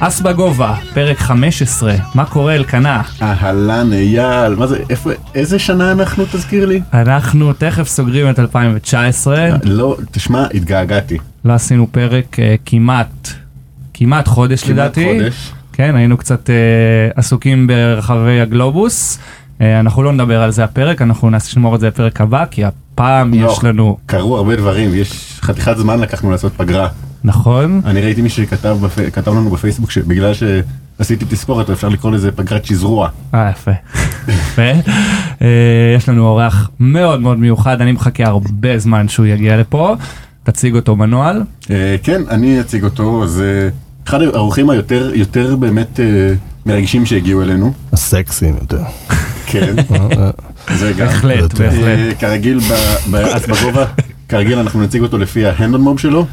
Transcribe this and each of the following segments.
אס בגובה, פרק 15, מה קורה אלקנה? אהלן אייל, מה זה, איפה, איזה שנה אנחנו תזכיר לי? אנחנו תכף סוגרים את 2019, לא, תשמע, התגעגעתי. לא עשינו פרק אה, כמעט, כמעט חודש כמעט לדעתי. חודש. כן, היינו קצת אה, עסוקים ברחבי הגלובוס. אה, אנחנו לא נדבר על זה הפרק, אנחנו נשמור את זה לפרק הבא, כי הפעם לא. יש לנו, קרו הרבה דברים, יש חתיכת זמן לקחנו לעשות פגרה. נכון? אני ראיתי מישהו שכתב בפ... כתב לנו בפייסבוק שבגלל שעשיתי תזכורת אפשר לקרוא לזה פגרת שזרוע. אה, יפה. אה, יש לנו אורח מאוד מאוד מיוחד, אני מחכה הרבה זמן שהוא יגיע לפה. תציג אותו בנוהל. אה, כן, אני אציג אותו, זה אחד האורחים היותר יותר באמת אה, מרגשים שהגיעו אלינו. הסקסיים יותר. כן, זה גם. בהחלט, אה, בהחלט. אה, כרגיל באס בגובה, כרגיל אנחנו נציג אותו לפי ההנדון מוב שלו.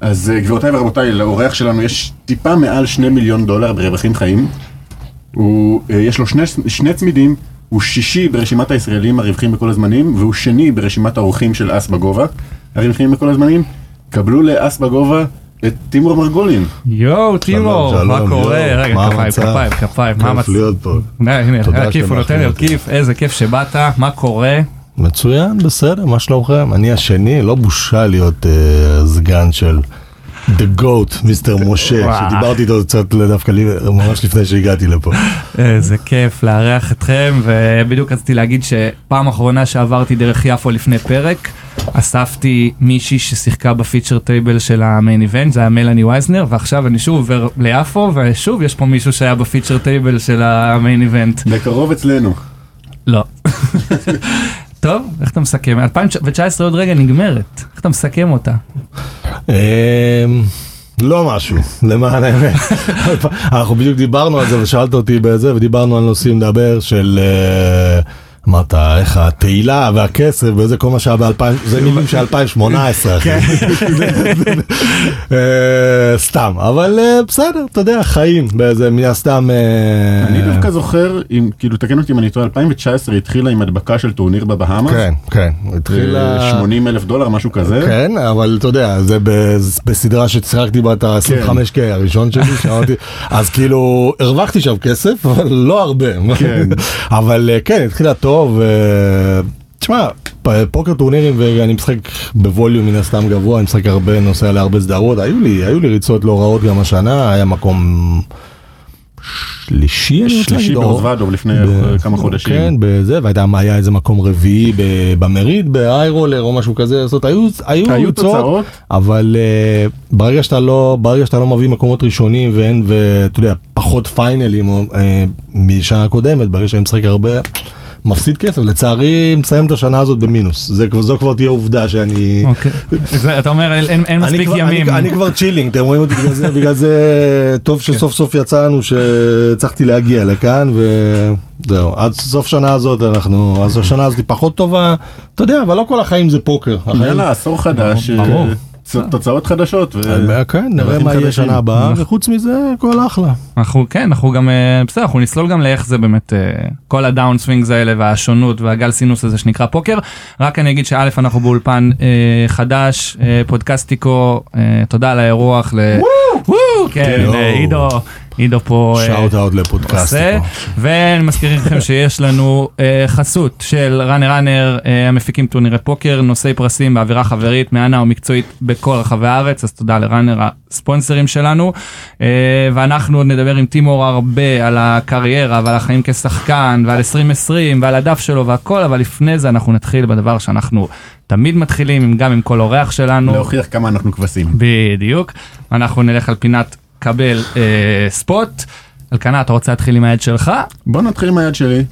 אז אה, גבירותיי ורבותיי, לאורח שלנו יש טיפה מעל שני מיליון דולר ברווחים חיים. הוא, אה, יש לו שני, שני צמידים, הוא שישי ברשימת הישראלים הרווחים בכל הזמנים, והוא שני ברשימת האורחים של אס בגובה, הרווחים בכל הזמנים. קבלו לאס בגובה את טימור מרגולין. יואו, טימור, מה קורה? רגע, כפיים? כפיים, כפיים, מה כיף המצב? להיות פה. הנה, הכיף, הוא נותן לי כיף, איזה כיף שבאת, מה קורה? מצוין, בסדר, מה שלומכם? אני השני, לא בושה להיות אה, סגן של The Goat, Mister משה, וואו. שדיברתי איתו קצת דווקא לי- ממש לפני שהגעתי לפה. איזה כיף לארח אתכם, ובדיוק רציתי להגיד שפעם אחרונה שעברתי דרך יפו לפני פרק, אספתי מישהי ששיחקה ב feature table של ה main event, זה היה מלאני וייזנר, ועכשיו אני שוב עובר ליפו, ושוב יש פה מישהו שהיה ב feature table של ה main event. בקרוב אצלנו. לא. טוב, איך אתה מסכם? 2019 עוד רגע נגמרת, איך אתה מסכם אותה? אמ, לא משהו, למען האמת. אנחנו בדיוק דיברנו על זה ושאלת אותי בזה ודיברנו על נושאים לדבר של אה, אמרת איך התהילה והכסף וזה כל מה שהיה ב-2000, זה מילים של 2018 אחי. אה, סתם, אבל אה, בסדר, אתה יודע, חיים באיזה מן הסתם. אה, אני דווקא זוכר, כאילו תקן אותי אם אני טועה, 2019 התחילה עם הדבקה של טורניר בבהאמה. כן, כן, התחילה... 80 אלף דולר, משהו כזה. כן, אבל אתה יודע, זה בסדרה ששיחקתי בה את ה-25K הראשון שלי, שאמרתי, אז כאילו הרווחתי שם כסף, אבל לא הרבה. כן. אבל כן, התחילה טוב. אה, תשמע, פוקר טורנירים ואני משחק בווליום מן הסתם גבוה, אני משחק הרבה, נוסע להרבה סדרות, היו לי, היו לי ריצות לא רעות גם השנה, היה מקום שלישי, שלישי באוזוודוב לפני ב- כמה חודשים. כן, בזה, והייתה היה איזה מקום רביעי ב- במריד, באיירולר או משהו כזה, זאת היו, היו, היו תוצאות. אבל uh, ברגע שאתה לא, ברגע שאתה לא מביא מקומות ראשונים ואין, ואתה יודע, פחות פיינלים uh, משנה קודמת, ברגע שאני משחק הרבה, מפסיד כסף, לצערי מסיים את השנה הזאת במינוס, זה, זו כבר תהיה עובדה שאני... אוקיי. זה- אתה אומר אין- אין אין אני מספיק כבר, ימים. אני, אני כבר chilling, אתם רואים אותי בגלל זה, בגלל זה טוב שסוף סוף יצאנו שהצלחתי להגיע לכאן וזהו, עד סוף שנה הזאת אנחנו, אז השנה הזאת היא פחות טובה, אתה יודע, אבל לא כל החיים זה פוקר. יאללה, עשור חדש, ברור. אה, תוצאות חדשות. ו- אה, כן, נראה מה יהיה. שנה הבאה, וחוץ מזה הכל אחלה. אנחנו כן אנחנו גם אה, בסדר אנחנו נסלול גם לאיך זה באמת אה, כל ה downswings האלה והשונות והגל סינוס הזה שנקרא פוקר רק אני אגיד שא' אנחנו באולפן אה, חדש אה, פודקאסטיקו אה, תודה על האירוח! כן. אה, עידו עידו פה אה, שאוט אאוט לפודקאסט. עושה, ואני מזכיר לכם שיש לנו אה, חסות של ראנר ראנר אה, המפיקים טורנירי פוקר נושאי פרסים באווירה חברית מהנה ומקצועית בכל רחבי הארץ אז תודה לראנר הספונסרים שלנו אה, ואנחנו נדבר עם טימור הרבה על הקריירה ועל החיים כשחקן ועל 2020 ועל הדף שלו והכל אבל לפני זה אנחנו נתחיל בדבר שאנחנו תמיד מתחילים גם עם כל אורח שלנו. להוכיח כמה אנחנו כבשים. בדיוק. אנחנו נלך על פינת קבל אה, spot. אלקנה, אתה רוצה להתחיל עם היד שלך? בוא נתחיל עם היד שלי.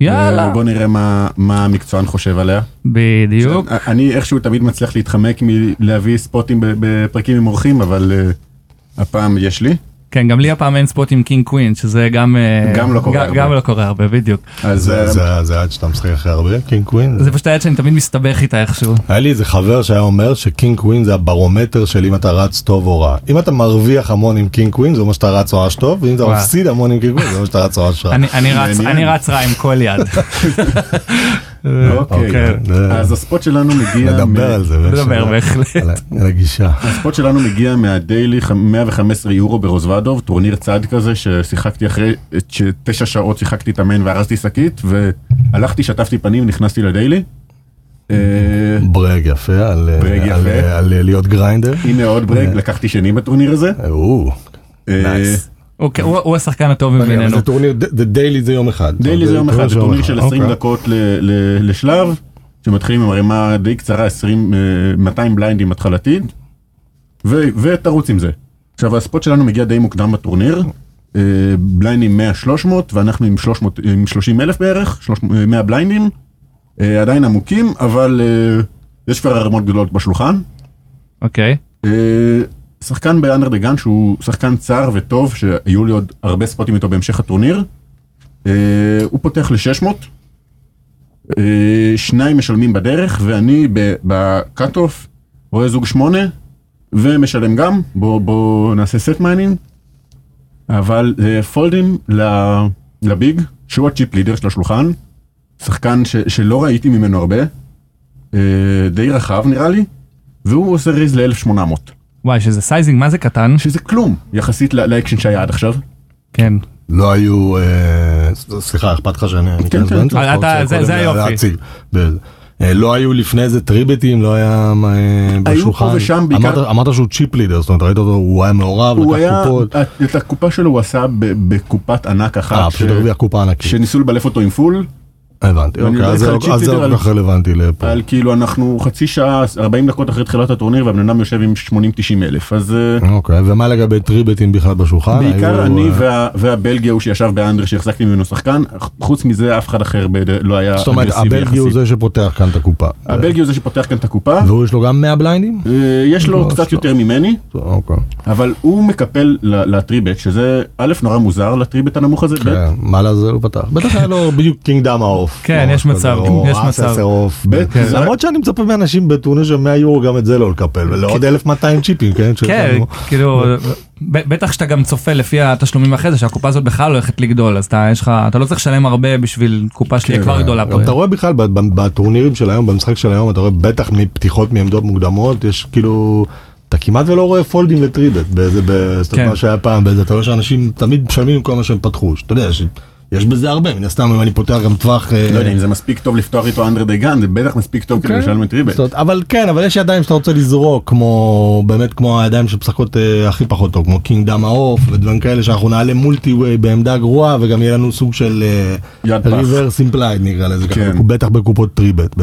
יאללה. בוא נראה מה מה המקצוען חושב עליה. בדיוק. אני איכשהו תמיד מצליח להתחמק מלהביא ספוטים בפרקים עם אורחים, אבל אה, הפעם יש לי. כן, גם לי הפעם אין spot עם king queen, שזה גם... אה, גם לא קורה הרבה. גם לא קורה הרבה, בדיוק. אז זה- אה, עד שאתה משחק אחרי הרבה, king queen. זה פשוט היד שאני תמיד מסתבך איתה איכשהו. היה לי איזה חבר שהיה אומר ש king queen זה הברומטר של אם אתה רץ טוב או רע. אם אתה מרוויח המון עם king queen זה אומר שאתה רץ ממש טוב, ואם אתה. מפסיד המון עם king queen זה אומר שאתה רץ ממש רע. אני רץ רע עם כל יד. אוקיי, אוקיי, זה- אז ה spot שלנו מגיע... נדבר על זה. נדבר בהחלט. על הגישה. ה spot שלנו מגיע מה daily ח- 115 יורו ברוזוודוב, טורניר צד כזה ששיחקתי אחרי שתשע שעות שיחקתי את ה main וארזתי שקית והלכתי, שטפתי פנים, נכנסתי ל daily. אה, brag יפה על brag על- יפה. על להיות grinder. הנה עוד brag, לקחתי שני בטורניר הזה. או, אה, nice. הוא- השחקן הטוב מבינינו. זה טורניר, זה daily זה יום אחד. daily זה יום אחד, זה טורניר של 20 אוקיי. דקות ל- ל- לשלב, שמתחילים עם ערימה די קצרה, 20, אה, 200 בליינדים התחלתית, ו- ותרוץ עם זה. עכשיו הספוט שלנו מגיע די מוקדם בטורניר, אה, בליינדים 100-300 ואנחנו עם 300, עם 30 אלף בערך, 300, אה, 100 בליינדים, אה, עדיין עמוקים, אבל אה, יש כבר ערימות גדולות בשולחן. אוקיי. שחקן באנדר דה גן שהוא שחקן צר וטוב שהיו לי עוד הרבה ספוטים איתו בהמשך הטורניר. אה, הוא פותח ל-600. אה, שניים משלמים בדרך ואני ב cutoff רואה זוג שמונה ומשלם גם בוא, בוא נעשה set mining. אבל אה, פולדים ל big שהוא ה chip leader של השולחן. שחקן ש, שלא ראיתי ממנו הרבה. אה, די רחב נראה לי. והוא עושה raise ל-1800. וואי, שזה sizing, מה זה קטן? שזה כלום יחסית לאקשן שהיה עד עכשיו. כן. לא היו, אה, סליחה, אכפת לך שאני אני אכנס כן. באמצע? אתה- אתה רוצה זה- היופי. אה, לא היו לפני זה טריבטים, לא היה אה, היו בשולחן. פה ושם בעיקר- אמרת- שהוא chip leader, זאת אומרת ראית אותו, הוא היה מעורב, הוא לקח היה, קופות. את הקופה שלו הוא עשה בקופת ענק אה, אחת, פשוט ש- הרוויח קופה ענקית. שניסו לבלף אותו עם full, הבנתי, אוקיי, אז זה לא- לא כל כך רלוונטי לפה. על כאילו אנחנו חצי שעה, 40 דקות אחרי תחילת הטורניר והבן אדם יושב עם 80-90 אלף, אז אה, אוקיי, ומה לגבי טריבטים בכלל בשולחן? בעיקר אני וה- והבלגי ההוא שישב ב under שהחזקתי ממנו שחקן, חוץ מזה אף אחד אחר לא היה זאת אומרת, הבלגי הוא. זה שפותח כאן את הקופה. הבלגי הוא זה שפותח כאן את הקופה, והוא יש לו גם 100 בליינדים? אה, יש לו לא, קצת. יותר ממני. אוקיי. אבל הוא מקפל לטריבט, שזה א' נורא מוזר לטריבט הנמוך הזה, ב' כן, מה לעזאזל הוא פתח? בטח היה לו בדיוק קינגדם העוף. כן, או יש מצב, או יש אס מצב. כן, זה- למרות שאני מצפה מאנשים בטורניר של 100 יורו גם את זה לא לקפל, ולעוד 1200 צ'יפים, כן? שיש כן, לנו. כאילו, בטח שאתה גם צופה לפי התשלומים אחרי זה, שהקופה הזאת בכלל הולכת לגדול, אז אתה לא צריך לשלם הרבה בשביל קופה שתהיה כן, כבר גדולה אתה רואה בכלל בטורנירים של היום, במשחק של היום, אתה רואה בטח מפתיחות מעמדות מוקדמות, יש כאילו... אתה כמעט ולא רואה פולדים ל three-bet, באיזה, זאת אומרת, כן. מה שהיה פעם, באיזה, אתה רואה שאנשים תמיד משלמים כל מה שהם פתחו, שאתה יודע, יש בזה הרבה, מן הסתם אם אני פותח גם טווח... אה, לא יודע אם זה מספיק טוב לפתוח איתו under the gun, זה בטח מספיק טוב כדי כן. לשלם three-bet. אבל כן, אבל יש ידיים שאתה רוצה לזרוק, כמו, באמת כמו הידיים שמשחקות אה, הכי פחות טוב, כמו king ten off ודברים כאלה, שאנחנו נעלה multi-way בעמדה גרועה, וגם יהיה לנו סוג של. reverse implied נקרא לזה, כן. בטח בקופות three-bet.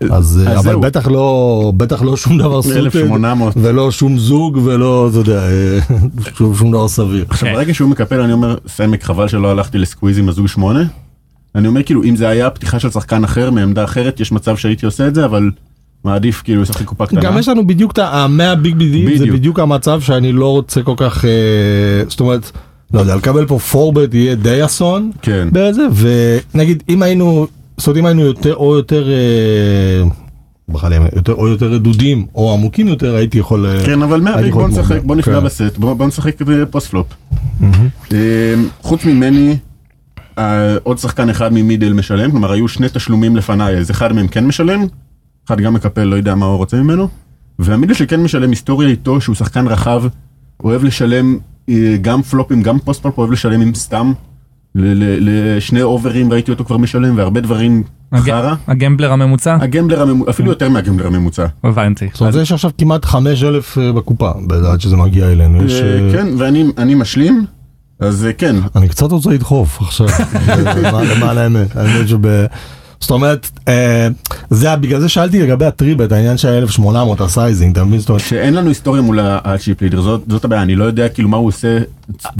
אז, אז אה, אבל זהו. בטח לא, בטח לא שום דבר suited, 1800. ולא שום זוג, ולא, אתה יודע, אה, שום שום דבר סביר. עכשיו כן. ברגע שהוא מקפל אני אומר סמק חבל שלא הלכתי ל squeeze עם הזוג שמונה. אני אומר כאילו אם זה היה פתיחה של שחקן אחר מעמדה אחרת יש מצב שהייתי עושה את זה אבל מעדיף כאילו לשחק קופה קטנה. גם יש לנו בדיוק את ה-100 big בידי, זה בדיוק. בדיוק המצב שאני לא רוצה כל כך, אה, זאת אומרת, לא יודע, לקבל פה four-bet יהיה די אסון, כן. באיזה, ונגיד אם היינו, זאת אומרת אם היינו יותר או יותר, אה, בכלל, יותר או יותר רדודים או עמוקים יותר הייתי יכול, אה, כן אבל מהריק יכול בוא נשחק. בוא נפגע כן. בסט בוא בוא נשחק post-flop. חוץ ממני אה, עוד שחקן אחד מ middle משלם כלומר היו שני תשלומים לפניי אז אחד מהם כן משלם. אחד גם מקפל לא יודע מה הוא רוצה ממנו. וה middle שכן משלם היסטוריה איתו שהוא שחקן רחב אוהב לשלם אה, גם preflop גם post-flop אוהב לשלם עם סתם. ל- ל- לשני אוברים ראיתי אותו כבר משלם והרבה דברים הג- חרא. ה gambler הממוצע? ה gambler הממוצע אפילו יותר מה gambler הממוצע. הבנתי. זאת אומרת יש עכשיו כמעט 5,000 אה, בקופה, עד שזה מגיע אלינו, אה, אה, כן ואני אני משלים אז כן אני קצת רוצה לדחוף עכשיו, למען- האמת, האמת שב... זאת אומרת, אה, זה בגלל זה שאלתי לגבי ה three-bet, העניין של 1800, ה sizing, אתה מבין? שאין לנו היסטוריה מול ה chip leader זאת זאת הבעיה אני לא יודע כאילו מה הוא עושה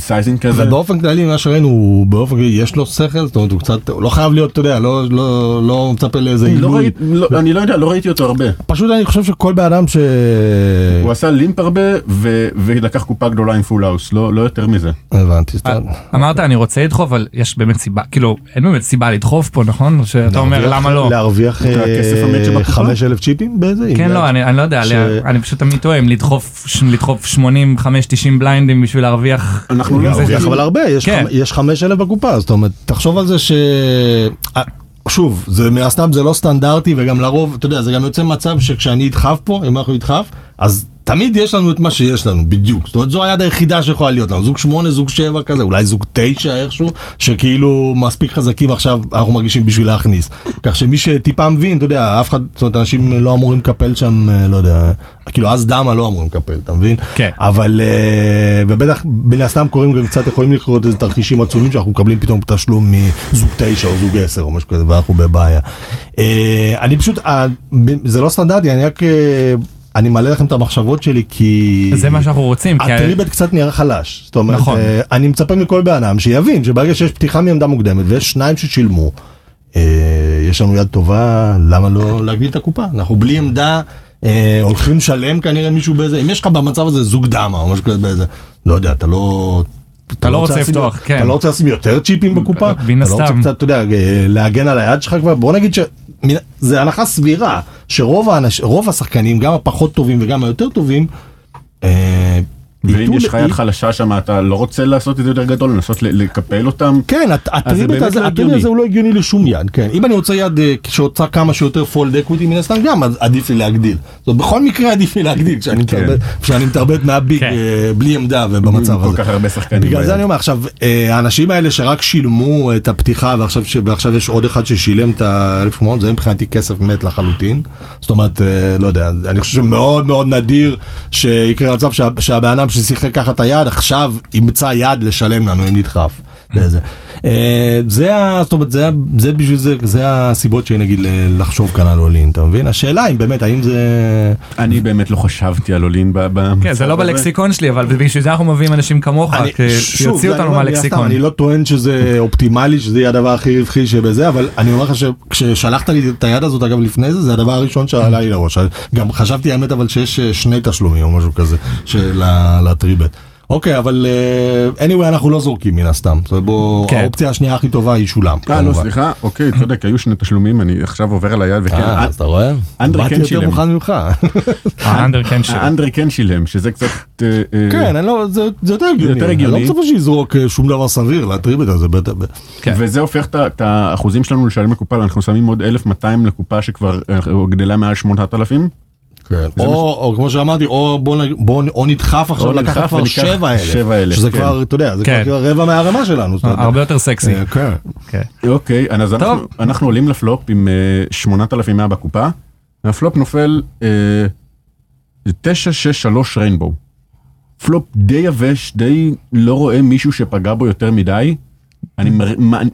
sizing כזה. ובאופן כללי מה שראינו הוא באופן כללי יש לו שכל זאת אומרת הוא קצת הוא לא חייב להיות אתה יודע לא לא לא מצפה לאיזה לא עילוי ראיתי- לא- אני לא יודע לא ראיתי אותו הרבה. פשוט אני חושב שכל בן אדם ש... הוא עשה limp הרבה ו- ולקח קופה גדולה עם full house לא לא יותר מזה. הבנתי סתם. אמרת אני רוצה לדחוף, אבל יש באמת סיבה, כאילו, אין באמת סיבה לדחוף פה, נכון? שאתה אומר למה לא? להרוויח את הכסף המת שבקופה? 5,000 צ'יפים באיזה? כן לא? אני אני לא יודע ש- אני פשוט תמיד טועה אם לדחוף ש- לדחוף 85 90 בליינדים בשביל להרוויח אנחנו לא להרוויח אבל הרבה יש כן. יש 5,000 בקופה זאת אומרת תחשוב על זה ש... שוב, זה מן הסתם זה לא סטנדרטי וגם לרוב, אתה יודע, זה גם יוצא מצב שכשאני אדחף פה, אם אנחנו נדחף, אז תמיד יש לנו את מה שיש לנו, בדיוק. זאת אומרת, זו היד היחידה שיכולה להיות לנו, זוג שמונה, זוג שבע כזה, אולי זוג תשע איכשהו, שכאילו מספיק חזקים עכשיו, אנחנו מרגישים בשביל להכניס. כך שמי שטיפה מבין, אתה יודע, אף אחד, זאת אומרת, אנשים לא אמורים לקפל שם, אה, לא יודע, כאילו אז דמה לא אמורים לקפל, אתה מבין? כן. אבל, אה, ובטח, מן הסתם קוראים גם קצת, יכולים לקרות איזה תרחישים עצומים שאנחנו מקבלים פתאום תשלום מזוג תשע או זוג עשר או משהו כזה, ואנחנו בבעיה. אה, אני פשוט, זה לא סטנדרטי, אני רק... אני מעלה לכם את המחשבות שלי כי... זה מה שאנחנו רוצים. הטריבט קצת נראה חלש. זאת אומרת, נכון. אה, אני מצפה מכל בן אדם שיבין שברגע שיש פתיחה מעמדה מוקדמת ויש שניים ששילמו, אה, יש לנו יד טובה, למה לא להגדיל את הקופה? אנחנו בלי עמדה, אה, הולכים לשלם כנראה מישהו באיזה, אם יש לך במצב הזה זוג דמה או משהו כזה באיזה, לא יודע, אתה לא... אתה לא רוצה לפתוח, כן. אתה לא רוצה לשים יותר צ'יפים בקופה? מן אתה לא רוצה הסתם. קצת, אתה יודע, להגן על היד שלך כבר? בוא נגיד ש... זה הנחה סבירה שרוב האנש... השחקנים, גם הפחות טובים וגם היותר טובים, אה, ואם יש יד חלשה שם, אתה לא רוצה לעשות את זה יותר גדול, לנסות לקפל אותם? כן, הט- ה three-bet הזה, לא. הזה הוא לא הגיוני לשום יד, כן. אם אני רוצה יד אה, שעושה כמה שיותר fold equity מן הסתם גם, אז עדיף לי להגדיל. זאת אומרת, בכל מקרה עדיף לי להגדיל כשאני כן. מתרבט- מהביג כן. אה, בלי עמדה ובמצב כל הזה. כך הרבה שחקנים. בגלל. זה אני אומר עכשיו, אה, האנשים האלה שרק שילמו את הפתיחה ועכשיו, ש- ועכשיו יש עוד אחד ששילם את ה-1800, זה מבחינתי כסף מת לחלוטין. זאת אומרת, לא יודע, אני חושב שמאוד מאוד נדיר שיקרה מצב שה- שהבן אדם ששיחק ככה את היד, עכשיו ימצא יד לשלם לנו אם נדחף. זה, אה, זה, ה- זאת אומרת, זה, זה בשביל זה, זה הסיבות שנגיד ל- לחשוב כאן על עולים, אתה מבין? השאלה אם באמת, האם זה... אני באמת לא חשבתי על עולין כן, זה לא. בלקסיקון שלי, אבל בשביל זה אנחנו מביאים אנשים כמוך, שוב, שיוציאו זה אותנו הסתם, מהלקסיקון. אני לא טוען שזה אופטימלי, שזה יהיה הדבר הכי רווחי שבזה, אבל אני אומר לך שכששלחת לי את היד הזאת, אגב, לפני זה, זה הדבר הראשון שעלה לי לראש. גם חשבתי, האמת, אבל שיש אה, שני תשלומים או משהו כזה, של ה- לטריבט. אוקיי, אבל אה, anyway, אנחנו לא זורקים מן הסתם. זאת אומרת, בוא, כן. האופציה השנייה הכי טובה היא שולם. אה, לא. סליחה, אוקיי, צודק, היו שני תשלומים, אני עכשיו עובר על היד, וכן, אה, אז אתה רואה? אנדרי באתי כן יותר שילם. מוכן ממך. האנדר כן שלו. האנדרי כן שילם, שזה קצת... אה, אה, כן, אני לא, זה זה יותר הגיוני. יותר הגיוני. אני לא מצפה שיזרוק אה, שום דבר סביר לטריבט הזה. בטח- בטח. כן. וזה הופך את את האחוזים שלנו לשלם לקופה, אנחנו שמים עוד 1,200 לקופה שכבר אה, גדלה מעל 8,000. כן. זה או, או כמו שאמרתי, או בוא, בוא, או נדחף עכשיו או לקחת כבר 7,000, 7,000, שזה כן. כבר, אתה יודע, זה כן. כבר רבע מהרמה שלנו. אומרת, הרבה יותר סקסי. אה, כן. כן. אוקיי, אז אנחנו. אנחנו עולים לפלופ עם אה, 8,100 בקופה, והפלופ נופל אה, 963 rainbow. flop די יבש, די לא רואה מישהו שפגע בו יותר מדי. אני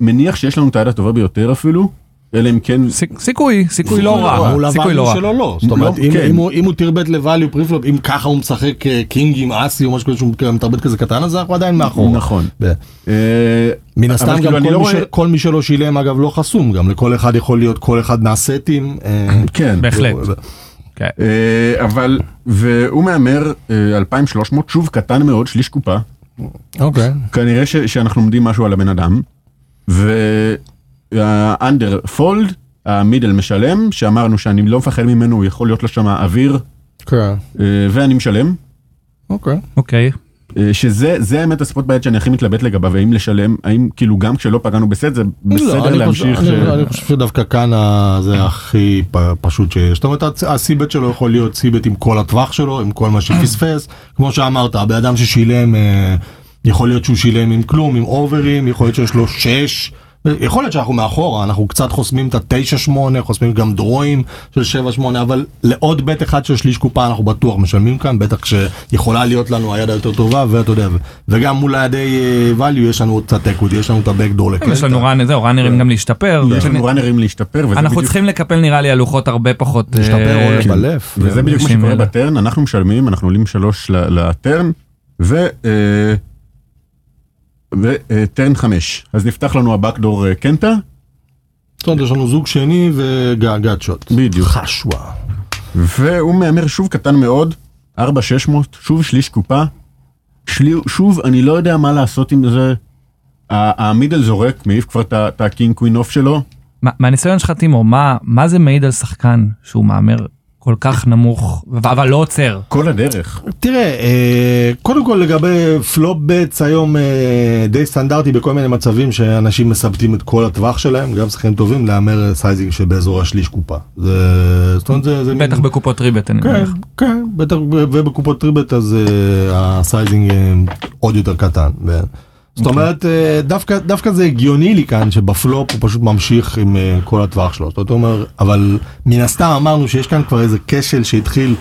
מניח שיש לנו את היד הטובה ביותר אפילו, אלא אם כן... סיכ- סיכוי, סיכוי לא רע. מול סיכוי לא רע. שלו לא. זאת אומרת, לא, אם- כן. אם הוא- תרבט ל value preflop, אם ככה הוא משחק אה, קינגים אסים או משהו כזה שהוא מתרבט כזה קטן, אז אנחנו עדיין מאחורה. נכון. אה, מן הסתם כאילו, גם כל לא מי כל מי שלא שילם אגב לא חסום, גם לכל אחד יכול להיות כל אחד מהסטים. אה, כן. בהחלט. כן. אה, אבל, והוא מהמר אה, 2,300, שוב קטן מאוד, שליש קופה. אוקיי. כנראה ש, שאנחנו לומדים משהו על הבן אדם. והאנדר פולד, המידל משלם, שאמרנו שאני לא מפחד ממנו, הוא יכול להיות לו שם אוויר, כן. ואני משלם. אוקיי. אוקיי. אה, שזה זה האמת הספוט ביד שאני הכי מתלבט לגביו, האם לשלם, האם כאילו גם כשלא פגענו בסט זה לא, בסדר להמשיך. אני- אני חושב שדווקא כאן זה הכי פ- פשוט שיש. זאת אומרת, הסיבט שלו יכול להיות סיבט עם כל הטווח שלו, עם כל מה שפספס. כמו שאמרת, הבן אדם ששילם, אה, יכול להיות שהוא שילם עם כלום, עם אוברים, יכול להיות שיש לו 6. יכול להיות שאנחנו מאחורה, אנחנו קצת חוסמים את ה-9-8, חוסמים גם דרואים של 7-8, אבל לעוד בית אחד של שליש קופה אנחנו בטוח משלמים כאן, בטח כשיכולה להיות לנו היד היותר טובה, ואתה יודע, ו- וגם מול הידי אה, value יש לנו קצת equity, יש לנו את ה backdoor לקנטה. יש לנו רן, זהו, ראנרים גם להשתפר. יש לנו ראנרים להשתפר, וזה אנחנו צריכים לקפל נראה לי הלוחות הרבה פחות. להשתפר אה, או לבלף. וזה בדיוק מה שקורה. ב turn, אנחנו משלמים, אנחנו עולים שלוש ל- ל turn, ו... אה, ו turn חמש. אז נפתח לנו ה backdoor אה, קנטה, זאת אומרת, יש לנו זוג שני ו gutshot. בדיוק. חשווה. והוא מהמר שוב קטן מאוד, 4,600, שוב שליש קופה. שלי, שוב, אני לא יודע מה לעשות עם זה. ה middle זורק, מעיף כבר את ה king queen off שלו. מה- מהניסיון שלך טימו, מה מה זה מעיד על שחקן שהוא מהמר כל כך נמוך, אבל לא עוצר. כל הדרך. תראה, אה, קודם כל לגבי flop bets היום אה, די סטנדרטי בכל מיני מצבים שאנשים מסבטים את כל הטווח שלהם, גם שחקנים טובים, להמר sizing שבאזור השליש קופה. זה, זאת אומרת, זה, זה בטח מין- בקופות three-bet אני כן, מניח. כן, בטח, ב- ובקופות three-bet אז אה, ה sizing עוד יותר קטן. ו- זאת אוקיי. אומרת, אה, דווקא, דווקא זה הגיוני לי כאן שבפלופ הוא פשוט ממשיך עם אה, כל הטווח שלו. זאת אומרת, אבל מן הסתם אמרנו שיש כאן כבר איזה כשל שהתחיל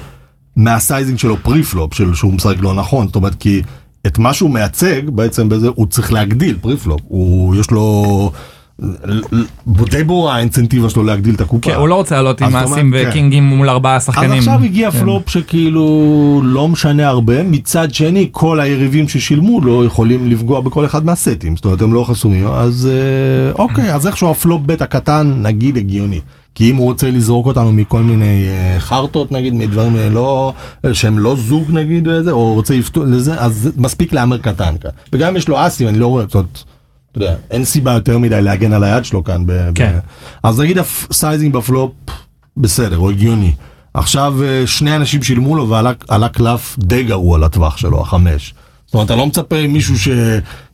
מה sizing שלו preflop, של שהוא משחק לא נכון. זאת אומרת, כי את מה שהוא מייצג בעצם בזה הוא צריך להגדיל פרי פלופ. הוא, יש לו... די ברורה האינסנטיבה שלו להגדיל את הקופה. כן, הוא לא רוצה לעלות עם אז מעשים כן. וקינגים מול ארבעה אז שחקנים. עכשיו הגיע כן. פלופ שכאילו לא משנה הרבה, מצד שני כל היריבים ששילמו לא יכולים לפגוע בכל אחד מהסטים, זאת אומרת הם לא חסומים, אז אה, אוקיי, אז איכשהו הפלופ בית הקטן נגיד הגיוני. כי אם הוא רוצה לזרוק אותנו מכל מיני אה, חרטות נגיד, מדברים אה, לא, שהם לא זוג נגיד, או רוצה לפתור לזה, אז מספיק להמר קטן כאן. וגם יש לו אסים, אני לא רואה, זאת אומרת, אתה יודע, אין סיבה יותר מדי להגן על היד שלו כאן. ב- כן. ב- אז נגיד ה sizing ב flop, בסדר, הוא הגיוני. עכשיו אה, שני אנשים שילמו לו ועלה עלה קלף די גרוע לטווח שלו, החמש. זאת אומרת, אתה לא מצפה מישהו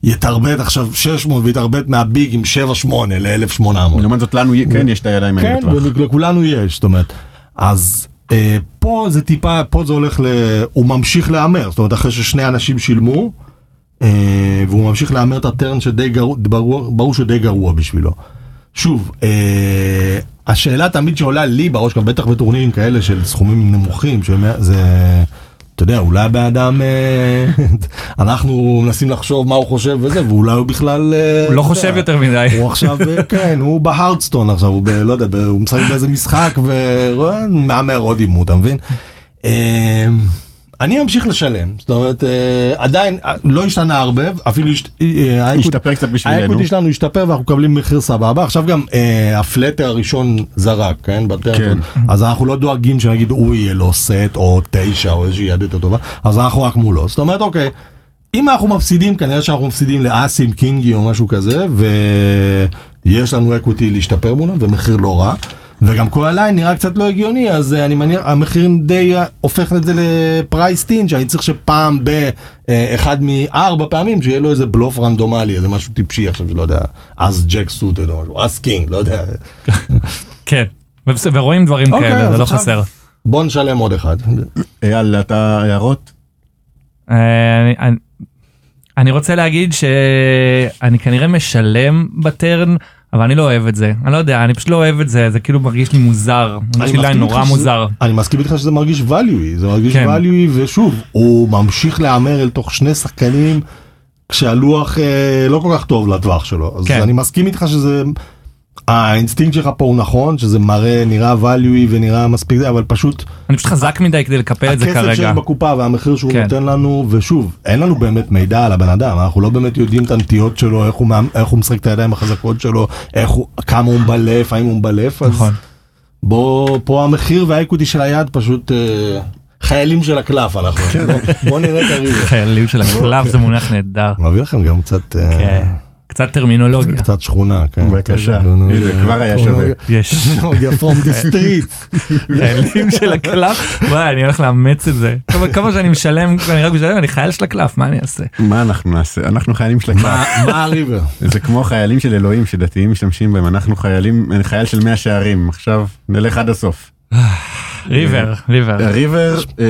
שיתרבט עכשיו 600 ויתרבט מה big עם 7-8 ל-1800. לעומת זאת לנו כן יש את הידיים האלה כן, בטווח. לכולנו יש, זאת אומרת. אז אה, פה זה טיפה, פה זה הולך ל... הוא ממשיך להמר, זאת אומרת, אחרי ששני אנשים שילמו, והוא ממשיך להמר את הטרן שדי גרוע, ברור, ברור שדי גרוע בשבילו. שוב, אה, השאלה תמיד שעולה לי בראש, גם בטח בטורנירים כאלה של סכומים נמוכים, שזה, אתה יודע, אולי הבן אדם, אה, אנחנו מנסים לחשוב מה הוא חושב וזה, ואולי הוא בכלל... אה, הוא לא חושב יודע, יותר מדי. הוא עכשיו, אה, כן, הוא בהרדסטון עכשיו, הוא ב... לא יודע, הוא משחק באיזה משחק ומהמר עוד הימור, אתה מבין? אה, אני אמשיך לשלם, זאת אומרת, אה, עדיין אה, לא השתנה הרבה, אפילו אה, השתפר קצת בשבילנו. האקוטי שלנו השתפר ואנחנו מקבלים מחיר סבבה, עכשיו גם הפלטר הראשון זרק, כן, בטרנטון, אז אנחנו לא דואגים שנגיד הוא יהיה לו סט או תשע או איזושהי יד יותר טובה, אז אנחנו רק מולו, זאת אומרת, אוקיי. אם אנחנו מפסידים, כנראה שאנחנו מפסידים לאסים, קינגי או משהו כזה, ויש לנו אקוטי להשתפר מולם, ומחיר לא רע. וגם כל ה line נראה קצת לא הגיוני, אז אה, אני מניח, המחיר די אה, הופך את זה ל priced in, שאני צריך שפעם באחד מארבע פעמים, שיהיה לו איזה בלוף רנדומלי, איזה משהו טיפשי עכשיו, שלא יודע, אז ג'ק משהו, אס king, לא יודע. כן. ורואים דברים אוקיי, כאלה, זה לא חסר. בוא נשלם עוד אחד. אייל, אתה הערות? אה, אני רוצה להגיד שאני כנראה משלם ב turn, אבל אני לא אוהב את זה. אני לא יודע, אני פשוט לא אוהב את זה, זה כאילו מרגיש לי מוזר. מרגיש לי נורא שזה- מוזר. אני מסכים איתך שזה מרגיש valuey, זה מרגיש כן. valuey, ושוב, הוא ממשיך להמר אל תוך שני שחקנים כשהלוח אה, לא כל כך טוב לטווח שלו. אז כן. אני מסכים איתך שזה, האינסטינקט שלך פה הוא נכון, שזה מראה, נראה valuey ונראה מספיק זה, אבל פשוט אני פשוט חזק מדי כדי לקפל את זה הכסף שיש כרגע. בקופה והמחיר שהוא כן. נותן לנו, ושוב, אין לנו באמת מידע על הבן אדם, אנחנו לא באמת יודעים את הנטיות שלו, איך הוא, איך הוא משחק את הידיים החזקות שלו, איך הוא, כמה הוא מבלף, האם הוא מבלף, אז נכון. בוא, פה המחיר והאקוטי של היד פשוט אה, חיילים של הקלף אנחנו. כן. בוא, נראה את הריב. חיילים של הקלף זה מונח נהדר. מביא לכם גם קצת, אה, כן. קצת טרמינולוגיה. קצת שכונה, כן. בבקשה. הנה, כבר היה שווה. יש. טרמינולוגיה from the street. חיילים של הקלף. וואי אני הולך לאמץ את זה. כמה- שאני משלם אני רק משלם אני חייל של הקלף מה אני אעשה. מה אנחנו נעשה? אנחנו חיילים של הקלף. מה הריבר? זה כמו חיילים של אלוהים שדתיים משתמשים בהם, אנחנו חיילים, אני חייל של מאה שערים, עכשיו נלך עד הסוף. ריבר ריבר. הריבר, אה,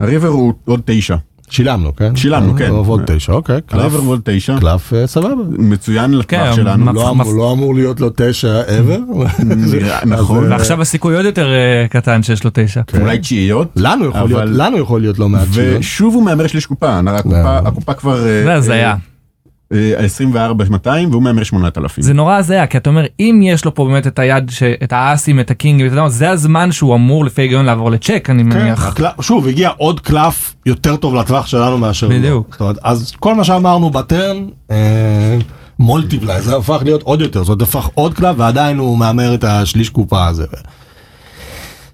הריבר הוא עוד תשע. שילמנו, כן? שילמנו, כן. עוד תשע, אוקיי. קלף- עוד תשע. קלף אה, סבבה. מצוין כן, לטווח שלנו. לא אמור- לא אמור להיות לו תשע ever. נראה- נכון. אה, ועכשיו הסיכוי עוד יותר אה, קטן שיש לו תשע. אולי תשיעיות. לנו יכול להיות, לנו יכול להיות לא מעט. ושוב הוא מהמר שליש קופה, הקופה- לא. הקופה כבר זה הזיה. 24 200 והוא מהמר 8,000. זה נורא הזיה כי אתה אומר אם יש לו פה באמת את היד ש- את האסים את הקינגים זה הזמן שהוא אמור לפי ההיגיון לעבור לצ'ק אני כן, מניח. הקלף- שוב הגיע עוד קלף יותר טוב לטווח שלנו מאשר לו. בדיוק. אומרת, אז כל מה שאמרנו בטרן אה, מולטיפליי זה הפך להיות עוד יותר זאת אומרת הפך עוד קלף ועדיין הוא מהמר את השליש קופה הזה.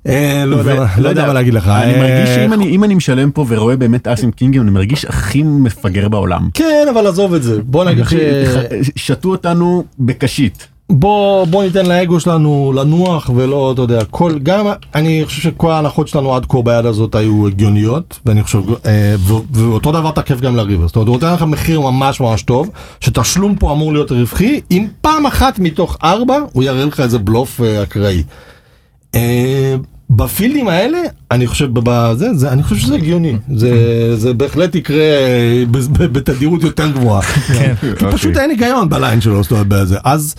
אה, לא יודע- ו- לא יודע מה להגיד לך. אני אה, מרגיש שאם אני משלם פה ורואה באמת אסים קינגים אני מרגיש הכי מפגר בעולם. כן אבל עזוב את זה בוא נגיד ש... שתו אותנו בקשית. בוא בוא ניתן לאגו שלנו לנוח ולא אתה יודע כל גם אני חושב שכל ההנחות שלנו עד כה ביד הזאת היו הגיוניות ואני חושב אה, ו- ואותו דבר תקף גם לריבר זאת אומרת הוא נותן לך מחיר ממש ממש טוב שתשלום פה אמור להיות רווחי אם פעם אחת מתוך ארבע הוא יראה לך איזה בלוף אה, אקראי. אה, בפילדים האלה אני חושב בזה זה אני חושב שזה הגיוני זה זה בהחלט יקרה אה, בתדירות יותר גבוהה כן. כי פשוט אין היגיון בליין שלו זאת אומרת בזה אז.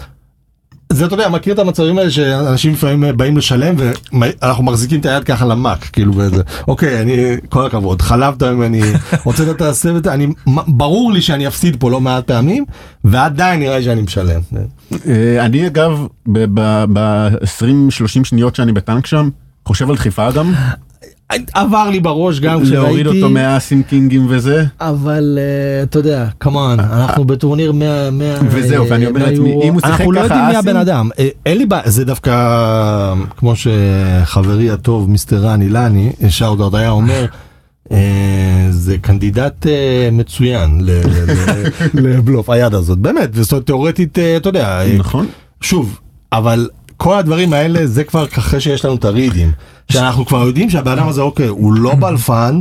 זה אתה יודע מכיר את המצבים האלה שאנשים לפעמים באים לשלם ואנחנו מחזיקים את היד ככה למק כאילו וזה אוקיי אני כל הכבוד חלבת ממני רוצה את זה אני ברור לי שאני אפסיד פה לא מעט פעמים ועדיין נראה לי שאני משלם. אה, אני אגב ב-20-30 שניות שאני בטנק שם חושב על דחיפה גם עבר לי בראש גם להוריד אותו מהאסים קינגים וזה אבל אה, אתה יודע כמובן אנחנו בטורניר 100 100 וזהו, ואני אומר 100 לעצמי. אם הוא שיחק אנחנו לא ככה יודעים מי אסים- הבן אדם אה, אין לי בעיה זה דווקא כמו שחברי הטוב מיסטר רן אילני שאוטארט היה אומר. אה, זה קנדידט אה, מצוין לבלוף היד הזאת באמת וזאת אומרת, תיאורטית אה, אתה יודע אה, נכון שוב, אבל כל הדברים האלה זה כבר אחרי שיש לנו את הרידים. שאנחנו כבר יודעים שהבן אדם הזה אוקיי הוא לא בלפן.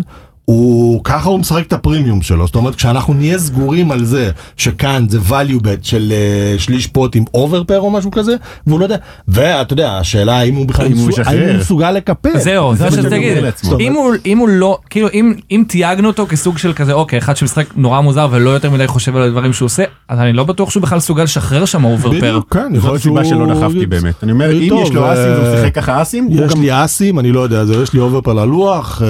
הוא ככה הוא משחק את הפרימיום שלו זאת אומרת כשאנחנו נהיה סגורים על זה שכאן זה value bet של אה, שליש pot עם overpair או משהו כזה והוא לא יודע ואתה יודע השאלה האם הוא בכלל הוא הוא מסוגל לקפל זהו, זה מה. אומר לעצמו. אם הוא- אם הוא לא, כאילו אם- אם תייגנו אותו כסוג של כזה, אוקיי, אחד שמשחק נורא מוזר ולא יותר מדי חושב על הדברים שהוא עושה, אז אני לא בטוח שהוא בכלל מסוגל לשחרר שם overpair. בדיוק, כן, יכול זאת להיות הסיבה שהוא- שלא דחפתי באמת אני אומר אם יש לו אה, אסים והוא שיחק ככה אסים הוא יש לי אסים, אני לא יודע, זה יש לי overpair ללוח, אה,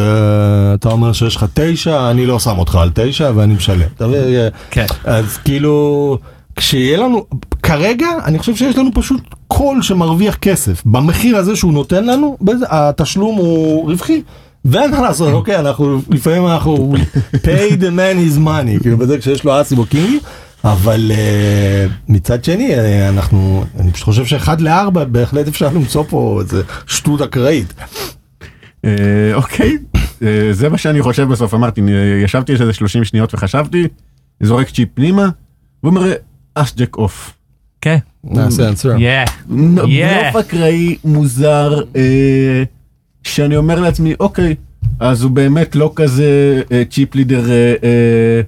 אתה אומר שיש לך תשע, אני לא שם אותך על תשע ואני משלם. אתה מבין? כן. אז כאילו, כשיהיה לנו, כרגע אני חושב שיש לנו פשוט call שמרוויח כסף. במחיר הזה שהוא נותן לנו, התשלום הוא רווחי. ואין מה לעשות, אוקיי, אנחנו, לפעמים אנחנו pay the man his money, כאילו בזה כשיש לו אסים או קינגים, אבל אה, מצד שני, אה, אנחנו, אני פשוט חושב שאחד לארבע בהחלט אפשר למצוא פה איזה שטות אקראית. אה, אוקיי זה מה שאני חושב בסוף אמרתי אה, ישבתי איזה 30 שניות וחשבתי זורק צ'יפ פנימה והוא אומר אס ג'ק אוף. כן. nice answer. Yeah. בלוף אקראי מוזר אה, שאני אומר לעצמי אוקיי אז הוא באמת לא כזה אה, chip leader אה, אה,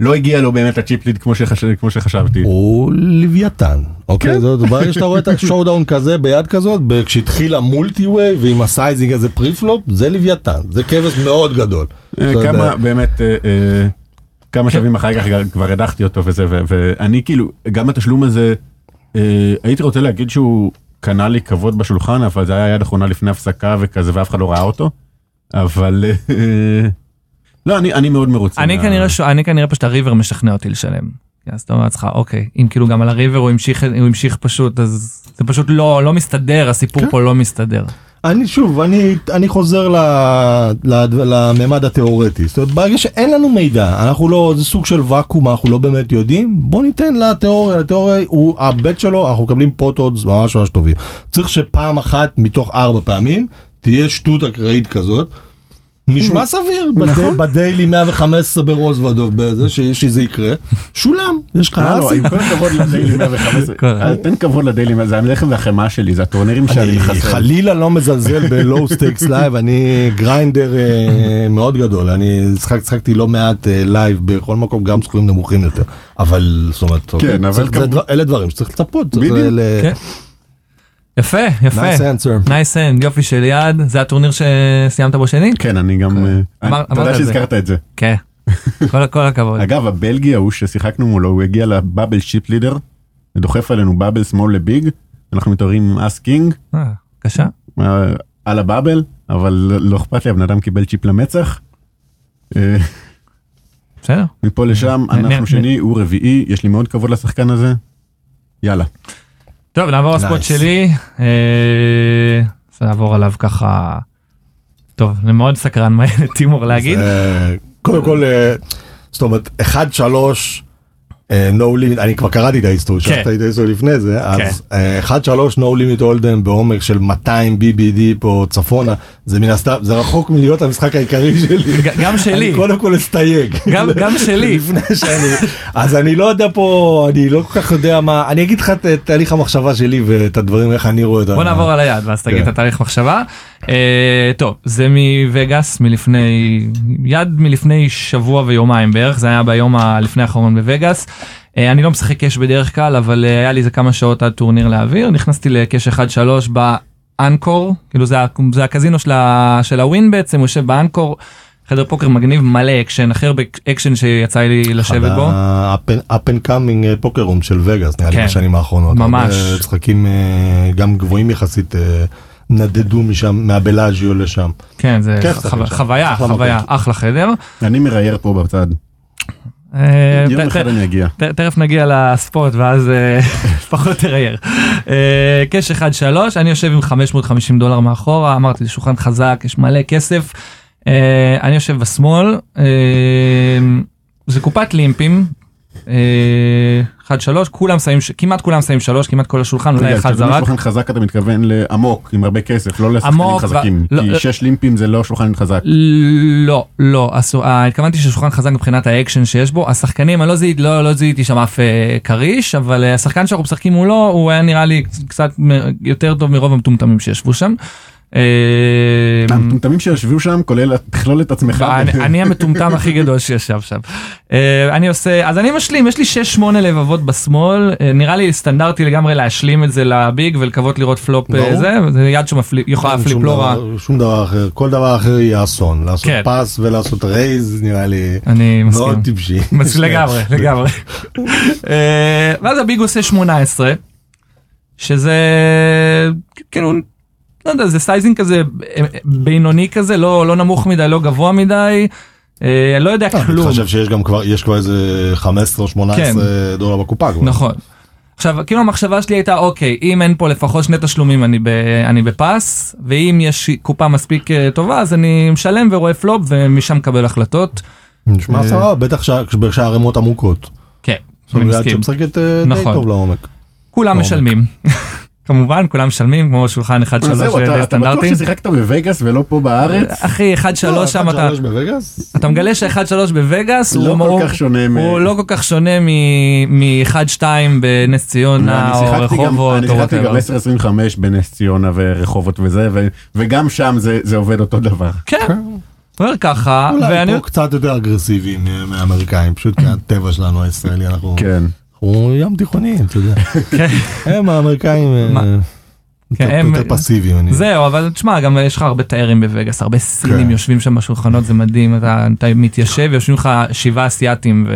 לא הגיע לו באמת ה chip lead כמו, שחש... כמו שחשבתי. הוא לוויתן, אוקיי? כן. זאת ברגע שאתה רואה את ה showdown כזה ביד כזאת, כשהתחיל ה multi-way ועם ה sizing הזה preflop, זה לוויתן, זה כבש מאוד גדול. אה. כמה באמת אה, אה, כמה שווים אחר כך כבר הדחתי אותו וזה ואני כאילו גם התשלום הזה הייתי רוצה להגיד שהוא קנה לי כבוד בשולחן אבל זה היה יד אחרונה לפני הפסקה וכזה ואף אחד לא ראה אותו אבל לא אני אני מאוד מרוצה. אני מה- כנראה ש- אני כנראה פשוט הריבר משכנע אותי לשלם. כי אז אתה אומר לעצמך אוקיי אם כאילו גם על הריבר הוא המשיך הוא המשיך פשוט אז זה פשוט לא לא מסתדר הסיפור כן. פה לא מסתדר. אני שוב, אני, אני חוזר ל, ל, לממד התיאורטי, זאת אומרת ברגע שאין לנו מידע, אנחנו לא, זה סוג של ואקום, אנחנו לא באמת יודעים, בוא ניתן לתיאוריה, התיאוריה הוא הבט שלו, אנחנו מקבלים פוטודס ממש ממש טובים. צריך שפעם אחת מתוך ארבע פעמים תהיה שטות אקראית כזאת. נשמע סביר, בדי- בדיילי 115 ברוזוודוב בזה, ש- שזה יקרה, שולם, יש לך אה, לא, אסים. עם כל הכבוד לדיילי 115, כל- אל תן כבוד לדיילי, זה הלחם והחמאה שלי, זה הטורנירים שאני אני מחסל. חלילה לא מזלזל ב low stakes live, אני grinder אה, מאוד גדול, אני שחקתי לא מעט אה, live בכל מקום, גם סכומים נמוכים יותר, אבל זאת אומרת, כן, דבר- אלה דברים שצריך לצפות, בדיוק. יפה יפה. nice answer. nice hand יופי של יד זה הטורניר שסיימת בו שני? כן, אני גם, אה, אמר- תודה אמרת את זה. שהזכרת את זה. כן. כל כל הכבוד. אגב, הבלגי ההוא ששיחקנו מולו, הוא הגיע ל bubble chip leader, ודוחף עלינו ב bubble small ל big, אנחנו מתעוררים עם אס קינג, אה, קשה. אה, על ה bubble, אבל לא- אכפת לי, הבן אדם קיבל צ'יפ למצח. בסדר. מפה לשם, אנחנו שני, הוא רביעי, יש לי מאוד כבוד לשחקן הזה. יאללה. טוב נעבור ל spot Nice. שלי. אה, נעבור עליו ככה. טוב אני מאוד סקרן מה יהיה לטימור להגיד. קודם כל, אה, זאת אומרת, 1-3, אה, no limit אני כבר קראתי את ההיסטוריה כן. שלחת את ההיסטוריה לפני זה כן. אז אה, 1-3 no limit hold'em בעומק של 200 BBD פה צפונה זה מן הסתם זה רחוק מלהיות המשחק העיקרי שלי. גם שלי. אני קודם כל אסתייג. גם- גם שלי. לפני שאני אז אני לא יודע פה אני לא כל כך יודע מה אני אגיד לך את תהליך המחשבה שלי ואת הדברים איך אני רואה את בוא ה- נעבור על היד ואז תגיד כן. את התאריך מחשבה. אה, טוב זה מווגאס מלפני יד מלפני שבוע ויומיים בערך זה היה ביום הלפני האחרון בווגאס. אה, אני לא משחק cash בדרך כלל אבל אה, היה לי איזה כמה שעות עד טורניר לאוויר נכנסתי ל cash 1-3 באנקור כאילו זה, זה הקזינו של, ה, של הווין בעצם הוא יושב באנקור. חדר פוקר מגניב מלא אקשן הכי הרבה אקשן שיצא לי לשבת בו. ה-up and coming poker room של וגאס נראה לי כן. בשנים האחרונות. ממש. משחקים גם גבוהים יחסית נדדו משם מהבלאז'יו לשם. כן זה כיף חו- לשחק שם. חוויה חוויה. אחלה חדר. אני מראייר פה בצד. אה, יום אחד אני אגיע. תכף נגיע לספורט ואז אה, פחות תראייר. אה, קאש 1-3 אני יושב עם 550 דולר מאחורה אמרתי זה שולחן חזק יש מלא כסף. אני יושב בשמאל זה קופת לימפים. אה, 1-3 כולם שמים כמעט כולם שמים 3 כמעט כל השולחן אולי רגע, אחד כשאתה זרק. שולחן חזק אתה מתכוון לעמוק עם הרבה כסף לא לשחקנים חזקים. לא, כי לא. שש לימפים זה לא שולחן חזק. לא לא אה, התכוונתי ששולחן חזק מבחינת האקשן שיש בו השחקנים אני לא זיהיתי לא, לא שם אף אה, כריש אבל אה, השחקן שאנחנו משחקים מולו הוא היה נראה לי קצת יותר טוב מרוב המטומטמים שישבו שם. אה, המטומטמים שישבו שם כולל תכלול את עצמך. אני, אני המטומטם הכי גדול שישב שם. אה, אני עושה אז אני משלים יש לי 6-8 לבבות ב small אה, נראה לי סטנדרטי לגמרי להשלים את זה ל big ולקוות לראות פלופ. זה זה יד שיכולה להפליפ לא רע. שום דבר אחר כל דבר אחר יהיה אסון לעשות כן. פס ולעשות raise נראה לי אני מסכים. מאוד טיפשי. מס- לגמרי לגמרי. אה, ואז ה big עושה 18 שזה כאילו לא יודע זה sizing כזה אה, בינוני כזה לא לא נמוך מדי לא גבוה מדי. אה, לא יודע אני כלום. חושב שיש גם כבר יש כבר איזה 15 או 18 כן. דולר בקופה כבר. נכון. עכשיו כאילו המחשבה שלי הייתה אוקיי אם אין פה לפחות שני תשלומים אני, ב, אני בפס ואם יש קופה מספיק אה, טובה אז אני משלם ורואה פלופ ומשם מקבל החלטות. נשמע סבבה בטח כשהערימות עמוקות. כן, זאת אני אומרת, מסכים. שמשחקת אה, די נכון. טוב לעומק. כולם. משלמים. כמובן כולם משלמים כמו שולחן אחד אז שלוש זהו, אתה- בטוח. ששיחקת בווגאס ולא פה בארץ? אחי אחד שלוש שם אתה לא, בווגאס? אתה מגלה שאחד שלוש בווגאס לא הוא- כל הוא- כך שונה מ- הוא לא כל כך שונה מאחד שתיים בנס ציונה אני או רחובות אני שיחקתי גם whatever. 1025 בנס ציונה ורחובות וזה ו- וגם שם זה זה עובד אותו דבר. כן. אומר ככה אולי ואני פה קצת יותר אגרסיביים מהאמריקאים פשוט כי הטבע שלנו הישראלי אנחנו כן. אנחנו ים תיכוניים אתה יודע. הם האמריקאים אה, כן, הם- יותר פסיביים. זהו אבל תשמע גם יש לך הרבה תיירים בווגאס הרבה סינים כן. יושבים שם בשולחנות זה מדהים אתה, אתה מתיישב יושבים לך שבעה אסיאתים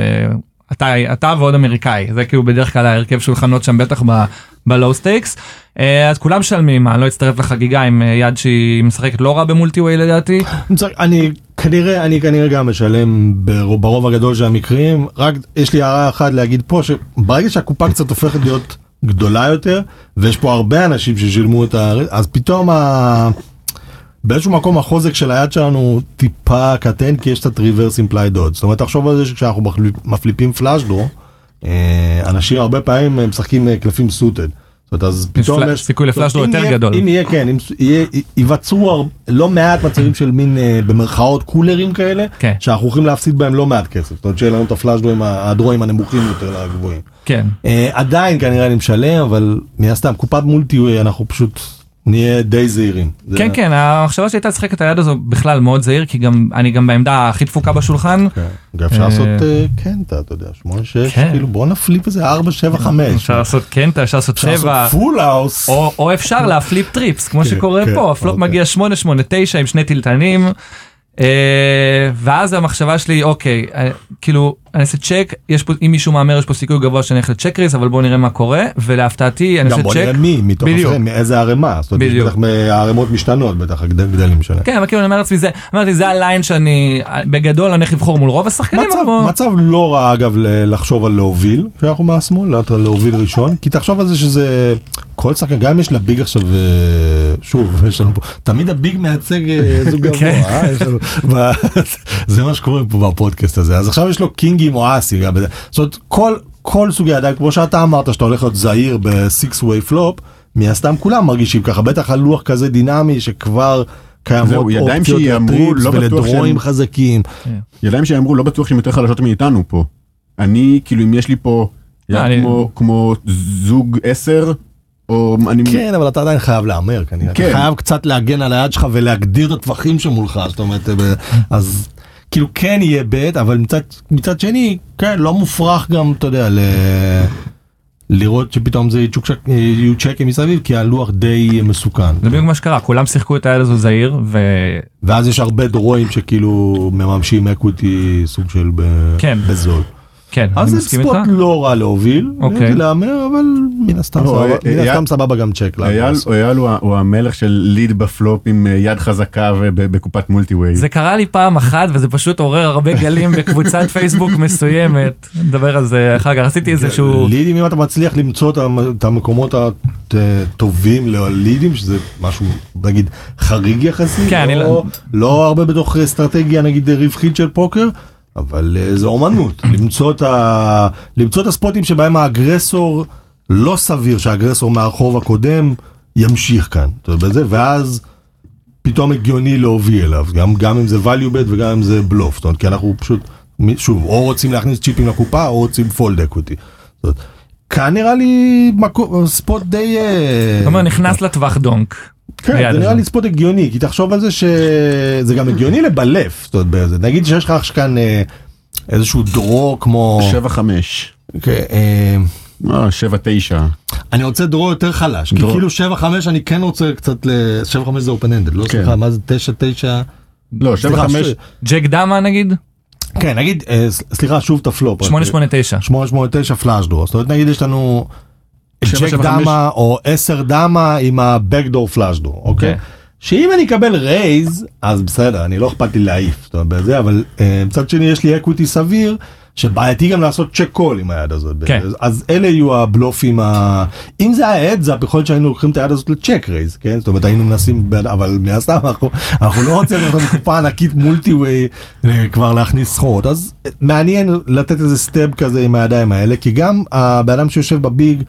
ואתה אתה ועוד אמריקאי. זה כאילו בדרך כלל ההרכב שולחנות שם בטח ב low stakes אז כולם משלמים. אני לא אצטרף לחגיגה עם אה, יד שהיא משחקת לא רע ב multi-way לדעתי. אני צריך- אני כנראה אני כנראה גם משלם ברוב ברוב הגדול של המקרים. רק יש לי הערה אחת להגיד פה שברגע שהקופה קצת הופכת להיות גדולה יותר ויש פה הרבה אנשים ששילמו את ה... אז פתאום ה... באיזשהו מקום החוזק של היד שלנו טיפה קטן כי יש את ה-reverse implied odds. זאת אומרת תחשוב על זה שכשאנחנו מפליפים פלאש דרו אנשים הרבה פעמים אה, משחקים אה, קלפים סוטד. זאת אומרת אז פתאום יש סיכוי לפלאש דרו אם יותר גדול. אם יהיה כן אם ייווצרו לא מעט מצבים של מין אה, במרכאות קולרים כאלה כן. שאנחנו הולכים להפסיד בהם לא מעט כסף. זאת אומרת שיהיה לנו את הפלאש דרוים הדרוים הנמוכים יותר לגבוהים. כן אה, עדיין כנראה אני משלם אבל מן הסתם קופת מולטי אנחנו פשוט נהיה די זהירים. זה- כן כן המחשבה שהייתה לשחק את היד הזו בכלל מאוד זהיר כי גם אני גם בעמדה הכי דפוקה בשולחן. כן. גם אפשר אה, לעשות אה, כן אתה יודע 8 6 כן. כאילו בוא נפליפ איזה 4 7 5. אפשר לעשות קנטה אפשר לעשות אפשר לעשות. full house. או, או אפשר להפליפ trips כמו כן, שקורה כן, פה הפלופ אוקיי. מגיע 8 8 9 עם שני תלתנים. אה, ואז המחשבה שלי אוקיי כאילו אני אעשה צ'ק יש פה אם מישהו מהמר יש פה סיכוי גבוה שאני אלך ל check-raise אבל בוא נראה מה קורה ולהפתעתי אני גם עושה בוא צ'ק. נראה מי מתוך בדיוק. זה מאיזה ערימה. זאת אומרת בדיוק. בטח הערימות משתנות בטח הגדלים שלהם. כן אבל כאילו אני אומר לעצמי זה אמרתי זה הליין שאני בגדול אני הולך לבחור מול רוב השחקנים מצב, אבל מצב לא רע אגב לחשוב על להוביל כשאנחנו מהשמאל לאט להוביל ראשון כי תחשוב על זה שזה כל שחקן גם אם יש לביג עכשיו אה, שוב יש לנו פה תמיד הביג מייצג אה, זוג גבוה כן. אה, לנו- ב- זה מה שקורה פה בפודקאסט הזה אז עכשיו יש לו קינגים או אסי. זאת אומרת כל כל סוגי הידיים, כמו שאתה אמרת, שאתה הולך להיות זהיר ב-6 way flop, מן הסתם כולם מרגישים ככה, בטח על לוח כזה דינמי שכבר קיימות אופציות שיאמרו, לטריפס לא ולדרואים שהם- חזקים. ידיים שאמרו לא בטוח שהן יותר חלשות מאיתנו פה. אני כאילו אם יש לי פה יד אני- כמו, כמו זוג עשר או אני כן, אבל אתה עדיין חייב להמר כנראה. כן. אתה חייב קצת להגן על היד שלך ולהגדיר את הטווחים שמולך, זאת אומרת, אז כאילו כן יהיה bet, אבל מצד, מצד שני, כן, לא מופרך גם, אתה יודע, ל... לראות שפתאום זה יהיו צ'קים מסביב, כי הלוח די מסוכן. זה בדיוק מה שקרה, כולם שיחקו את היד הזו זהיר, ו... ואז יש הרבה דרואים שכאילו מממשים equity סוג של ב... כן. בזול. כן, אז אני זה מסכים spot איתך. לא רע להוביל, אוקיי. להמר, אבל מן הסתם לא, סבבה- אה, מן אייל- הסתם סבבה גם צ'ק. אייל הוא המלך של lead ב flop עם אה, יד חזקה ובקופת multi-way. זה קרה לי פעם אחת וזה פשוט עורר הרבה גלים בקבוצת פייסבוק מסוימת. נדבר על זה אחר כך, עשיתי איזשהו... לידים אם אתה מצליח למצוא את המ- את המקומות הטובים ללידים שזה משהו נגיד חריג יחסית כן, לא, לא- לא הרבה בתוך אסטרטגיה נגיד רווחית של פוקר אבל אה, זה אומנות למצוא את ה... למצוא את הספוטים שבהם האגרסור לא סביר שהאגרסור מהרחוב הקודם ימשיך כאן בזה ואז פתאום הגיוני להוביל אליו גם גם אם זה value bet וגם אם זה בלוף זאת אומרת כי אנחנו פשוט שוב או רוצים להכניס צ'יפים לקופה או רוצים fold equity. כאן נראה לי מקום spot די אה, זאת אומרת נכנס לטווח donk. כן, זה נראה. לי spot הגיוני כי תחשוב על זה שזה גם הגיוני לבלף זאת אומרת. נגיד שיש לך כאן אה, איזשהו draw כמו שבע חמש. כן, אה, אה, שבע תשע. אני רוצה draw יותר חלש כי. כאילו 7-5 אני כן רוצה קצת ל... 7-5 זה open-ended לא כן. סליחה מה זה 9-9 לא, שבע חמש. ג'ק דמה נגיד? כן נגיד אה, סליחה שוב את הפלופ. רק, 889. 889 flush draw זאת אומרת נגיד יש לנו ג'ק. דמה או 10 דמה עם ה backdoor flush draw אוקיי. כן. שאם אני אקבל raise אז בסדר אני לא אכפת לי להעיף זאת אומרת, בזה אבל אה, מצד שני יש לי equity סביר שבעייתי גם לעשות check call עם היד הזאת כן. אז- אלה יהיו הבלופים ה... אם זה היה heads up יכול להיות שהיינו לוקחים את היד הזאת ל check raise כן זאת אומרת היינו מנסים אבל מן הסתם אנחנו אנחנו לא רוצים לעשות קופה ענקית multi way אה, כבר להכניס סחורות אז מעניין לתת איזה stab כזה עם הידיים האלה כי גם הבן אדם שיושב ב big.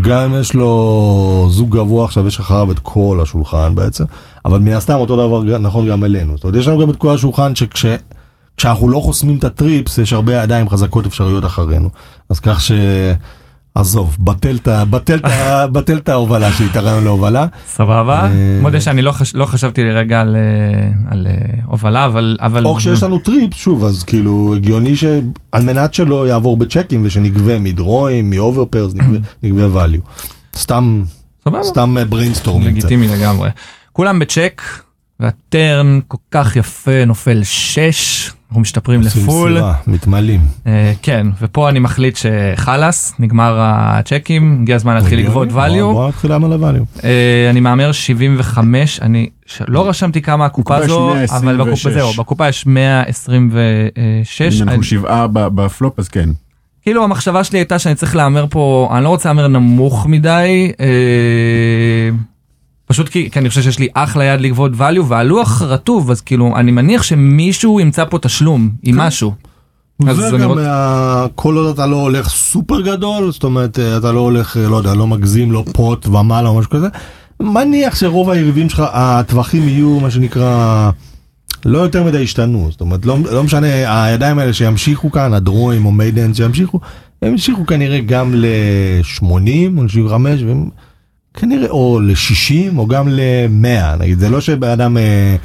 גם אם יש לו זוג גבוה עכשיו יש אחריו את כל השולחן בעצם אבל מן הסתם אותו דבר נכון גם אלינו. זאת אומרת יש לנו גם את כל השולחן שכש... כשאנחנו לא חוסמים את ה trips יש הרבה ידיים חזקות אפשריות אחרינו. אז כך ש... עזוב בטל את ההובלה שלי את הרעיון להובלה סבבה. אה, מודה שאני לא לא חשבתי לרגע על, אה, אה, הובלה אבל או כשיש לנו trip שוב אז כאילו הגיוני שעל מנת שלא יעבור בצ'קים ושנגבה מדרואים מ overpairs נגבה- value סתם. סתם brainstorming. לגיטימי לגמרי. כולם בצ'ק והטרן כל כך יפה נופל 6 אנחנו משתפרים לפול מתמלאים. אה, כן ופה אני מחליט שחלאס נגמר הצ'קים הגיע הזמן להתחיל לגבות בוא- value בוא נתחיל עם ה-value. אה, אני מהמר 75 אני ש- לא רשמתי כמה הקופה הזו אבל 126. בקופה זהו בקופה יש 126 אם אנחנו אני- שבעה ב- בפלופ אז כן. כאילו המחשבה שלי הייתה שאני צריך להמר פה אני לא רוצה להמר נמוך מדי אה, פשוט כי, כי אני חושב שיש לי אחלה יד לגבות value והלוח רטוב אז כאילו אני מניח שמישהו ימצא פה תשלום עם משהו. אז זה גם רוצ- אה, כל עוד אתה לא הולך סופר גדול זאת אומרת אה, אתה לא הולך אה, לא יודע לא מגזים לא פוט ומעלה או משהו כזה. מניח שרוב היריבים שלך הטווחים יהיו מה שנקרא לא יותר מדי השתנו זאת אומרת לא, לא משנה הידיים האלה שימשיכו כאן הדרואים או מיידן שימשיכו הם ימשיכו כנראה גם ל-80 או ל-75 והם כנראה או ל-60 או גם ל-100 נגיד זה לא שבן אדם אה,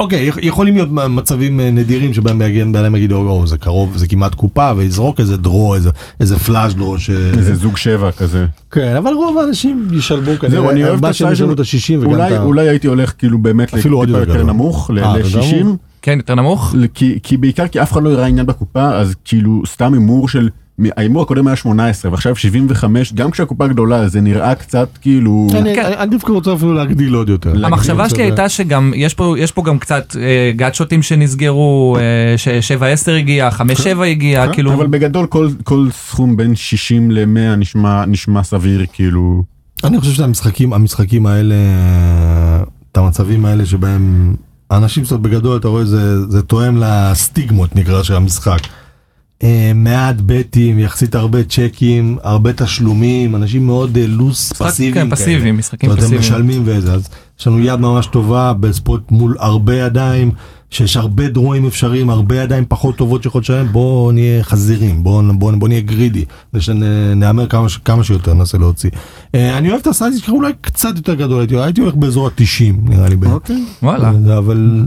אוקיי יכ- יכולים להיות מצבים אה, נדירים שבהם בן אדם יגיד או זה קרוב זה כמעט קופה ויזרוק איזה דרו איזה איזה פלאש דרו ש... איזה זוג שבע כזה. כן אבל רוב האנשים ישלבו זהו, אני כנראה אוהב את מה שהם הסייז ישלבו את ה-60 וגם אולי את ה... אולי הייתי הולך כאילו באמת אפילו עוד יותר. נמוך אה, אתה יודע ל-60 מה? כן יותר נמוך? כי כי בעיקר כי אף אחד לא יראה עניין בקופה אז כאילו סתם הימור של ההימור הקודם היה 18 ועכשיו 75 גם כשהקופה גדולה זה נראה קצת כאילו אני- כן. דווקא רוצה אפילו להגדיל עוד יותר. המחשבה שלי אה, הייתה שגם יש פה יש פה גם קצת אה, גאדשוטים שנסגרו אה, ש7-10 הגיע 5-7 הגיע כן, כאילו אבל בגדול כל כל סכום בין 60 ל-100 נשמע נשמע סביר כאילו אני חושב שהמשחקים המשחקים האלה את המצבים האלה שבהם אנשים זאת בגדול אתה רואה זה זה תואם לסטיגמות נקרא של המשחק. אה, מעט בטים, יחסית הרבה צ'קים, הרבה תשלומים, אנשים מאוד אה, לוס משחק- פסיביים. כן, פסיביים, כאלה. משחקים זאת אומרת, הם פסיביים. משלמים וזה, אז יש לנו יד ממש טובה בספורט מול הרבה ידיים, שיש הרבה דרועים אפשריים, הרבה ידיים פחות טובות שיכולות לשלם, בואו נהיה חזירים, בואו בוא, בוא נהיה גרידי, ושנהמר כמה, כמה שיותר ננסה להוציא. אה, אני אוהב את הסייז שלך אולי קצת יותר גדול, הייתי, הולך באזור ה-90 נראה לי. אוקיי. וואלה, אבל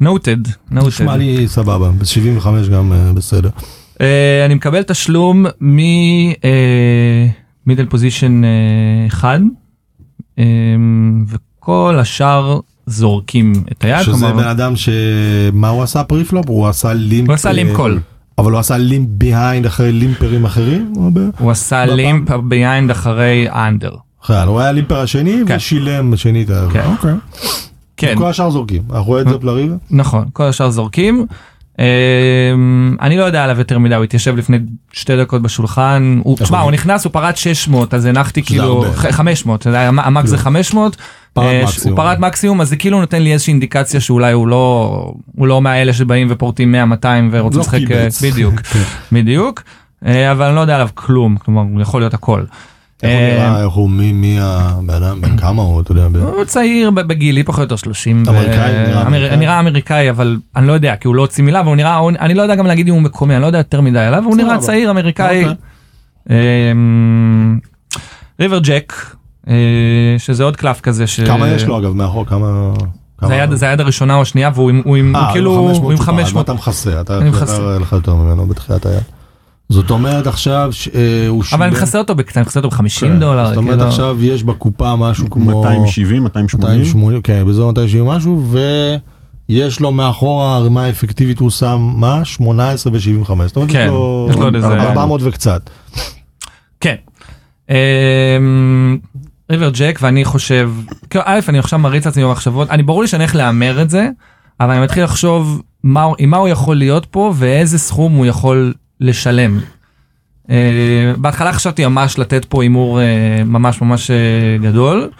noted, noted. נשמע לי סבבה, ב-75 גם אה, בסדר. אה, אני מקבל תשלום מ middle position 1 אה, וכל השאר זורקים את היד. שזה כלומר, בן אדם שמה הוא עשה preflop? הוא עשה limp. הוא עשה limp אה, call. אבל הוא עשה limp behind אחרי לימפרים אחרים? הוא עשה limp behind אחרי. אחרי, הוא היה limper השני כן. ושילם שנית. כן. אוקיי. כן, כל השאר זורקים. אנחנו רואים את זה פלריבה? נכון, כל השאר זורקים. אה, אני לא יודע עליו יותר מדי, הוא התיישב לפני שתי דקות בשולחן. הוא- תשמע, הוא? הוא נכנס, הוא פרט 600, אז הנחתי כאילו, הרבה. ח- 500, אתה יודע, המקס זה 500. פרט אה. הוא פרט מקסימום, אז זה כאילו נותן לי איזושהי אינדיקציה שאולי הוא לא, הוא לא מהאלה שבאים ופורטים 100, 200 ורוצים לא לשחק, אה. בדיוק, בדיוק. אה, אבל אני לא יודע עליו כלום, כלומר, יכול להיות הכל. איך הוא אה, נראה, איך הוא, מי- הבן אדם, בן כמה הוא, אתה יודע. הוא צעיר בגילי פחות או יותר 30. ו- אמריקאי, נראה אמר- אמריקאי. אבל אני לא יודע כי הוא לא הוציא מילה והוא נראה אני לא יודע גם להגיד אם הוא מקומי אני לא יודע יותר מדי עליו הוא נראה. צעיר אמריקאי. אוקיי. ריבר ג'ק שזה עוד קלף כזה כמה יש לו אגב מאחור? כמה... זה היד זה היד הראשונה או השנייה והוא עם- הוא עם- הוא אה, כאילו הוא עם 500 טיפה, 500 אתה מכסה, אתה. אתה- לך יותר ממנו בתחילת היד. זאת אומרת עכשיו שהוא שילם... אבל אני מכסה אותו בקטן מכסה אותו ב-50 כן, דולר. זאת אומרת כאילו. עכשיו יש בקופה משהו כמו... 270, 280. 280, כן, באזור 270 משהו, ויש לו מאחור הערימה האפקטיבית הוא שם מה? 18 ו-75. זאת אומרת, כן, יש לו יש לו עוד איזה- 400 וקצת. כן. אמ, ריבר ג'ק ואני חושב, כאילו, א' אני עכשיו מריץ לעצמי במחשבות, אני ברור לי שאני הולך להמר את זה, אבל אני מתחיל לחשוב מה, עם מה הוא יכול להיות פה ואיזה סכום הוא יכול לשלם. אה, בהתחלה חשבתי ממש לתת פה הימור אה, ממש ממש אה, גדול.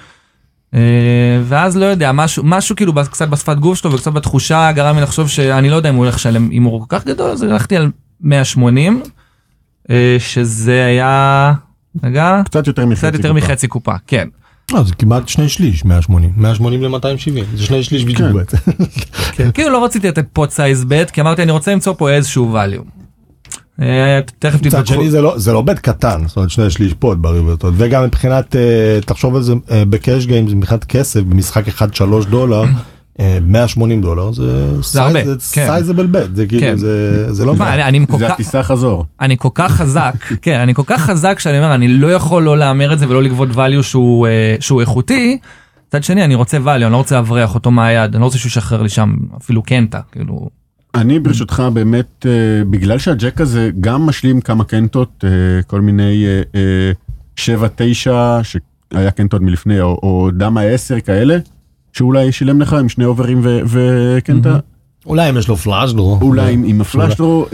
אה, ואז לא יודע משהו משהו כאילו קצת בשפת גוף שלו וקצת בתחושה גרם לי לחשוב שאני לא יודע אם הוא הולך לשלם הימור כל כך גדול אז הלכתי על 180 אה, שזה היה רגע קצת יותר מחצי. קצת יותר קופה. מחצי קופה כן אה, זה כמעט שני שליש, 180. 180 ל-270, זה שני שליש בדיוק כן. כן. כאילו לא רציתי לתת פוט סייז בט כי אמרתי אני רוצה למצוא פה איזשהו value. אה, תכף מצד תתווכחו. שני זה לא, זה לא בית קטן, זאת אומרת שני שליש פוד בריברטות, וגם מבחינת, אה, תחשוב על זה, אה, בקאש גיימס, מבחינת כסף, במשחק אחד 3 דולר, אה, 180 דולר, זה הרבה, כן. סייזבל בית, זה כן. כאילו, זה זה לא מעט. אני- אני זה כך- הטיסה חזור. אני כל כך חזק, כן, אני כל כך חזק שאני אומר, אני לא יכול לא להמר את זה ולא לגבות value שהוא, שהוא איכותי. מצד שני, אני רוצה value, אני לא רוצה להבריח אותו מהיד, אני לא רוצה שהוא ישחרר לי שם אפילו קנטה, כאילו. אני ברשותך באמת, אה, בגלל שהג'ק הזה גם משלים כמה קנטות, אה, כל מיני אה, אה, 7-9 שהיה קנטות מלפני, או, או דמה 10 כאלה, שאולי שילם לך עם שני אוברים וקנטה, אולי אם יש לו פלאש דרו. אולי עם, הפלאשדרו,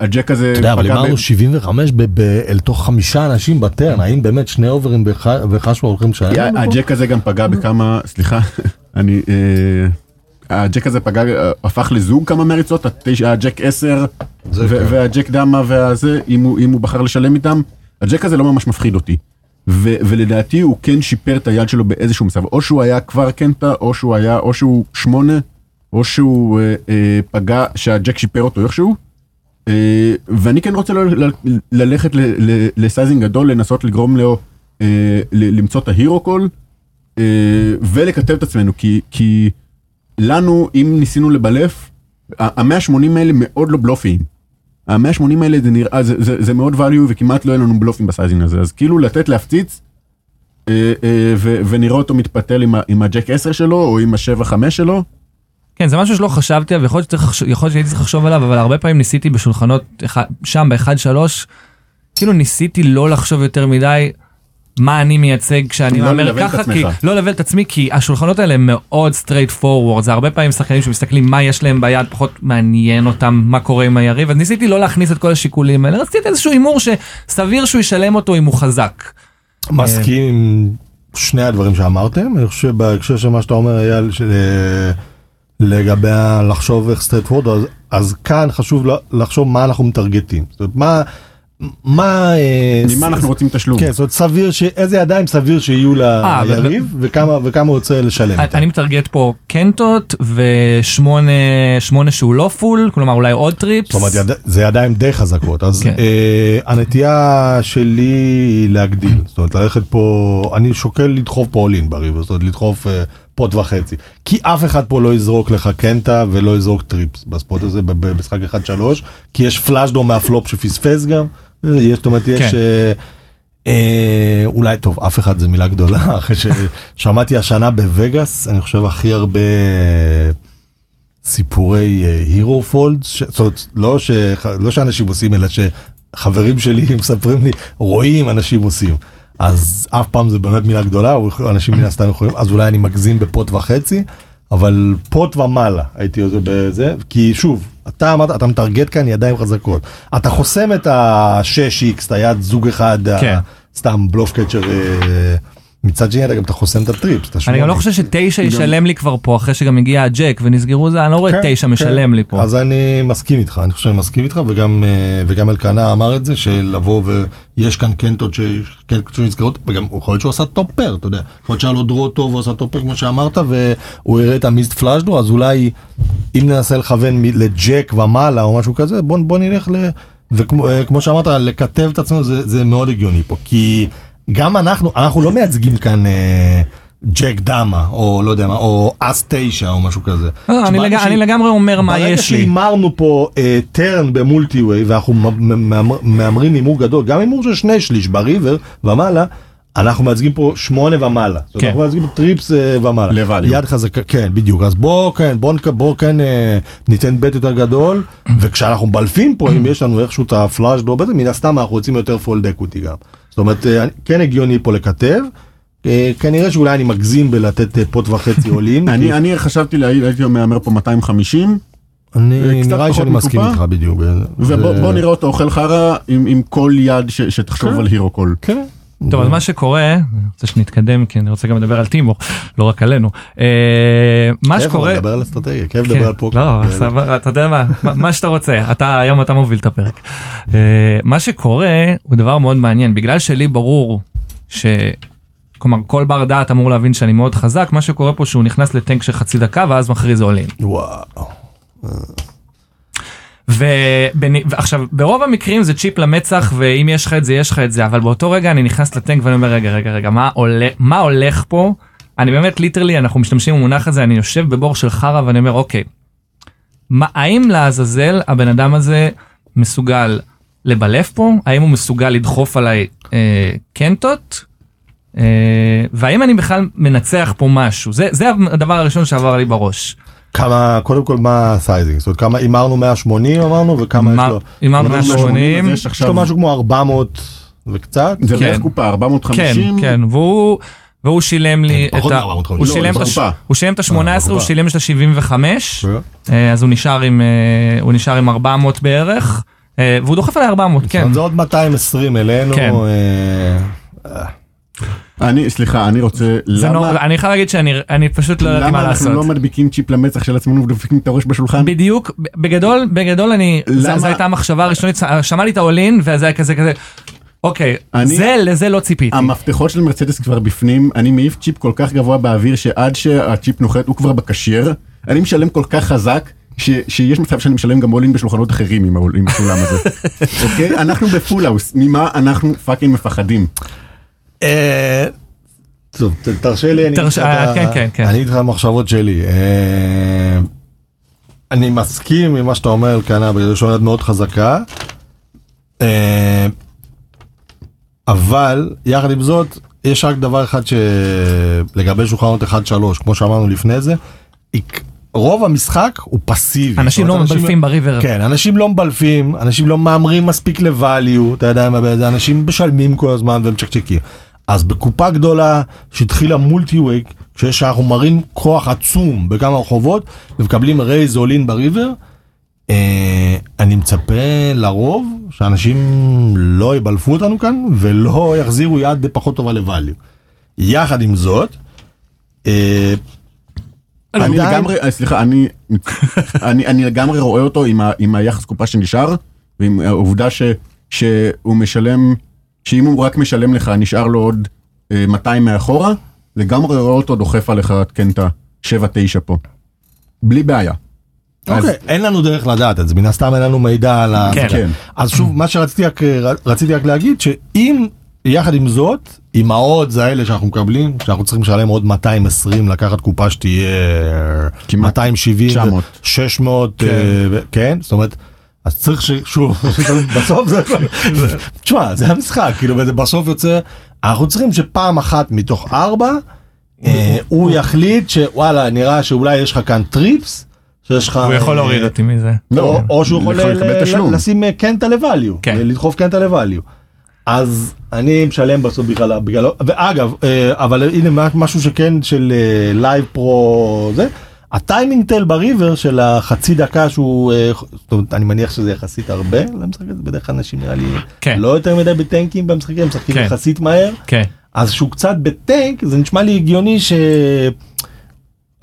הג'ק הזה אתה יודע, אבל אמרנו 75 ב- ב- אל תוך חמישה אנשים בטרן, האם באמת שני אוברים וחשבו הולכים לשלם? הג'ק הזה גם פגע בכמה, סליחה, אני, הג'ק הזה פגע, אה, הפך לזוג כמה מריצות, הג'ק 10 זה ו- כן. והג'ק דמה והזה, אם הוא, אם הוא בחר לשלם איתם, הג'ק הזה לא ממש מפחיד אותי. ו- ולדעתי הוא כן שיפר את היד שלו באיזשהו מצב, או שהוא היה כבר קנטה, או שהוא היה, או שהוא שמונה, או שהוא אה, אה, פגע, שהג'ק שיפר אותו איכשהו. אה, ואני כן רוצה ל- ל- ללכת ל- ל- ל sizing גדול, לנסות לגרום לו אה, ל- למצוא את ה hero call, אה, ולקטב את עצמנו, כי, כי לנו, אם ניסינו לבלף, ה-180 האלה מאוד לא בלופיים. ה-180 האלה זה נראה, זה, זה, זה מאוד value וכמעט לא יהיה לנו בלופים ב sizing הזה, אז כאילו לתת להפציץ, אה, אה, ו, ונראה אותו מתפתל עם, עם הג'ק 10 שלו, או עם ה-7 5 שלו, כן, זה משהו שלא חשבתי עליו, יכול להיות שהייתי צריך לחשוב עליו, אבל הרבה פעמים ניסיתי בשולחנות שם ב-1-3, כאילו ניסיתי לא לחשוב יותר מדי מה אני מייצג כשאני לא את ככה, כי. לא לבל את עצמי, כי השולחנות האלה הם מאוד straight forward, זה הרבה פעמים שחקנים שמסתכלים מה יש להם ביד, פחות מעניין אותם מה קורה עם היריב, אז ניסיתי לא להכניס את כל השיקולים האלה, רציתי איזשהו הימור שסביר שהוא ישלם אותו אם הוא חזק. מסכים עם שני הדברים שאמרתם, אני חושב שבהקשר של מה שאתה אומר אייל, של, אה, לגבי לחשוב איך straight forward, אז, אז כאן חשוב לחשוב מה אנחנו מטרגטים. זאת אומרת, מה, מה, אה, ממה ס- אנחנו רוצים תשלום? כן, זאת אומרת, סביר, ש... איזה ידיים סביר שיהיו אה, ליריב, וכמה, וכמה הוא רוצה לשלם. אני מטרגט פה קנטות ושמונה שמונה שהוא לא full, כלומר אולי עוד trips. זאת אומרת, יד... זה ידיים די חזקות, אז כן. אה, הנטייה שלי היא להגדיל, זאת אומרת ללכת פה, אני שוקל לדחוף פה all in ב river, זאת אומרת לדחוף אה, pot וחצי, כי אף אחד פה לא יזרוק לך קנטה ולא יזרוק trips ב spot הזה במשחק 1-3, כי יש flush draw מה flop שפספס גם, יש, זאת אומרת יש... כן. אה, אה, אולי טוב אף אחד זה מילה גדולה אחרי ששמעתי השנה בווגאס אני חושב הכי הרבה סיפורי hero fold, לא, ש, לא שאנשים עושים אלא שחברים שלי מספרים לי רואים אנשים עושים. אז אף פעם זה באמת מילה גדולה, אנשים מן הסתם יכולים, אז אולי אני מגזים בפוט וחצי, אבל פוט ומעלה הייתי עושה בזה, כי שוב, אתה אמרת, אתה מטרגט כאן ידיים חזקות. אתה חוסם את ה-6x, את היד זוג אחד, כן. סתם בלוף קצ'ר, אה, מצד שני אתה גם אתה חוסם את הטריפס. את אני גם לא. חושב שתשע ישלם לי כבר פה אחרי שגם הגיע הג'ק ונסגרו זה, אני לא רואה כן, תשע כן. משלם לי פה. אז אני מסכים איתך, אני חושב שאני מסכים איתך, וגם, אה, וגם אלקנה אמר את זה, שלבוא ויש כאן קנטות שקנטות שנזכרות, וגם יכול להיות שהוא עשה top pair, אתה יודע, יכול להיות שהיה לו draw טוב, הוא עשה top pair כמו שאמרת, והוא הראה את ה missed flush draw, אז אולי אם ננסה לכוון לג'ק ומעלה או משהו כזה, בוא, נלך. וכמו אה, שאמרת, לקטב את עצמנו זה מאוד הגיוני פה, כי גם אנחנו, אנחנו לא מייצגים כאן... אה, ג'ק דמה או לא יודע מה או אס תשע או משהו כזה. לא, אני לגמרי אומר מה ברגע יש לי. שהימרנו פה אה, turn ב multi way ואנחנו מהמרים הימור גדול גם הימור של שני שליש ב river ומעלה אנחנו מייצגים פה שמונה ומעלה. כן. אנחנו מייצגים פה trips אה, ומעלה. ל value. יד חזקה כן בדיוק אז בוא כן בוא כן אה, ניתן bet יותר גדול וכשאנחנו מבלפים פה אם יש לנו איכשהו את ה flush draw בזה מן הסתם אנחנו רוצים יותר fold equity גם. זאת אומרת אה, כן הגיוני פה לקטב. אה, כנראה שאולי אני מגזים בלתת אה, pot וחצי all in. אני חשבתי לה- הייתי מהמר פה 250 אני נראה לי שאני מסכים. איתך בדיוק. ובוא נראה אותו אוכל חרא עם כל יד שתחשוב כן. על הירו קול. כן. טוב אז מה שקורה, אני רוצה שנתקדם כי אני רוצה גם לדבר על טימו, לא רק עלינו. אה, מה כיף שקורה, לדבר על אסטרטגיה, כיף כן, לדבר על פוקר. לא, כן. סבבה, אתה יודע מה, מה- שאתה רוצה, אתה היום אתה מוביל את הפרק. אה, מה שקורה הוא דבר מאוד מעניין, בגלל שלי ברור ש... כלומר כל בר דעת אמור להבין שאני מאוד חזק, מה שקורה פה שהוא נכנס לטנק של חצי דקה ואז מכריז אולין. וואו. ועכשיו ברוב המקרים זה צ'יפ למצח ואם יש לך את זה יש לך את זה אבל באותו רגע אני נכנס לטנק ואני אומר רגע רגע רגע מה עולה מה הולך פה אני באמת literally אנחנו משתמשים במונח הזה אני יושב בבור של חרא ואני אומר אוקיי. מה האם לעזאזל הבן אדם הזה מסוגל לבלף פה האם הוא מסוגל לדחוף עליי אה, קנטות. אה, והאם אני בכלל מנצח פה משהו זה זה הדבר הראשון שעבר לי בראש. כמה, קודם כל מה ה sizing? זאת אומרת כמה הימרנו 180 אמרנו וכמה יש מה- לו? הימרנו אמרנו 180. אז יש יש עכשיו לו משהו כמו 400 וקצת. זה כן. בערך קופה כן 450 כן והוא והוא שילם לי פחות את ה... מ-450. הוא לא, שילם את. ה- הוא שילם את ה-18 הוא. שילם את ה-75 אז הוא נשאר עם אה, הוא נשאר עם 400 בערך אה, והוא דוחף עליי 400 כן זה עוד 220 אלינו. אני סליחה אני רוצה זה למה נורא אני חייב להגיד שאני אני פשוט לא למה מה אנחנו לא לעשות. מדביקים צ'יפ למצח של עצמנו ודופקים את הראש בשולחן? בדיוק בגדול בגדול אני למה? זו הייתה המחשבה הראשונית שמע לי את ה all in וזה היה כזה כזה אוקיי אני- זה לזה לא ציפיתי. המפתחות של מרצדס כבר בפנים אני מעיף צ'יפ כל כך גבוה באוויר שעד שהצ'יפ נוחת הוא כבר ב cashier אני משלם כל כך חזק ש, שיש מצב שאני משלם גם all in בשולחנות אחרים עם עם הסולם הזה. אוקיי אנחנו ב full house ממה אנחנו fucking מפחדים. אה, טוב, תרשה לי, אני אגיד תרש- את ה- אה, כן, כן, כן. אני אגיד לך את המחשבות שלי. אה, אני מסכים עם מה שאתה אומר, אלקנה, בגלל שהוא יד מאוד חזקה. אבל יחד עם זאת, יש רק דבר אחד שלגבי שולחנות 1-3, כמו שאמרנו לפני זה, רוב המשחק הוא פסיבי. אנשים לא אומרת, מבלפים בריבר. כן, אנשים לא מבלפים, אנשים לא מהמרים מספיק לvalue, אתה יודע מה, אנשים משלמים כל הזמן ומצ'קצ'קים. אז בקופה גדולה שהתחילה מולטי וייק, כשיש אנחנו מראים כוח עצום בכמה רחובות ומקבלים רייז אולין בריבר, אה, אני מצפה לרוב שאנשים לא יבלפו אותנו כאן ולא יחזירו יד פחות טובה לvalue. יחד עם זאת, אה, אני עדיין- לגמרי, אה, סליחה, אני, אני, אני לגמרי רואה אותו עם, ה, עם היחס קופה שנשאר, ועם העובדה ש, שהוא משלם, שאם הוא רק משלם לך, נשאר לו עוד אה, 200 מאחורה, לגמרי רואה אותו דוחף עליך כן את ה-7-9 פה. בלי בעיה. אז- אוקיי, אין לנו דרך לדעת את זה, מן הסתם אין לנו מידע על ה... כן. כן. אז שוב, מה שרציתי רק, רציתי רק להגיד, שאם, יחד עם זאת, עם העודס האלה שאנחנו מקבלים, שאנחנו צריכים לשלם עוד 220 לקחת קופה שתהיה כמעט 270, 900. 600, כן. אה, כן, זאת אומרת, אז צריך ש... שוב, בסוף זה... תשמע, זה המשחק, כאילו, וזה בסוף יוצא, אנחנו צריכים שפעם אחת מתוך ארבע, אה, הוא יחליט שוואלה, נראה שאולי יש לך כאן טריפס, שיש לך... הוא יכול אה, להוריד אותי מזה. לא, או, או שהוא יכול. לשים אה, קנטה לvalue, כן. לדחוף קנטה לvalue. אז אני משלם בסוף בגלל, בגלל, ואגב, אבל הנה משהו שכן של לייב פרו זה, הטיימינג טל בריבר של החצי דקה שהוא, אה, זאת אומרת, אני מניח שזה יחסית הרבה למשחק הזה, בדרך כלל אנשים נראה לי כן. לא יותר מדי בטנקים במשחקים, משחקים כן. יחסית מהר. כן. אז שהוא קצת בטנק זה נשמע לי הגיוני ש...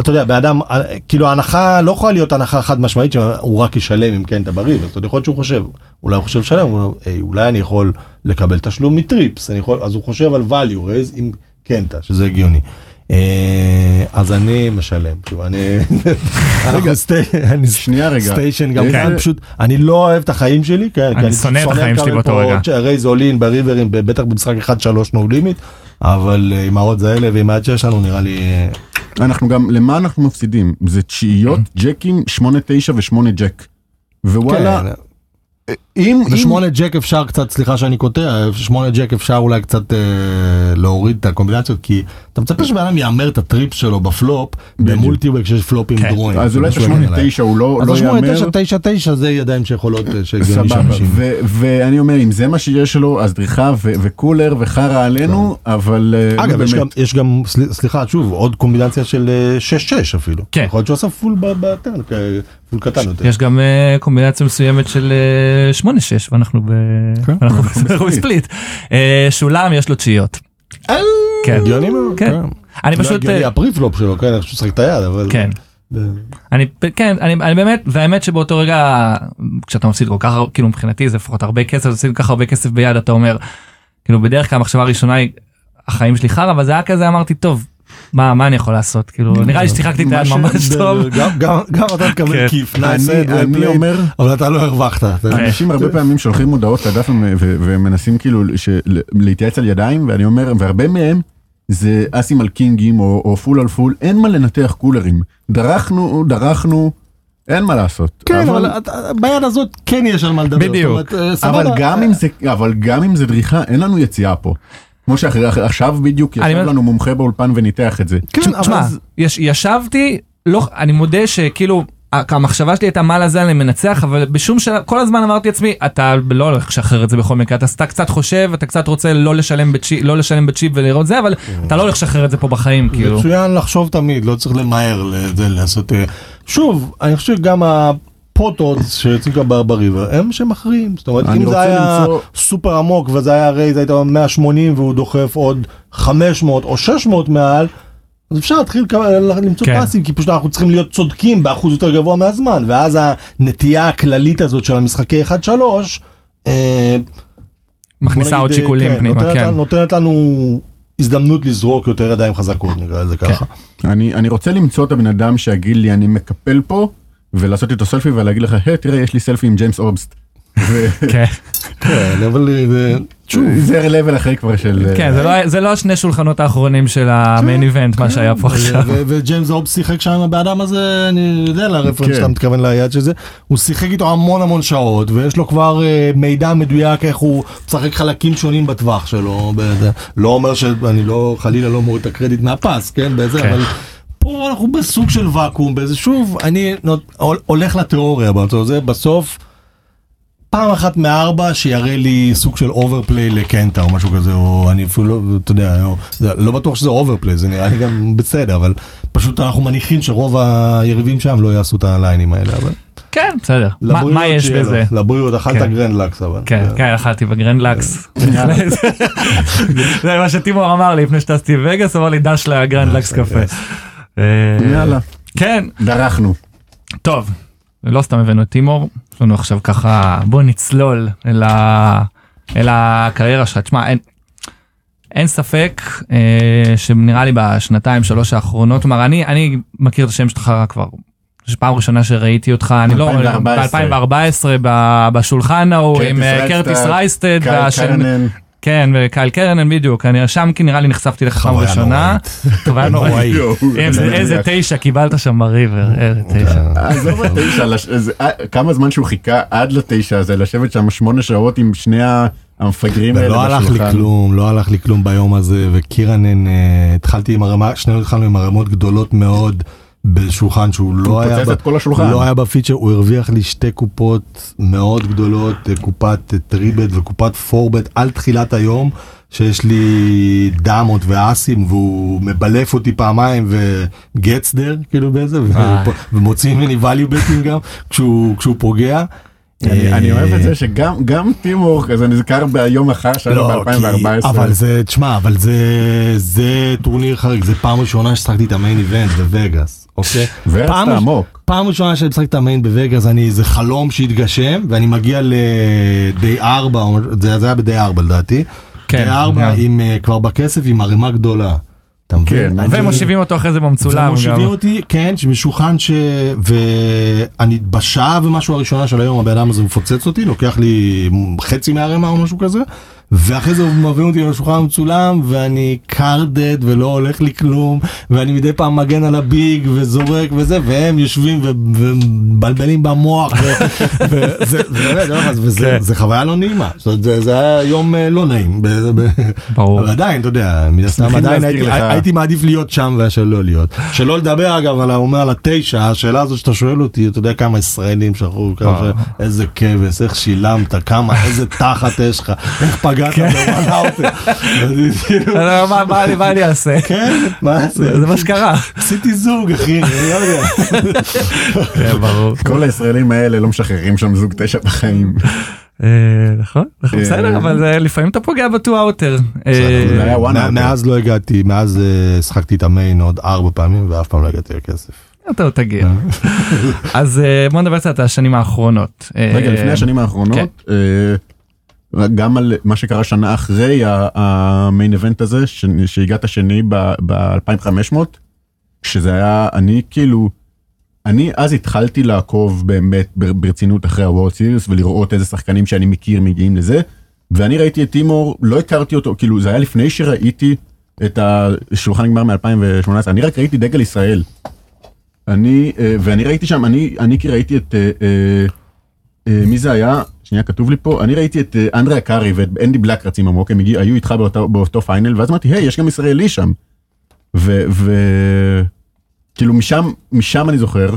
אתה יודע, באדם, כאילו ההנחה לא יכולה להיות הנחה חד משמעית שהוא רק ישלם אם כן אתה בריא, אז יכול להיות שהוא חושב, אולי הוא חושב "היי, אולי אני יכול לקבל תשלום מטריפס, אני יכול, אז הוא חושב על value raise עם קנטה, שזה הגיוני. אה, אז אני משלם, שוב, אני, רגע, אני שנייה רגע. סטיישן גם כאן פשוט, אני לא אוהב את החיים שלי, כן, כי אני שונא את החיים שלי באותו רגע. רייז אולין בריברים, בטח במשחק 1-3 נו לימיט, אבל אה, עם העוד האלה ועם העד שיש לנו נראה לי... אה, אנחנו גם, למה אנחנו מפסידים? זה תשיעיות, ג'קים, 8-9 ו-8 ג'ק. ווואלה, כן, אם, ושמונה ג'ק אפשר קצת, סליחה שאני קוטע, שמונה ג'ק אפשר אולי קצת אה, להוריד את הקומבינציות, כי אתה מצפה שבן אדם יאמר את הטריפס שלו בפלופ, בדיוק. במולטיוור כשיש פלופים כן. דרועים. אז אולי עליי. ה-8-9 הוא לא אז לא יאמר. תשע תשע תשע זה ידיים שיכולות, אה, שהגיוני שאנשים... ו- ואני אומר, אם זה מה שיש לו, אז דריכה ו- וקולר וחרא עלינו, אבל... אה, אגב, יש. גם, יש גם, סל- סליחה, שוב, עוד קומבינציה של אה, 6-6 אפילו. כן. יכול להיות שהוא עשה פול ב- בטרן, פול קטן יותר. יש גם קומבינציה מסוימת של 8-6 ואנחנו ב... כן, אנחנו בספליט. אה, שולם יש לו תשיעיות. כן. הגיוני מאוד. כן. אני לא פשוט... הגיוני אה, הפריפלופ שלו, כן, איך שהוא שחק את היד, אבל... כן. אני כן אני, אני באמת והאמת שבאותו רגע כשאתה מפסיד כל כך כאילו מבחינתי זה לפחות הרבה כסף מפסיד כל כך הרבה כסף ביד אתה אומר כאילו בדרך כלל המחשבה הראשונה היא החיים שלי חרא אבל זה היה כזה אמרתי טוב מה מה אני יכול לעשות כאילו נראה לי ששיחקתי את היד ממש טוב. גם- גם גם אתה תקבל כן. כיף, אני- אומר, אבל אתה לא הרווחת. אנשים הרבה פעמים שולחים הודעות לדף ומנסים כאילו להתייעץ על ידיים, ואני אומר, והרבה מהם זה אסים על קינגים או או פול על פול, אין מה לנתח קולרים. דרכנו, דרכנו, אין מה לעשות. כן, אבל אתה- ביד הזאת כן יש על מה לדבר. בדיוק. אומרת, אה, אבל. גם אם זה, אבל גם אם זה דריכה, אין לנו יציאה פה. כמו שעכשיו בדיוק ישב לנו מומחה באולפן וניתח את זה. כן, תשמע, אבל ישבתי, לא, אני מודה שכאילו, המחשבה שלי הייתה מה לזה אני מנצח, אבל בשום שלב, כל הזמן אמרתי לעצמי, אתה לא הולך לשחרר את זה בכל מקרה, אתה, אתה קצת חושב, אתה קצת רוצה לא לשלם בצ'יפ, לא לשלם בצ'יפ ולראות זה, אבל אתה לא הולך לשחרר את זה פה בחיים, כאילו. מצוין לחשוב תמיד, לא צריך למהר לזה לעשות... אה, שוב, אני חושב שגם הפוטות שיוצאים גם בריבר הם שמכריעים. זאת אומרת, אם זה היה למצוא- סופר עמוק וזה היה רייז, היית 180 והוא דוחף עוד 500 או 600 מעל, אז אפשר להתחיל למצוא כן. פסים, כי פשוט אנחנו צריכים להיות צודקים באחוז יותר גבוה מהזמן, ואז הנטייה הכללית הזאת של המשחקי 1-3, אה, מכניסה עוד נגיד, שיקולים כן, פנימה, נותנת כן. נותנת לנו הזדמנות לזרוק יותר ידיים חזקות, נקרא לזה ככה. אני, אני רוצה למצוא את הבן אדם שיגיד לי אני מקפל פה ולעשות איתו סלפי ולהגיד לך היי תראה יש לי סלפי עם ג'יימס אובסט. כן, כן, אבל אה, זה- לבל אחרי כבר של כן, זה לא- זה לא השני שולחנות האחרונים של המיין איבנט, מה שהיה פה עכשיו. וג'יימס אופ שיחק שם עם הבאדם הזה, אני יודע לרפרנס כן. שאתה מתכוון ליד של זה, הוא שיחק איתו המון המון שעות, ויש לו כבר אה, מידע מדויק איך הוא משחק חלקים שונים בטווח שלו. לא אומר שאני לא, חלילה לא מוריד את הקרדיט מהפס, כן, בזה, כן. אבל... פה אנחנו בסוג של ואקום, באיזה שוב, אני הול- הולך לתיאוריה, באותו זה בסוף, פעם אחת מארבע שיראה לי סוג של overplay לקנטה או משהו כזה, או אני אפילו לא, אתה יודע, לא, זה, לא בטוח שזה overplay, זה נראה לי גם בסדר, אבל פשוט אנחנו מניחים שרוב היריבים שם לא יעשו את הליינים האלה, אבל כן, בסדר. מה- יש בזה? לבריאות, אכלת כן. גרנד לקס אבל. כן, כן, אכלתי בגרנד לקס. זה מה שטימור אמר לי לפני שטסתי וגאס, אמר לי דש לגרנד לקס קפה. אה, יאללה. כן, דרכנו. טוב, לא סתם הבאנו את טימור, יש לנו עכשיו ככה, בוא נצלול אל, ה... אל הקריירה שלך. תשמע, אין, אין ספק אה, שנראה לי בשנתיים שלוש האחרונות, כלומר אני, אני מכיר את השם שלך כבר, זו פעם ראשונה שראיתי אותך, אני לא, 2014. ב-2014 בשולחן ההוא עם אה, קרטיס רייסטד. כן, וקייל קרנן בדיוק, אני שם כי נראה לי נחשפתי לך פעם ראשונה. חוויה נוראית. איזה-. תשע קיבלת שם בריבר, איזה תשע. עזוב התשע, אה, כמה זמן שהוא חיכה עד לתשע הזה, לשבת שם שמונה שעות עם שני ה- המפגרים האלה ולא הלך לי בשולחן. כלום, לא הלך לי כלום ביום הזה, וקירנן, אה, התחלתי עם הרמה, שנינו התחלנו עם הרמות גדולות מאוד בשולחן שהוא לא היה, ב- כל השולחן. לא היה בפיצ'ר, הוא הרוויח לי שתי קופות מאוד גדולות, אה, קופת אה, טריבט וקופת פורבט על תחילת היום, שיש לי דמות ואסים והוא מבלף אותי פעמיים וגטס דר כאילו באיזה, אה. ומוציא ממני value betting גם כשהוא כשהוא פוגע. אני אני אוהב את זה שגם גם טימור כזה נזכר ביום אחר שלנו לא, ב-2014. כי- אבל זה, תשמע, אבל זה, זה טורניר חריג, זה פעם ראשונה ששחקתי את המיין איבנט בווגאס, אוקיי? ורצת פעם- עמוק. פעם ראשונה שאני משחק את המיין בווגאס, אני, זה חלום שהתגשם, ואני מגיע לדי 4, או משהו- זה זה היה בדי 4 לדעתי. כן, די 4 גם. עם, אה, כבר בכסף עם ערימה גדולה. אתה מבין? כן, ומושיבים אותו אחרי זה במצולם. ומושיבים. אותי, כן, שמשולחן ש... ואני בשעה ומשהו הראשונה של היום הבן אדם הזה מפוצץ אותי, לוקח לי חצי מהרמה או משהו כזה, ואחרי זה הוא מביא אותי לשולחן המצולם ואני קרדד ולא הולך לי כלום, ואני מדי פעם מגן על הביג וזורק וזה, והם יושבים ומבלבלים במוח, וזה חוויה לא נעימה, זה היה יום אה, לא נעים. ברור. אבל עדיין, אתה יודע, מן הסתם שמחים עדיין הייתי, מעדיף להיות שם מאשר לא להיות. שלא לדבר אגב על האומר על התשע, השאלה הזאת שאתה שואל אותי, אתה יודע כמה ישראלים שכחו, כמה וואו. ש- איזה כבש, איך שילמת, כמה, איזה תחת יש לך, איך פגעת כן. בוואנאוטר. אה, מה- מה אני- אעשה? כן, מה זה? זה מה שקרה. עשיתי זוג אחי, אני לא יודע. כן, ברור. כל הישראלים האלה לא משחררים שם זוג תשע בחיים. אה, נכון, נכון, אה, בסדר, אבל זה- לפעמים אתה פוגע בטו אאוטר. מא- out. מאז לא הגעתי, מאז אה, שחקתי את המיין עוד ארבע פעמים ואף פעם לא הגעתי לכסף. אתה עוד תגיע. אז אה, בוא נדבר קצת על השנים האחרונות. רגע, אה, לפני השנים האחרונות, אה, גם על מה שקרה שנה אחרי המיין איבנט הזה, ש- שהגעת שני ב-2500, שזה היה, אני כאילו, אני אז התחלתי לעקוב באמת בר- ברצינות אחרי ה World Series ולראות איזה שחקנים שאני מכיר מגיעים לזה, ואני ראיתי את טימור, לא הכרתי אותו, כאילו זה היה לפני שראיתי את השולחן גמר מ-2018, אני רק ראיתי דגל ישראל. אני, אה, ואני ראיתי שם, אני, אני כי ראיתי את, אה, אה, מי זה היה? שנייה כתוב לי פה, אני ראיתי את אה, אנדריה קארי ואת אנדי בלק רצים עמוק, הם היו איתך באותו, באותו final, ואז אמרתי, היי, יש גם ישראלי שם. ו... ו... כאילו משם, משם אני זוכר.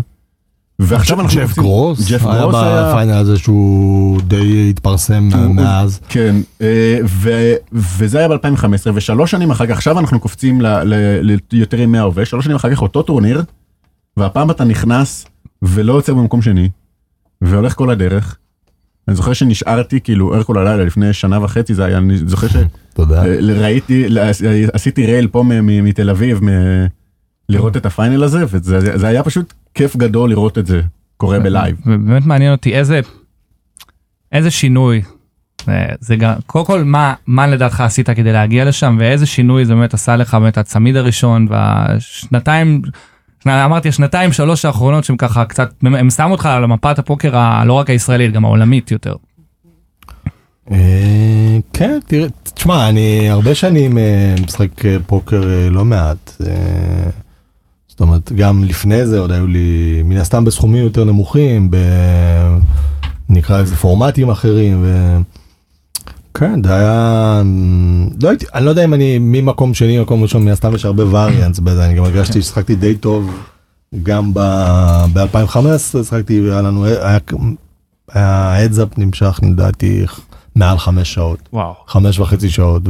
ועכשיו אנחנו... ג'ף גרוס, ג'ף היה גרוס היה... ב final הזה שהוא די התפרסם הוא- מאז. כן, אה, ו- וזה היה ב-2015, ושלוש שנים אחר כך, עכשיו אנחנו קופצים ל- ל- ליותר ימי ההווה, שלוש שנים אחר כך אותו טורניר, והפעם אתה נכנס ולא יוצא במקום שני, והולך כל הדרך. אני זוכר שנשארתי כאילו ער כל הלילה לפני שנה וחצי זה היה, אני זוכר. שראיתי, עשיתי rail פה מתל אביב, לראות את ה final הזה, וזה זה היה פשוט כיף גדול לראות את זה קורה ב live. ובאמת מעניין אותי איזה איזה שינוי אה, זה גם קודם כל מה מה לדעתך עשית כדי להגיע לשם ואיזה שינוי זה באמת עשה לך באמת הצמיד הראשון והשנתיים. אמרתי השנתיים שלוש האחרונות שהם ככה קצת הם שמו אותך על מפת הפוקר ה- לא רק הישראלית גם העולמית יותר. אה, כן, תראה, תשמע, אני הרבה שנים אה, משחק אה, פוקר לא מעט. זאת אומרת, גם לפני זה עוד היו לי, מן הסתם בסכומים יותר נמוכים. נקרא לזה פורמטים אחרים. ו... כן, זה היה, לא הייתי, אני לא יודע אם אני ממקום שני מקום ראשון, מן הסתם יש הרבה וריאנס בזה, אני גם הרגשתי ששחקתי די טוב גם ב-2015, שחקתי, היה לנו, היה, היה הדזאפ נמשך לדעתי מעל חמש שעות, וואו. חמש וחצי שעות,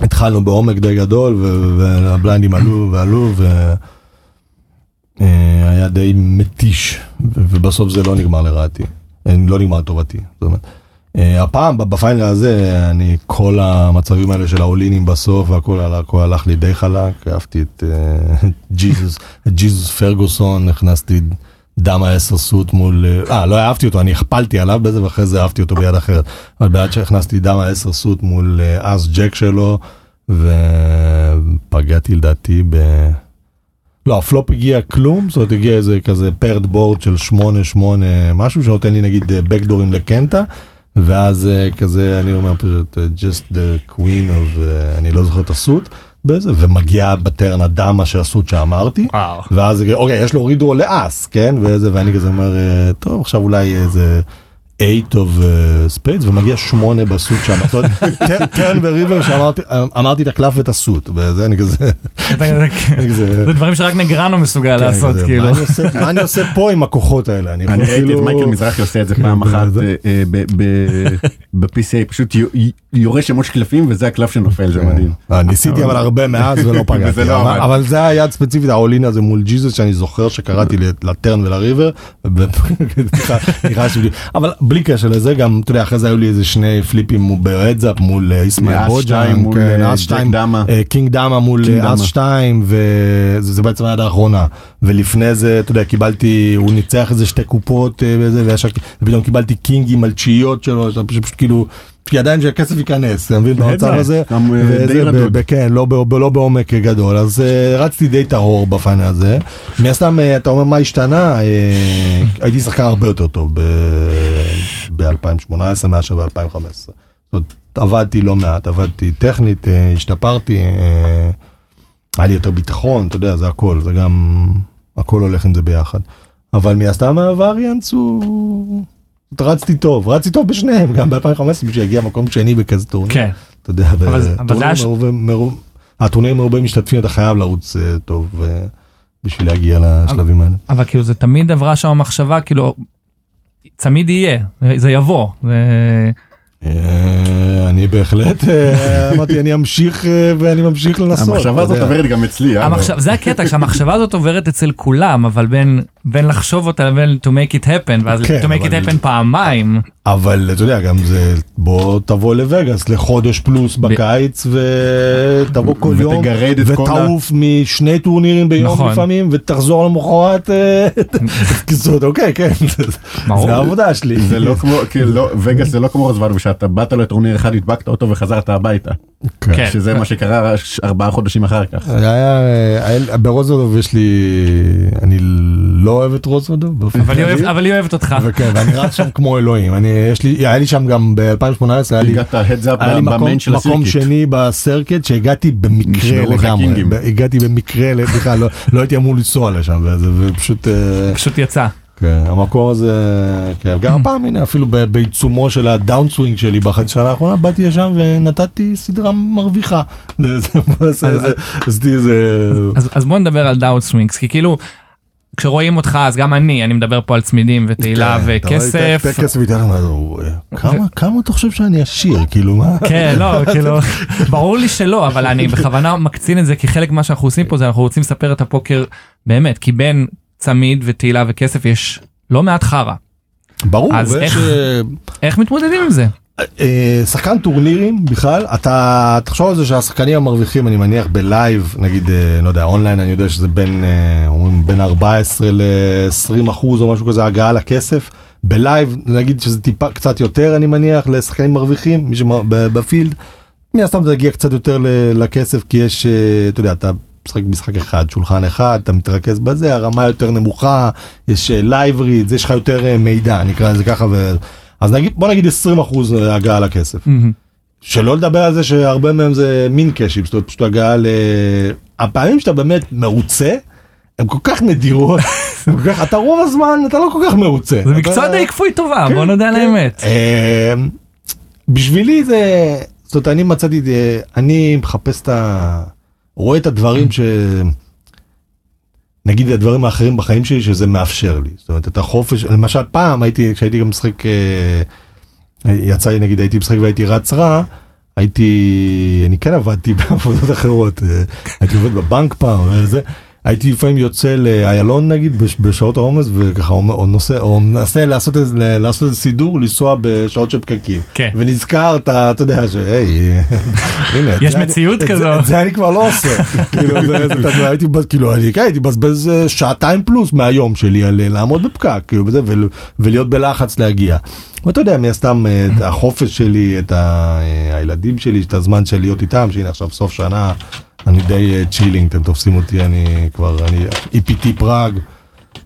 והתחלנו בעומק די גדול, ו- והבליינדים עלו ועלו, והיה די מתיש, ו- ובסוף זה לא נגמר לרעתי, לא נגמר לטובתי, זאת אומרת. אה, הפעם בפיינל הזה אני כל המצבים האלה של האולינים בסוף והכל הלך- הלך לי די חלק. אהבתי את אה, ג'יזוס פרגוסון הכנסתי 10 suited מול אה אה, לא אהבתי אותו אני הכפלתי עליו בזה ואחרי זה אהבתי אותו ביד אחרת. אבל בעד שהכנסתי 10 suited מול אס ג'ק שלו ופגעתי לדעתי ב... לא, הפלופ הגיע כלום, זאת אומרת הגיע איזה כזה paired board של 8-8 משהו שנותן לי נגיד backdoor-ים לקנטה, ואז אה, כזה אני אומר פשוט אה, just the queen of, אה, אני לא זוכר את ה suit, בזה, ומגיע בטרן הדמה של הסוט שאמרתי, וואו. ואז אוקיי יש לו רידרו לאס, כן, וזה, ואני כזה אומר, טוב עכשיו אולי איזה 8 of uh, spades ומגיע 8 בסוט שם, טרן וריבר שאמרתי אמרתי את הקלף ואת הסוט, וזה אני כזה. זה דברים שרק נגרנו מסוגל כן, לעשות כאילו. מה אני עושה- פה עם הכוחות האלה? אני ראיתי את כאילו- מייקל מזרחי עושה את זה כן, פעם אחת אה, אה, ב-PCA פשוט יו- יורה שמות קלפים וזה הקלף שנופל זה מדהים. אה, ניסיתי אבל הרבה מאז ולא פגעתי, לא אבל- זה היה ספציפית ה all in הזה מול ג'יזוס שאני זוכר שקראתי ל turn ול river, אבל בלי קשר לזה גם, אתה יודע, אחרי זה היו לי איזה שני flip-ים ב heads up מול אה, איסמעיל בוג'אנג, שתיים מול, כן, אה, אס ג'ק שתיים. אה, קינג דמה מול אה, דמה. 2 וזה זה בעצם היד האחרונה ולפני זה אתה יודע קיבלתי הוא ניצח איזה שתי קופות אה, וזה וישר ופתאום קיבלתי קינגים על תשיעיות שלו פשוט כאילו. כי עדיין שהכסף ייכנס, אתה מבין? במצב הזה, גם, אה, די רדוד. כן, לא לא בעומק גדול, אז אה, רצתי די טהור בפיינל הזה. מן הסתם, אה, אתה אומר מה השתנה, הייתי שחקן הרבה יותר טוב ב-2018 מאשר ב-2015. זאת אומרת, עבדתי לא מעט, עבדתי טכנית, השתפרתי, היה לי יותר ביטחון, אתה יודע, זה הכל, זה גם, הכל הולך עם זה ביחד. אבל מן הסתם הווריאנס הוא... רצתי טוב, רצתי טוב בשניהם, גם ב-2015 בשביל להגיע מקום שני בכזה טורניר. כן. אתה יודע, בטורניר מרובה- הטורניר מרובה משתתפים אתה חייב לרוץ אה, טוב בשביל להגיע לשלבים האלה. אבל כאילו זה תמיד עברה שם מחשבה כאילו תמיד יהיה זה יבוא. אה, אני בהחלט אה, אמרתי אני אמשיך ואני ממשיך לנסות. המחשבה הזאת. עוברת גם אצלי. זה הקטע שהמחשבה הזאת עוברת אצל כולם אבל בין בין לחשוב אותה לבין to make it happen ואז כן, to make אבל- it happen פעמיים אבל אתה יודע גם זה בוא תבוא לווגאס לחודש פלוס בקיץ ותבוא כל יום ותגרד את כל ה- ותעוף משני טורנירים ביום נכון. לפעמים ותחזור למחרת אה, זאת אוקיי כן. זה העבודה שלי. זה לא כמו, כאילו, לא, וגאס זה לא כמו רזוולו שאתה באת לטורניר אחד הדבקת אותו וחזרת הביתה. כן. שזה מה שקרה ארבעה חודשים אחר כך. היה, היה, ברוזבדוב יש לי, אני לא אוהב את רוזבדוב. אבל היא. אוהבת- אבל היא אוהבת אותך. וכן, ואני רץ שם כמו אלוהים, אני, יש לי, היה לי שם גם ב-2018, היה לי, הגעת heads up היה לי מקום, ב main של מקום. שני ב circuit שהגעתי במקרה לגמרי, הגעתי במקרה, בכלל לא, לא הייתי אמור לנסוע לשם, וזה, ופשוט, אה, פשוט יצא. כן, המקום הזה, כן, גם הפעם הנה אפילו בעיצומו של ה downswing שלי בחצי שנה האחרונה באתי לשם ונתתי סדרה מרוויחה. אז, בוא נדבר על downswings כי כאילו כשרואים אותך אז גם אני אני מדבר פה על צמידים ותהילה כן, וכסף. כמה אתה חושב שאני עשיר כאילו מה? כן לא כאילו ברור לי שלא אבל אני בכוונה מקצין את זה כי חלק מה שאנחנו עושים פה זה אנחנו רוצים לספר את הפוקר באמת כי בין צמיד ותהילה וכסף יש לא מעט חרא ברור, אז איך- אה, איך מתמודדים עם זה. אה, שחקן טורנירים בכלל אתה תחשוב על זה שהשחקנים המרוויחים אני מניח ב live נגיד אה, לא יודע אונליין אני יודע שזה בין אומרים בין 14 ל-20 אחוז או משהו כזה הגעה לכסף ב live נגיד שזה טיפה קצת יותר אני מניח לשחקנים מרוויחים מי שב field. מן הסתם זה יגיע קצת יותר לכסף כי יש אתה יודע אתה משחק משחק אחד שולחן אחד אתה מתרכז בזה הרמה יותר נמוכה יש live read יש לך יותר אה, מידע נקרא לזה ככה. ו... אז נגיד בוא נגיד 20 אחוז הגעה לכסף. שלא לדבר על זה שהרבה מהם זה מין קשים, זאת אומרת פשוט הגעה ל... הפעמים שאתה באמת מרוצה, הם כל כך נדירות, הם כל כך, אתה רוב הזמן אתה לא כל כך מרוצה. זה מקצוע די כפוי טובה כן, בוא נודה על כן. האמת. אה, בשבילי זה, זאת אומרת אני מצאתי, אה, אני מחפש את ה... רואה את הדברים ש... נגיד הדברים האחרים בחיים שלי שזה מאפשר לי. זאת אומרת את החופש, למשל פעם הייתי, כשהייתי גם משחק, אה, יצא לי נגיד הייתי משחק והייתי רץ רע, הייתי, אני כן עבדתי בעבודות אחרות, אה, הייתי עובד בבנק פעם וזה, הייתי לפעמים יוצא לאיילון נגיד בש- בשעות העומס וככה או, נוסע או מנסה לעשות איזה לעשות איזה סידור לנסוע בשעות של פקקים כן. ונזכר אתה אתה יודע שהי הנה יש מציאות כזו. את זה אני כבר לא עושה כאילו הייתי כאילו כן, הייתי מבזבז אה, שעתיים פלוס מהיום שלי על אה, לעמוד בפקק כאילו וזה ול- ולהיות בלחץ להגיע. ואתה יודע מן הסתם אה, את החופש שלי את הילדים שלי את הזמן של להיות איתם שהנה עכשיו סוף שנה אני די chilling אתם תופסים אותי אני כבר אני EPT פראג.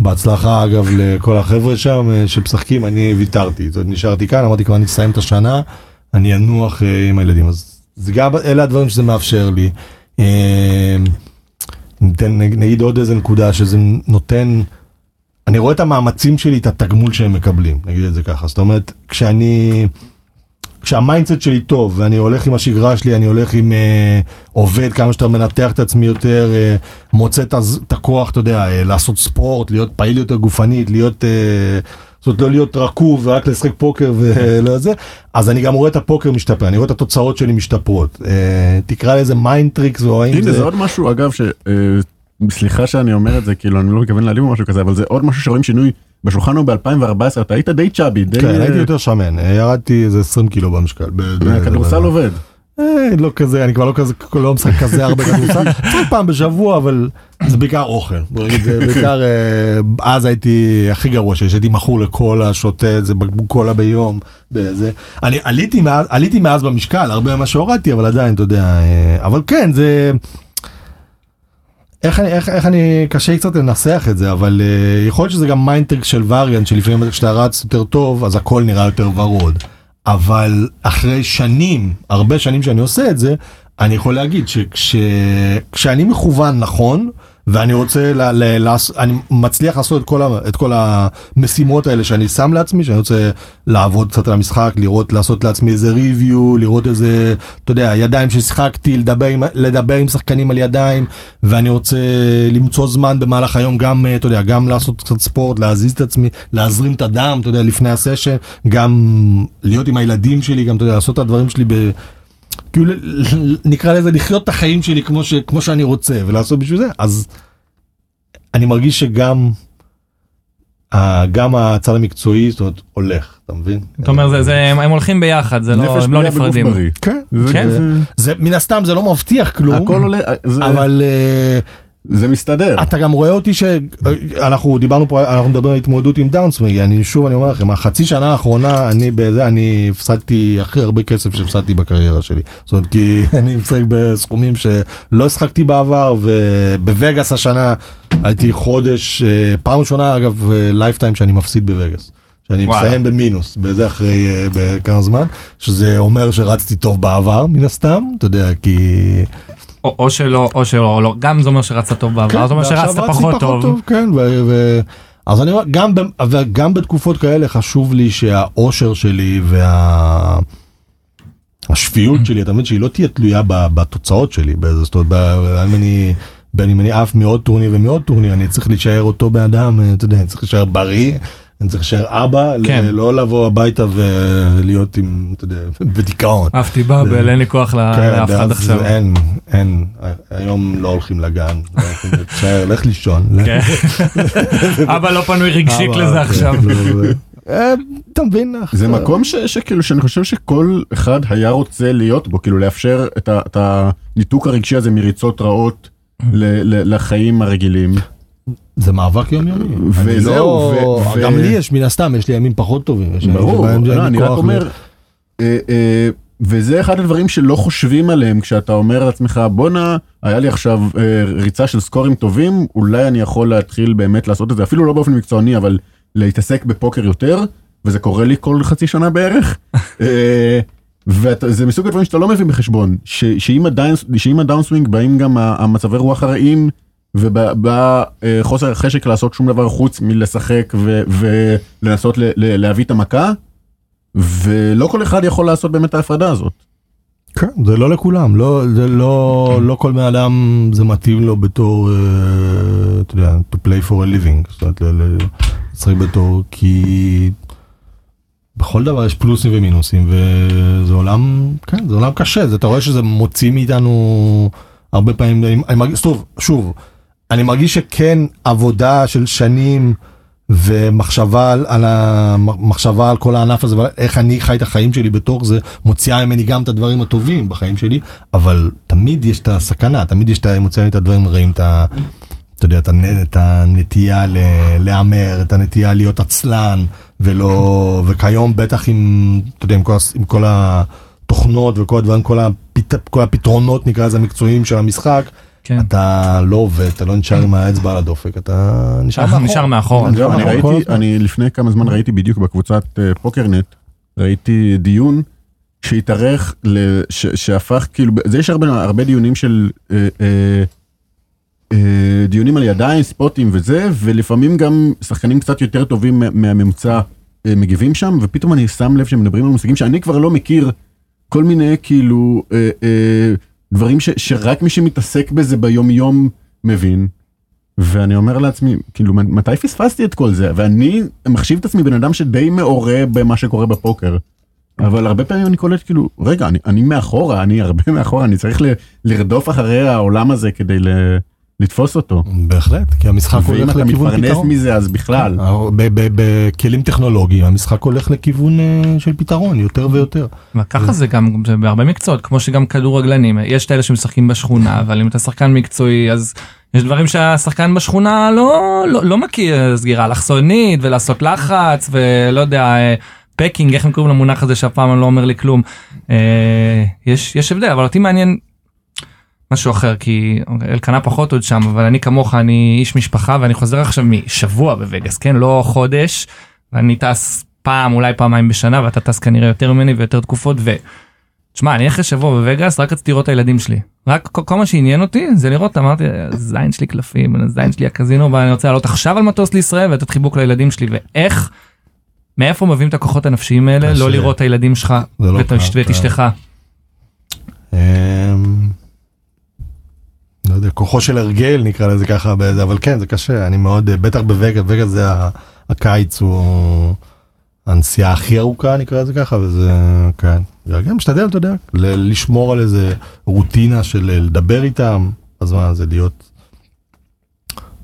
בהצלחה אגב לכל החבר'ה שם אה, שמשחקים אני ויתרתי זאת נשארתי כאן אמרתי כבר אני אסיים את השנה אני אנוח אה, עם הילדים אז זה גם אלה הדברים שזה מאפשר לי. אה, ניתן נג- נגיד עוד איזה נקודה שזה נותן אני רואה את המאמצים שלי את התגמול שהם מקבלים נגיד את זה ככה זאת אומרת כשאני כשה mindset שלי טוב ואני הולך עם השגרה שלי אני הולך עם אה, עובד כמה שאתה מנתח את עצמי יותר אה, מוצא את, הכוח אתה יודע אה, לעשות ספורט להיות פעיל יותר גופנית להיות אה, זאת אומרת לא להיות רקוב ורק לשחק פוקר ולא זה. אז אני גם רואה את הפוקר משתפר אני רואה את התוצאות שלי משתפרות. אה, תקרא לזה mind tricks או האם הנה זה עוד משהו אגב ש... אה, סליחה שאני אומר את זה כאילו אני לא מתכוון להעלים או משהו כזה אבל זה עוד משהו שרואים שינוי בשולחן הוא ב-2014 אתה היית די chubby די כן, אה, הייתי יותר שמן אה, ירדתי איזה 20 20 קילו במשקל. הכדורסל עובד. אה, לא כזה, אני כבר לא כזה, לא משחק כזה הרבה כדורסל, פעם בשבוע, אבל זה בעיקר אוכל. זה בעיקר, אז הייתי הכי גרוע שיש, הייתי מכור לקולה, שותה איזה בקבוק קולה ביום, זה. אני עליתי מאז, עליתי מאז במשקל, הרבה ממה שהורדתי, אבל עדיין, אתה יודע, אבל כן, זה... איך אני, איך, איך אני, קשה לי קצת לנסח את זה, אבל uh, יכול להיות שזה גם מיינטרק של וריאנט, שלפעמים כשאתה רץ יותר טוב, אז הכל נראה יותר ורוד. אבל אחרי שנים, הרבה שנים שאני עושה את זה, אני יכול להגיד שכשאני מכוון נכון, ואני רוצה, ל, ל, לעש, אני מצליח לעשות את כל, ה, את כל המשימות האלה שאני שם לעצמי, שאני רוצה לעבוד קצת על המשחק, לראות, לעשות לעצמי איזה ריוויו, לראות איזה, אתה יודע, ידיים ששיחקתי, לדבר עם, לדבר עם שחקנים על ידיים, ואני רוצה למצוא זמן במהלך היום גם, אתה יודע, גם לעשות קצת ספורט, להזיז את עצמי, להזרים את הדם, אתה יודע, לפני הסשן, גם להיות עם הילדים שלי, גם, אתה יודע, לעשות את הדברים שלי ב... כאילו נקרא לזה לחיות את החיים שלי כמו, ש, כמו שאני רוצה ולעשות בשביל זה אז אני מרגיש שגם גם הצד המקצועי זאת אומרת הולך אתה מבין? אתה אומר זה- זה הם הם הולכים ביחד זה לא הם לא נפרדים. כן, זה- כן. זה- זה מן הסתם זה לא מבטיח כלום הכל עולה זה- אבל אה, זה מסתדר. אתה גם רואה אותי שאנחנו דיברנו פה אנחנו מדברים על התמודדות עם downswing אני שוב אני אומר לכם החצי שנה האחרונה אני בזה אני הפסדתי הכי הרבה כסף שהפסדתי בקריירה שלי זאת אומרת כי אני משחק בסכומים שלא שיחקתי בעבר ובווגאס השנה הייתי חודש אה, פעם ראשונה אגב lifetime שאני מפסיד בווגאס. שאני וואלה. מסיים במינוס בזה אחרי אה, בכמה זמן שזה אומר שרצתי טוב בעבר מן הסתם אתה יודע כי או או שלא או שלא לא גם זה אומר שרצת טוב בעבר זה אומר שרצת רצתי פחות טוב. כן, ו, ו, אז אני אומר, גם, גם בתקופות כאלה חשוב לי שהאושר שלי וה... השפיות שלי, אתה מבין שהיא לא תהיה תלויה בתוצאות שלי, באיזה, זאת אומרת, ב- אם אני, בין אם אני עף מעוד טורניר ומעוד טורניר, אני צריך להישאר אותו בן אדם, אתה יודע, אני צריך להישאר בריא, אני צריך להישאר אבא, כן. ל- לא לבוא הביתה ולהיות עם, אתה יודע, בדיכאון. עפתי ב bubble אין לי כוח כן, לאף אחד ואז עכשיו. אין, אין, היום לא הולכים לגן, לא להישאר, לך לישון. כן. אבא לא פנוי רגשית לזה כן, עכשיו. לא, אה, אתה מבין? זה מקום ש- שכאילו שאני חושב שכל אחד היה רוצה להיות בו כאילו לאפשר את הניתוק הרגשי הזה מריצות רעות ל- ל- לחיים הרגילים. זה מאבק יומיומי. וזהו, גם לי יש מן הסתם, יש לי ימים פחות טובים. ברור, לא, אני רק אומר, אה, אה, וזה אחד הדברים שלא חושבים עליהם כשאתה אומר לעצמך בואנה היה לי עכשיו אה, ריצה של סקורים טובים אולי אני יכול להתחיל באמת לעשות את זה אפילו לא באופן מקצועני אבל להתעסק בפוקר יותר וזה קורה לי כל חצי שנה בערך. וזה מסוג הדברים שאתה לא מביא בחשבון ש- שעם שעם הדאונסווינג באים גם המצבי רוח הרעים ובא אה, חוסר החשק לעשות שום דבר חוץ מלשחק ו- ולנסות ל- ל- להביא את המכה. ולא כל אחד יכול לעשות באמת את ההפרדה הזאת. כן, זה לא לכולם, לא, זה לא, לא כל בן אדם זה מתאים לו בתור, אה, אתה יודע, to play for a living, זאת אומרת, לשחק בתור, כי בכל דבר יש פלוסים ומינוסים, וזה עולם, כן, זה עולם קשה, אתה רואה שזה מוציא מאיתנו הרבה פעמים, אני, מרגיש, טוב, שוב, אני מרגיש שכן עבודה של שנים ומחשבה על, על המחשבה על כל הענף הזה ואיך אני חי את החיים שלי בתוך זה מוציאה ממני גם את הדברים הטובים בחיים שלי אבל תמיד יש את הסכנה תמיד יש את ממני את הדברים הרעים את ה... אתה יודע, את הנ- את הנטייה ל- להמר, את הנטייה להיות עצלן, ולא, וכיום בטח עם, אתה יודע, עם כל, עם כל התוכנות וכל הדברים, כל, הפת, כל הפתרונות נקרא לזה המקצועיים של המשחק, כן. אתה לא עובד, אתה לא נשאר עם האצבע על הדופק, אתה נשאר אנחנו מאחור. נשאר מאחור. אני נכון, כל ראיתי. אני לפני כמה זמן ראיתי בדיוק בקבוצת אה, פוקרנט, ראיתי דיון שהתארך, ל- ש- שהפך כאילו, זה יש הרבה, הרבה דיונים של, אה, אה, אה, דיונים על ידיים, ספוטים וזה, ולפעמים גם שחקנים קצת יותר טובים מה- מהממוצע אה, מגיבים שם, ופתאום אני שם לב שהם מדברים על מושגים שאני כבר לא מכיר, כל מיני כאילו אה, אה, דברים ש, שרק מי שמתעסק בזה ביום יום מבין. ואני אומר לעצמי, כאילו, מתי פספסתי את כל זה? ואני מחשיב את עצמי בן אדם שדי מעורה במה שקורה בפוקר. אבל הרבה פעמים אני קולט כאילו, רגע, אני, אני מאחורה, אני הרבה מאחורה, אני צריך ל, לרדוף אחרי העולם הזה כדי ל, לתפוס אותו. בהחלט, כי המשחק ואם הולך אתה לכיוון מתפרנס פתרון. מזה אז בכלל. ב- בכלים טכנולוגיים המשחק הולך לכיוון אה, של פתרון יותר ויותר. ככה זה גם בהרבה מקצועות כמו שגם כדורגלנים יש את אלה שמשחקים בשכונה אבל אם אתה שחקן מקצועי אז יש דברים שהשחקן בשכונה לא לא, לא מכיר סגירה אלכסונית ולעשות לחץ ולא יודע אה, פקינג איך הם קוראים למונח הזה שאף פעם לא אומר לי כלום אה, יש יש הבדל אבל אותי מעניין. משהו אחר כי אלקנה פחות עוד שם אבל אני כמוך אני איש משפחה ואני חוזר עכשיו משבוע בווגאס כן לא חודש ואני טס פעם אולי פעמיים בשנה ואתה טס כנראה יותר ממני ויותר תקופות ו... תשמע אני אחרי שבוע בווגאס רק רציתי לראות את הילדים שלי רק כל, כל מה שעניין אותי זה לראות אמרתי זין שלי קלפים זין שלי הקזינו ואני רוצה לעלות עכשיו על מטוס לישראל ולתת חיבוק לילדים שלי ואיך. מאיפה מביאים את הכוחות הנפשיים האלה. לא לראות את הילדים שלך לא ואת ואת. אשתך. לא יודע, כוחו של הרגל נקרא לזה ככה, אבל כן זה קשה, אני מאוד, בטח בווגאס, וגאס זה הקיץ הוא הנסיעה הכי ארוכה נקרא לזה ככה, וזה, כן, גם משתדל, אתה יודע, לשמור על איזה רוטינה של לדבר איתם, בזמן הזה להיות,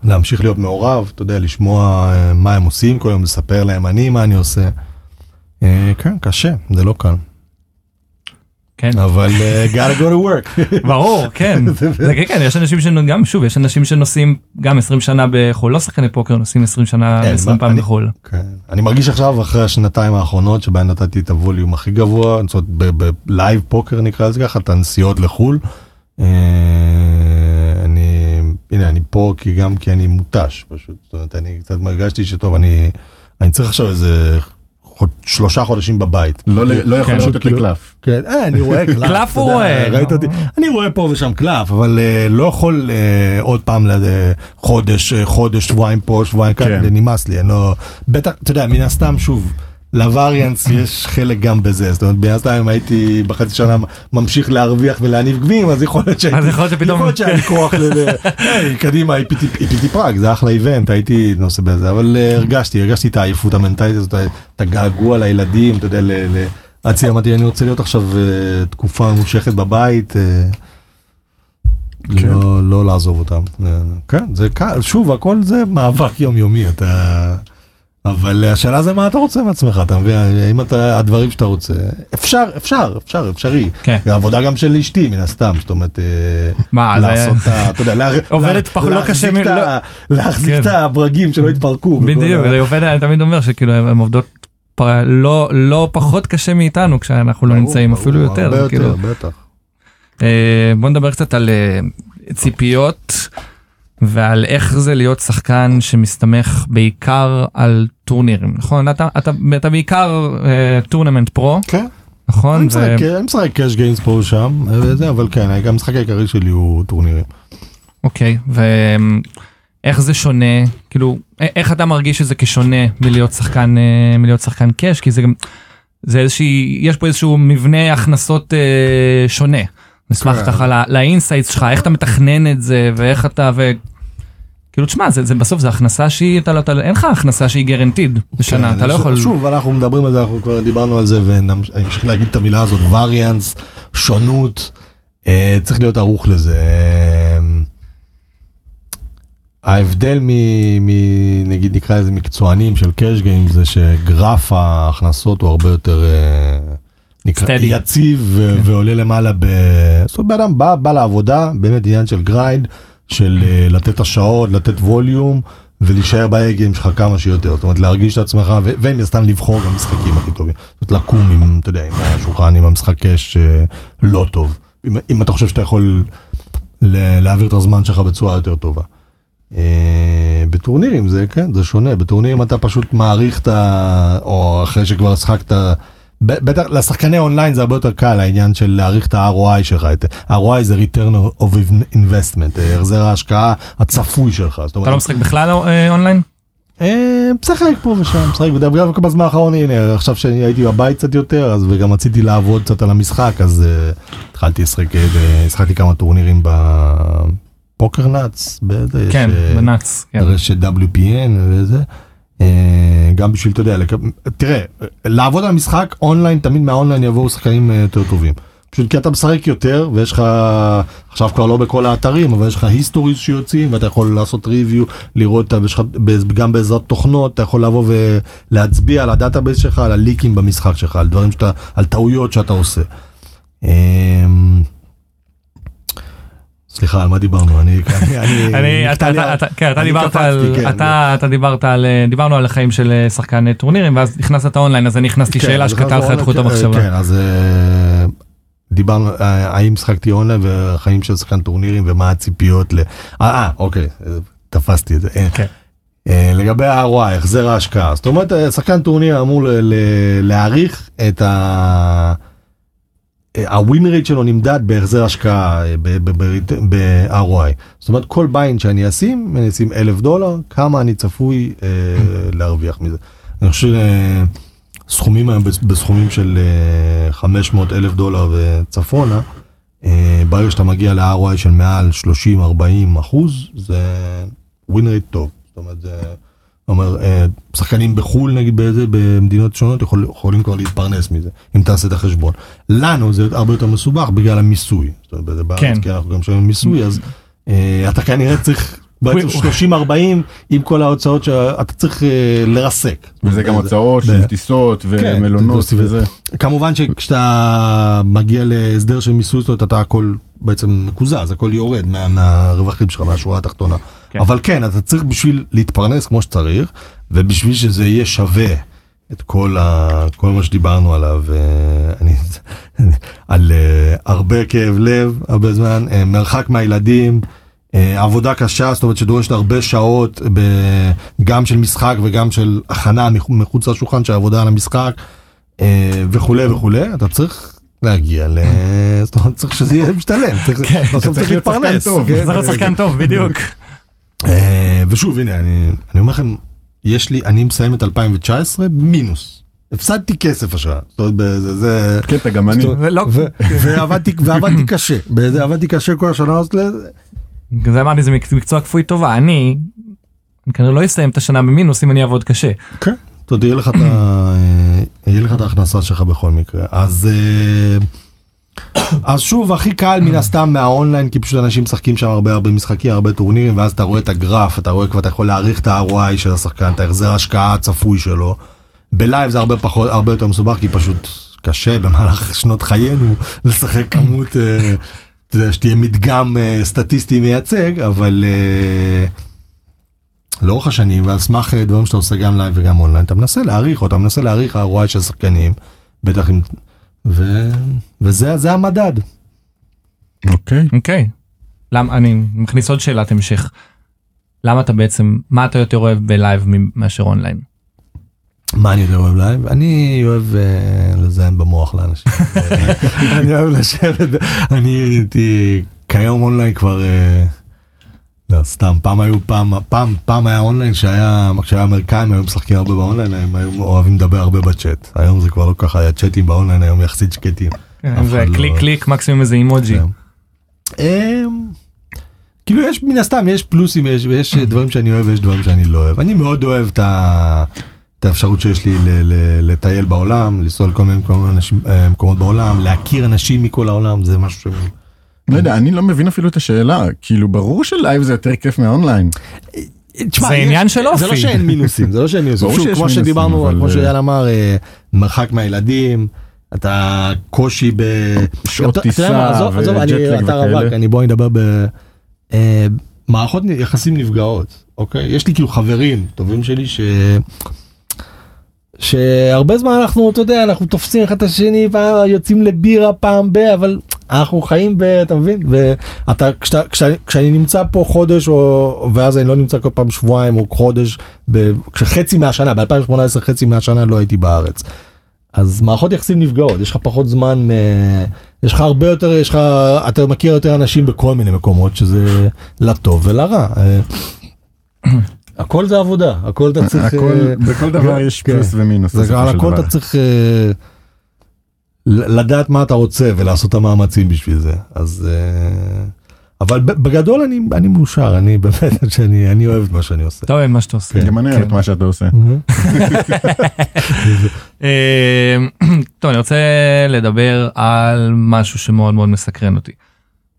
להמשיך להיות מעורב, אתה יודע, לשמוע אה, מה הם עושים כל יום, לספר להם אני מה אני עושה. אה, כן, קשה, זה לא קל, כן. אבל אה, gotta go to work. ברור כן זה כן כן יש אנשים שגם שוב יש אנשים שנוסעים גם 20 שנה בחו"ל לא שחקני פוקר נוסעים 20 שנה אין, 20 מה, פעם אני- בחו"ל. כן. אני מרגיש עכשיו אחרי השנתיים האחרונות שבהן נתתי את הווליום הכי גבוה, זאת אומרת בלייב פוקר נקרא לזה ככה, את הנסיעות לחו"ל. אה, אני, הנה אני פה כי גם כי אני מותש פשוט, זאת אומרת אני קצת הרגשתי שטוב אני, אני צריך עכשיו איזה שלושה חודשים בבית. לא, לא יכול כן. לראות את לקלף. כן, אה, אני רואה קלף. קלף הוא רואה, ראית. אותי, אני רואה פה ושם קלף, אבל אה, לא יכול אה, עוד פעם חודש, חודש, שבועיים פה, שבועיים כאן, כן. נמאס לי, אני לא, בטח, אתה יודע, מן הסתם שוב. לווריאנס יש חלק גם בזה, זאת אומרת, אם הייתי בחצי שנה ממשיך להרוויח ולהניב גביעים, אז יכול להיות שהייתי, אז יכול להיות שפתאום- יכול להיות שהיה לי כוח קדימה, איפיטי פראג, זה אחלה איבנט, הייתי נושא בזה, אבל אה, הרגשתי, הרגשתי את העייפות המנטלית הזאת, את הגעגוע לילדים, אתה יודע, עד שאמרתי, אני רוצה להיות עכשיו אה, תקופה ממושכת בבית, אה, כן. לא, לא לעזוב אותם. כן, זה קל, שוב, הכל זה מאבק יומיומי, אתה... אבל השאלה זה מה אתה רוצה מעצמך, אתה מבין? אם אתה, הדברים שאתה רוצה, אפשר, אפשר, אפשר, אפשרי. כן. זה עבודה גם של אשתי, מן הסתם, זאת אומרת, אה, מה, לעשות את ה... אתה יודע, עובדת פחות- לא להחזיק קשה את מ- ה- לא- להחזיק כן. את הברגים שלא יתפרקו. בדיוק, זה עובד, אני תמיד אומר שכאילו הן עובדות לא לא פחות קשה מאיתנו כשאנחנו לא נמצאים אפילו יותר. הרבה כאילו. יותר, בטח. אה, בוא נדבר קצת על אה, ציפיות ועל איך זה להיות שחקן שמסתמך בעיקר על טורנירים נכון אתה אתה אתה בעיקר tournament pro כן. אני נכון אני משחק cash games פה ושם, וזה, אבל כן, גם המשחק העיקרי שלי הוא טורנירים. אוקיי ואיך זה שונה כאילו איך אתה מרגיש שזה כשונה מלהיות שחקן אה, מלהיות שחקן cash כי זה גם זה איזושהי יש פה איזשהו מבנה הכנסות אה, שונה. נשמח כן. ככה ל insights שלך איך אתה מתכנן את זה ואיך אתה. כאילו תשמע זה, זה בסוף זה הכנסה שהיא אתה לא אתה אין לך הכנסה שהיא guaranteed בשנה כן, אתה לא יכול שוב, אנחנו מדברים על זה, אנחנו כבר דיברנו על זה, ואני אמשיך להגיד את המילה הזאת, variance, שונות, אה, צריך להיות ערוך לזה. אה, ההבדל מנגיד נקרא לזה מקצוענים של cash game זה שגרף ההכנסות הוא הרבה יותר אה, נקרא, Steady. יציב ו- ועולה למעלה ב... זאת אומרת בן אדם בא, בא לעבודה באמת עניין של grind של אה, לתת השעות לתת volume ולהישאר ב A game שלך כמה שיותר זאת אומרת להרגיש את עצמך ומן הסתם לבחור גם משחקים הכי טובים. זאת אומרת לקום עם אתה יודע עם השולחן עם המשחק cash אה, לא טוב אם, אם אתה חושב שאתה יכול להעביר את הזמן שלך בצורה יותר טובה. אה, בטורנירים זה כן זה שונה בטורנירים אתה פשוט מעריך את ה... או אחרי שכבר שחקת. בטח לשחקני אונליין זה הרבה יותר קל העניין של להעריך את ה-ROI שלך, את ה-ROI זה return of investment, אה, החזר ההשקעה הצפוי שלך. אתה לא משחק בכלל אה, אונליין? אה, משחק פה ושם, משחק, וגם בזמן האחרון, הנה, עכשיו שאני הייתי בבית קצת יותר, אז וגם רציתי לעבוד קצת על המשחק, אז התחלתי לשחק, השחקתי כמה טורנירים בפוקר נאץ, כן, בנאץ. כן. רשת WPN וזה. אה, גם בשביל, אתה יודע, לק- תראה, לעבוד על המשחק אונליין, תמיד מהאונליין יבואו שחקנים אה, יותר טובים. פשוט כי אתה משחק יותר ויש לך, עכשיו כבר לא בכל האתרים, אבל יש לך histories שיוצאים ואתה יכול לעשות review, לראות, אותה, ויש לך- גם בעזרת תוכנות, אתה יכול לבוא ולהצביע על ה database שלך, על ה leakים במשחק שלך, על דברים שאתה, על טעויות שאתה עושה. אה, סליחה, על מה דיברנו? אני, אני, אתה, דיברת על. אתה, דיברת על, אה, דיברנו על החיים של אה, שחקן טורנירים ואז נכנסת אונליין אז אני הכנסתי כן, שאלה שקטעה לך את חוט כן, המחשבה. כן, אז אה, דיברנו, אה, האם שחקתי אונליין והחיים של שחקן טורנירים ומה הציפיות ל... אה, אה, אוקיי, אה, תפסתי את זה. אה, כן. אה, לגבי ה-ROI, החזר ההשקעה, זאת אומרת, אה, שחקן טורניר אמור להעריך את ה... ה-win rate שלו נמדד בהחזר השקעה אה, ב-ROI. זאת אומרת כל ביינד שאני אשים, אני אשים אלף דולר, כמה אני צפוי אה, להרוויח מזה. אני חושב שסכומים היום בס- בסכומים של אה, 500 אלף דולר וצפונה, אה, ברגע שאתה מגיע ל-ROI של מעל 30-40 אחוז, זה win rate טוב. זאת אומרת, זה אומר, אה, שחקנים בחו"ל נגיד באיזה, במדינות שונות יכול, יכולים כבר להתפרנס מזה, אם תעשה את החשבון. לנו זה הרבה יותר מסובך בגלל המיסוי. זאת אומרת, בארץ, כן. כי אנחנו גם משלמים מיסוי, אז אה, אתה כנראה צריך בעצם 30-40 עם כל ההוצאות שאתה צריך אה, לרסק. וזה גם הוצאות של טיסות כן, ומלונות וזה. כמובן שכשאתה מגיע להסדר של מיסוי, זאת אתה הכל בעצם מקוזז, הכל יורד מה- מהרווחים שלך, מהשורה התחתונה. כן. אבל כן, אתה צריך בשביל להתפרנס כמו שצריך, ובשביל שזה יהיה שווה את כל, ה, כל מה שדיברנו עליו, אה, אני, על אה, הרבה כאב לב, הרבה זמן, אה, מרחק מהילדים. עבודה קשה, זאת אומרת שדורשת הרבה שעות, ב- גם של משחק וגם של הכנה מח- מחוץ לשולחן של עבודה על המשחק וכולי וכולי, אתה צריך להגיע ל... זאת אומרת, צריך שזה יהיה משתלם, צריך צריך להיות שחקן להתפרנס. כן? זה לא שחקן טוב בדיוק. אה, ושוב, הנה, אני אני אומר לכם, יש לי, אני מסיים את 2019 מינוס. הפסדתי כסף השנה. זאת אומרת, זה- זה... קטע גם אני. זאת אומרת, ועבדתי ועבדתי קשה, בזה עבדתי קשה כל השנה הזאת. זה אמרתי זה מק- מקצוע כפוי טובה אני אני כנראה לא אסיים את השנה במינוס אם אני אעבוד קשה. כן. אתה יודע, יהיה לך את אה, ההכנסה שלך בכל מקרה. אז אה, אז שוב, הכי קל מן הסתם מהאונליין, כי פשוט אנשים משחקים שם הרבה הרבה משחקים, הרבה טורנירים, ואז אתה רואה את הגרף, אתה רואה כבר, אתה יכול להעריך את ה-ROI של השחקן, את ההחזר ההשקעה הצפוי שלו. ב-live זה הרבה פחות, הרבה יותר מסובך, כי פשוט קשה במהלך שנות חיינו לשחק כמות, אה, אתה שתהיה מדגם אה, סטטיסטי מייצג, אבל... אה, לאורך השנים ועל סמך דברים שאתה עושה גם live וגם אונליין אתה מנסה להעריך או אתה מנסה להעריך הרואי של שחקנים בטח אם ו... וזה זה המדד. אוקיי. אוקיי. למה אני מכניס עוד שאלת המשך. למה אתה בעצם מה אתה יותר אוהב ב-live מאשר אונליין. מה אני יותר אוהב live? אני אוהב אה, לזיין במוח לאנשים. אני אוהב לשבת, אני הייתי כיום אונליין כבר, אה, לא סתם, פעם היו פעם, פעם, פעם היה אונליין שהיה, כשהיה אמריקאים היו משחקים הרבה באונליין, הם היו אוהבים לדבר הרבה בצ'אט. היום זה כבר לא ככה, היה צ'אטים באונליין היום יחסית שקטים. אף זה לא- click click מקסימום איזה אימוג'י. כן. אמ, כאילו יש מן הסתם יש פלוסים יש יש דברים שאני אוהב ויש דברים שאני לא אוהב אני מאוד אוהב את ה- את האפשרות שיש לי ל- ל- לטייל בעולם לנסוע לכל מיני מקומות, אנשים, מקומות בעולם להכיר אנשים מכל העולם זה משהו לא יודע, אני לא מבין אפילו את השאלה, כאילו ברור שלייב זה יותר כיף מהאונליין. תשמע, זה עניין של זה לא אופי. שאין מינוסים, זה לא שאין מינוסים. ברור שוב, שיש כמו מינוסים, שדיברנו, אבל, כמו אה, שאייל אמר, אה, מרחק מהילדים, אתה קושי ב... שעות טיסה וג'טלג אתה וכאלה. רווק, אני בוא נדבר ב... אה, מערכות יחסים נפגעות, אוקיי? יש לי כאילו חברים טובים שלי ש... שהרבה זמן אנחנו, אתה יודע, אנחנו תופסים אחד את השני, פעם יוצאים לבירה פעם ב... אבל אנחנו חיים ב... אתה מבין? ואתה, כשאתה, כשאני, כשאני נמצא פה חודש, או, ואז אני לא נמצא כל פעם שבועיים או חודש, ב, כשחצי מהשנה, ב-2018 חצי מהשנה לא הייתי בארץ. אז מערכות יחסים נפגעות, יש לך פחות זמן, אה, יש לך הרבה יותר, יש לך, אתה מכיר יותר אנשים בכל מיני מקומות, שזה לטוב ולרע. הכל זה עבודה, הכל אתה צריך... הכל, אה, בכל דבר יש כן. פלוס ומינוס. זה על הכל. אתה צריך אה, לדעת מה אתה רוצה ולעשות את המאמצים בשביל זה. אז... אה, אבל בגדול אני, אני מאושר, אני באמת, שאני, אני אוהב את מה שאני עושה. אתה אוהב מה שאתה עושה. גם אני אוהב את מה שאתה עושה. טוב, אני רוצה לדבר על משהו שמאוד מאוד מסקרן אותי.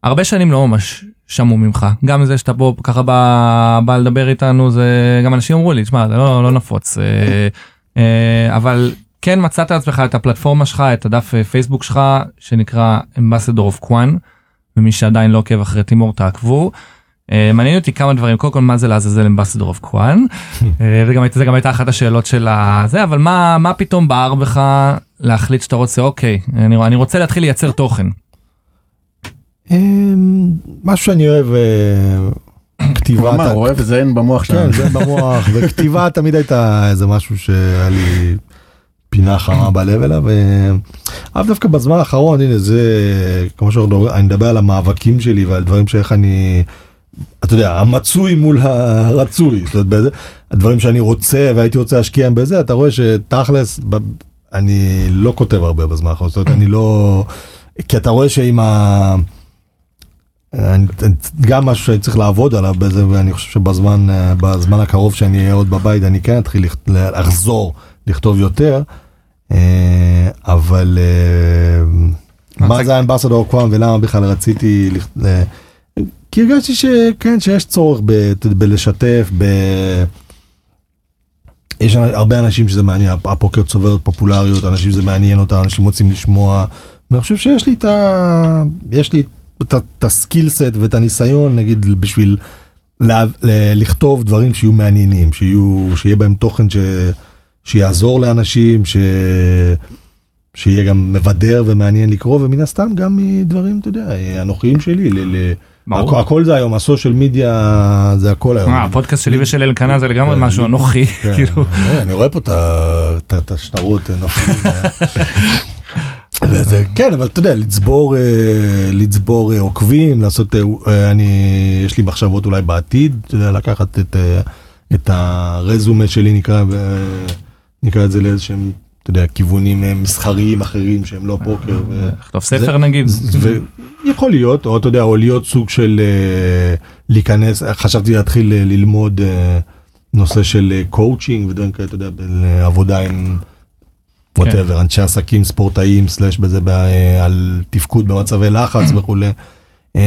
הרבה שנים לא ממש שמעו ממך, גם זה שאתה פה ככה בא, בא לדבר איתנו, זה גם אנשים אמרו לי, תשמע, זה לא, לא נפוץ, אה, אה, אבל כן מצאת לעצמך את הפלטפורמה שלך, את הדף אה, פייסבוק שלך, שנקרא Ambassador of Kwan, ומי שעדיין לא עוקב אחרי טימור תעקבו. אה, מעניין אותי כמה דברים, קודם כל מה זה לעזאזל Ambassador of Kwan, וגם זה גם הייתה אחת השאלות של הזה, אבל מה, מה פתאום בער בך להחליט שאתה רוצה, אוקיי, אני, אני רוצה להתחיל לייצר תוכן. אמ, משהו שאני אוהב, אה, כתיבה, הוא אוהב זן במוח כן, שלנו. זה במוח, וכתיבה תמיד הייתה איזה משהו שהיה לי פינה חמה בלב אליו, אבל דווקא בזמן האחרון, הנה זה, כמו שאני מדבר על המאבקים שלי ועל דברים שאיך אני, אתה יודע, המצוי מול הרצוי, זאת אומרת, הדברים שאני רוצה והייתי רוצה להשקיע בזה, אתה רואה שתכלס, אני לא כותב הרבה בזמן האחרון, זאת אומרת, אני לא, כי אתה רואה שעם ה... גם משהו שאני צריך לעבוד עליו בזה ואני חושב שבזמן אה, בזמן הקרוב שאני אהיה עוד בבית אני כן אתחיל לחזור לכתוב יותר אה, אבל אה, מה זה האמבסדור קוואם ולמה בכלל רציתי כי הרגשתי שכן שיש צורך בלשתף ב... יש הרבה אנשים שזה מעניין הפוקר צובר פופולריות אנשים שזה מעניין אותם אנשים רוצים לשמוע ואני חושב שיש לי את ה... יש לי את את הסקילסט ואת הניסיון נגיד בשביל לה, ל- לכתוב דברים שיהיו מעניינים שיהיו שיהיה בהם תוכן ש, שיעזור לאנשים ש, שיהיה גם מבדר ומעניין לקרוא ומן הסתם גם מדברים אתה יודע אנוכיים שלי. ל, ל, ברור. הכל, זה היום הסושיאל מדיה זה הכל היום. אה, הפודקאסט שלי ושל אלקנה זה לגמרי כן. משהו אנוכי, כן, כאילו. אה, אני רואה פה את השטרות נופלים. וזה, כן אבל אתה יודע לצבור אה, לצבור אה, עוקבים לעשות אה, אני יש לי מחשבות אולי בעתיד לקחת את את הרזומה שלי נקרא נקרא את זה לאיזשהם אתה יודע כיוונים מסחריים אחרים שהם לא פוקר. לכתוב ספר זה- נגיד. יכול להיות או אתה יודע או להיות סוג של להיכנס חשבתי להתחיל ללמוד נושא של קואוצ'ינג ודברים כאלה אתה יודע עבודה עם. whatever אנשי עסקים ספורטאים slash בזה ב- אה, על תפקוד במצבי לחץ וכולי. אה,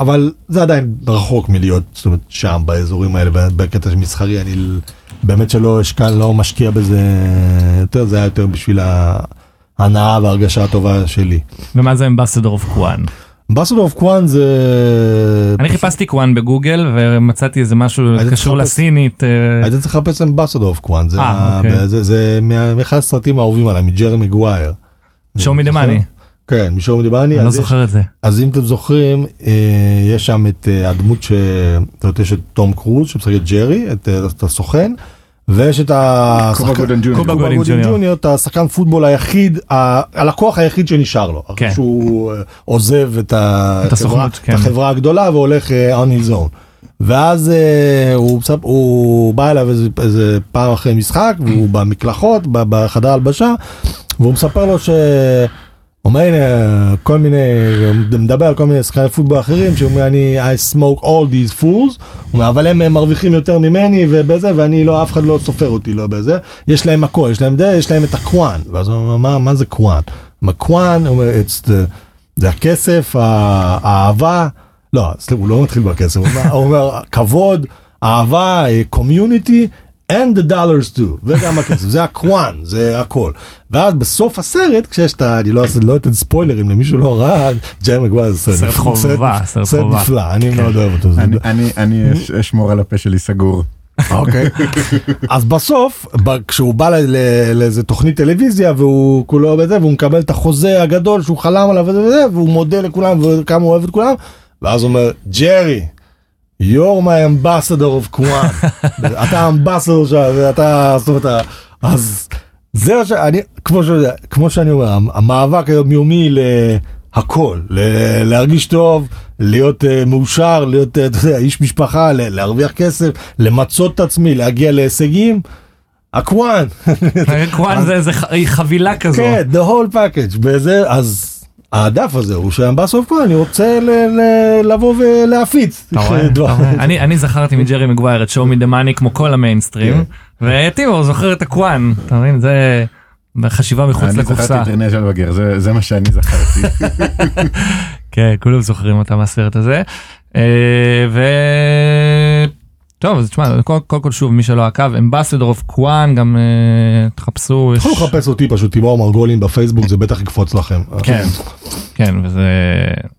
אבל זה עדיין רחוק מלהיות זאת אומרת, שם באזורים האלה בקטע מסחרי אני באמת שלא אשקל לא משקיע בזה יותר זה היה יותר בשביל ההנאה וההרגשה הטובה שלי. ומה זה Ambassador of Kwan? Ambassador of Kwan זה... אני חיפשתי Kwan בגוגל ומצאתי איזה משהו קשור לסינית. אה, היית צריך לחפש Ambassador of Kwan זה אה, אוקיי. מאחד הסרטים האהובים עליי מג'רמי גווייר. Show me the money. כן show me the money. אני לא זוכר את זה. אז אם אתם זוכרים אה, יש שם את הדמות. זאת אומרת, יש את תום קרוז שמשחק את ג'רי את הסוכן. ויש את השחקן השחקן פוטבול היחיד, הלקוח היחיד שנשאר לו. כן. אחרי שהוא אה, עוזב את החברה- כן. החברה הגדולה והולך אה, on his own. ואז אה, הוא, בא אליו איזה, פעם אחרי משחק והוא במקלחות בחדר הלבשה והוא מספר לו ש... אומר הנה כל מיני, מדבר על כל מיני שחקני פוטבול אחרים שהוא אומר אני I smoke all these fools, אבל הם אה, מרוויחים יותר ממני ובזה ואני לא אף אחד לא סופר אותי לא בזה, יש להם הכל, יש להם זה, יש להם את ה-Kwan, ואז הוא אומר מה, מה זה Kwan? Kwan, הוא אומר the זה הכסף, האהבה, לא, הוא לא מתחיל בכסף, הוא אומר- כבוד, אהבה, community. And the dollars too, וגם הכסף, זה ה-Kwan, זה הכל. ואז בסוף הסרט, כשיש את ה... אני לא אעשה, לא אתן ספוילרים למי שלא ראה, ג'רמי מגווייר זה סרט חובה, סרט. נפלא, אני מאוד אוהב אותו. אני- אני- אני אש- אשמור על הפה שלי סגור. אוקיי. אז בסוף, כשהוא בא לאיזה תוכנית טלוויזיה והוא כולו בזה, והוא מקבל את החוזה הגדול שהוא חלם עליו וזה וזה, והוא מודה לכולם וכמה הוא אוהב את כולם, ואז הוא אומר, ג'רי, you're my ambassador of Kwan. אתה האמבסדור שלך, ואתה, זאת אומרת, אז זה מה שאני, כמו, ש, כמו שאני אומר, המאבק היומיומי להכל, ל- להרגיש טוב, להיות uh, מאושר, להיות, uh, אתה יודע, איש משפחה, ל- להרוויח כסף, למצות את עצמי, להגיע להישגים. ה-Kwan, Kwan זה חבילה כזו. כן, the whole package, וזה, אז הדף הזה הוא שה-Ambassador Kwan, אני רוצה לבוא ולהפיץ. אני אני זכרתי מג'רי מגווייר את show me the money כמו כל ה-mainstream וטימור זוכר את ה-Kwan אתה מבין? זה חשיבה מחוץ אני לקופסה. זכרתי את רנה זלווגר, זה- זה מה שאני זכרתי. כן כולם זוכרים אותה מהסרט הזה. אה, ו... טוב אז תשמע קודם כל, כל שוב מי שלא עקב Ambassador of Kwan גם אה, תחפשו יש- יכולו לחפש אותי פשוט טימור מרגולים בפייסבוק זה בטח יקפוץ לכם. כן, כן, וזה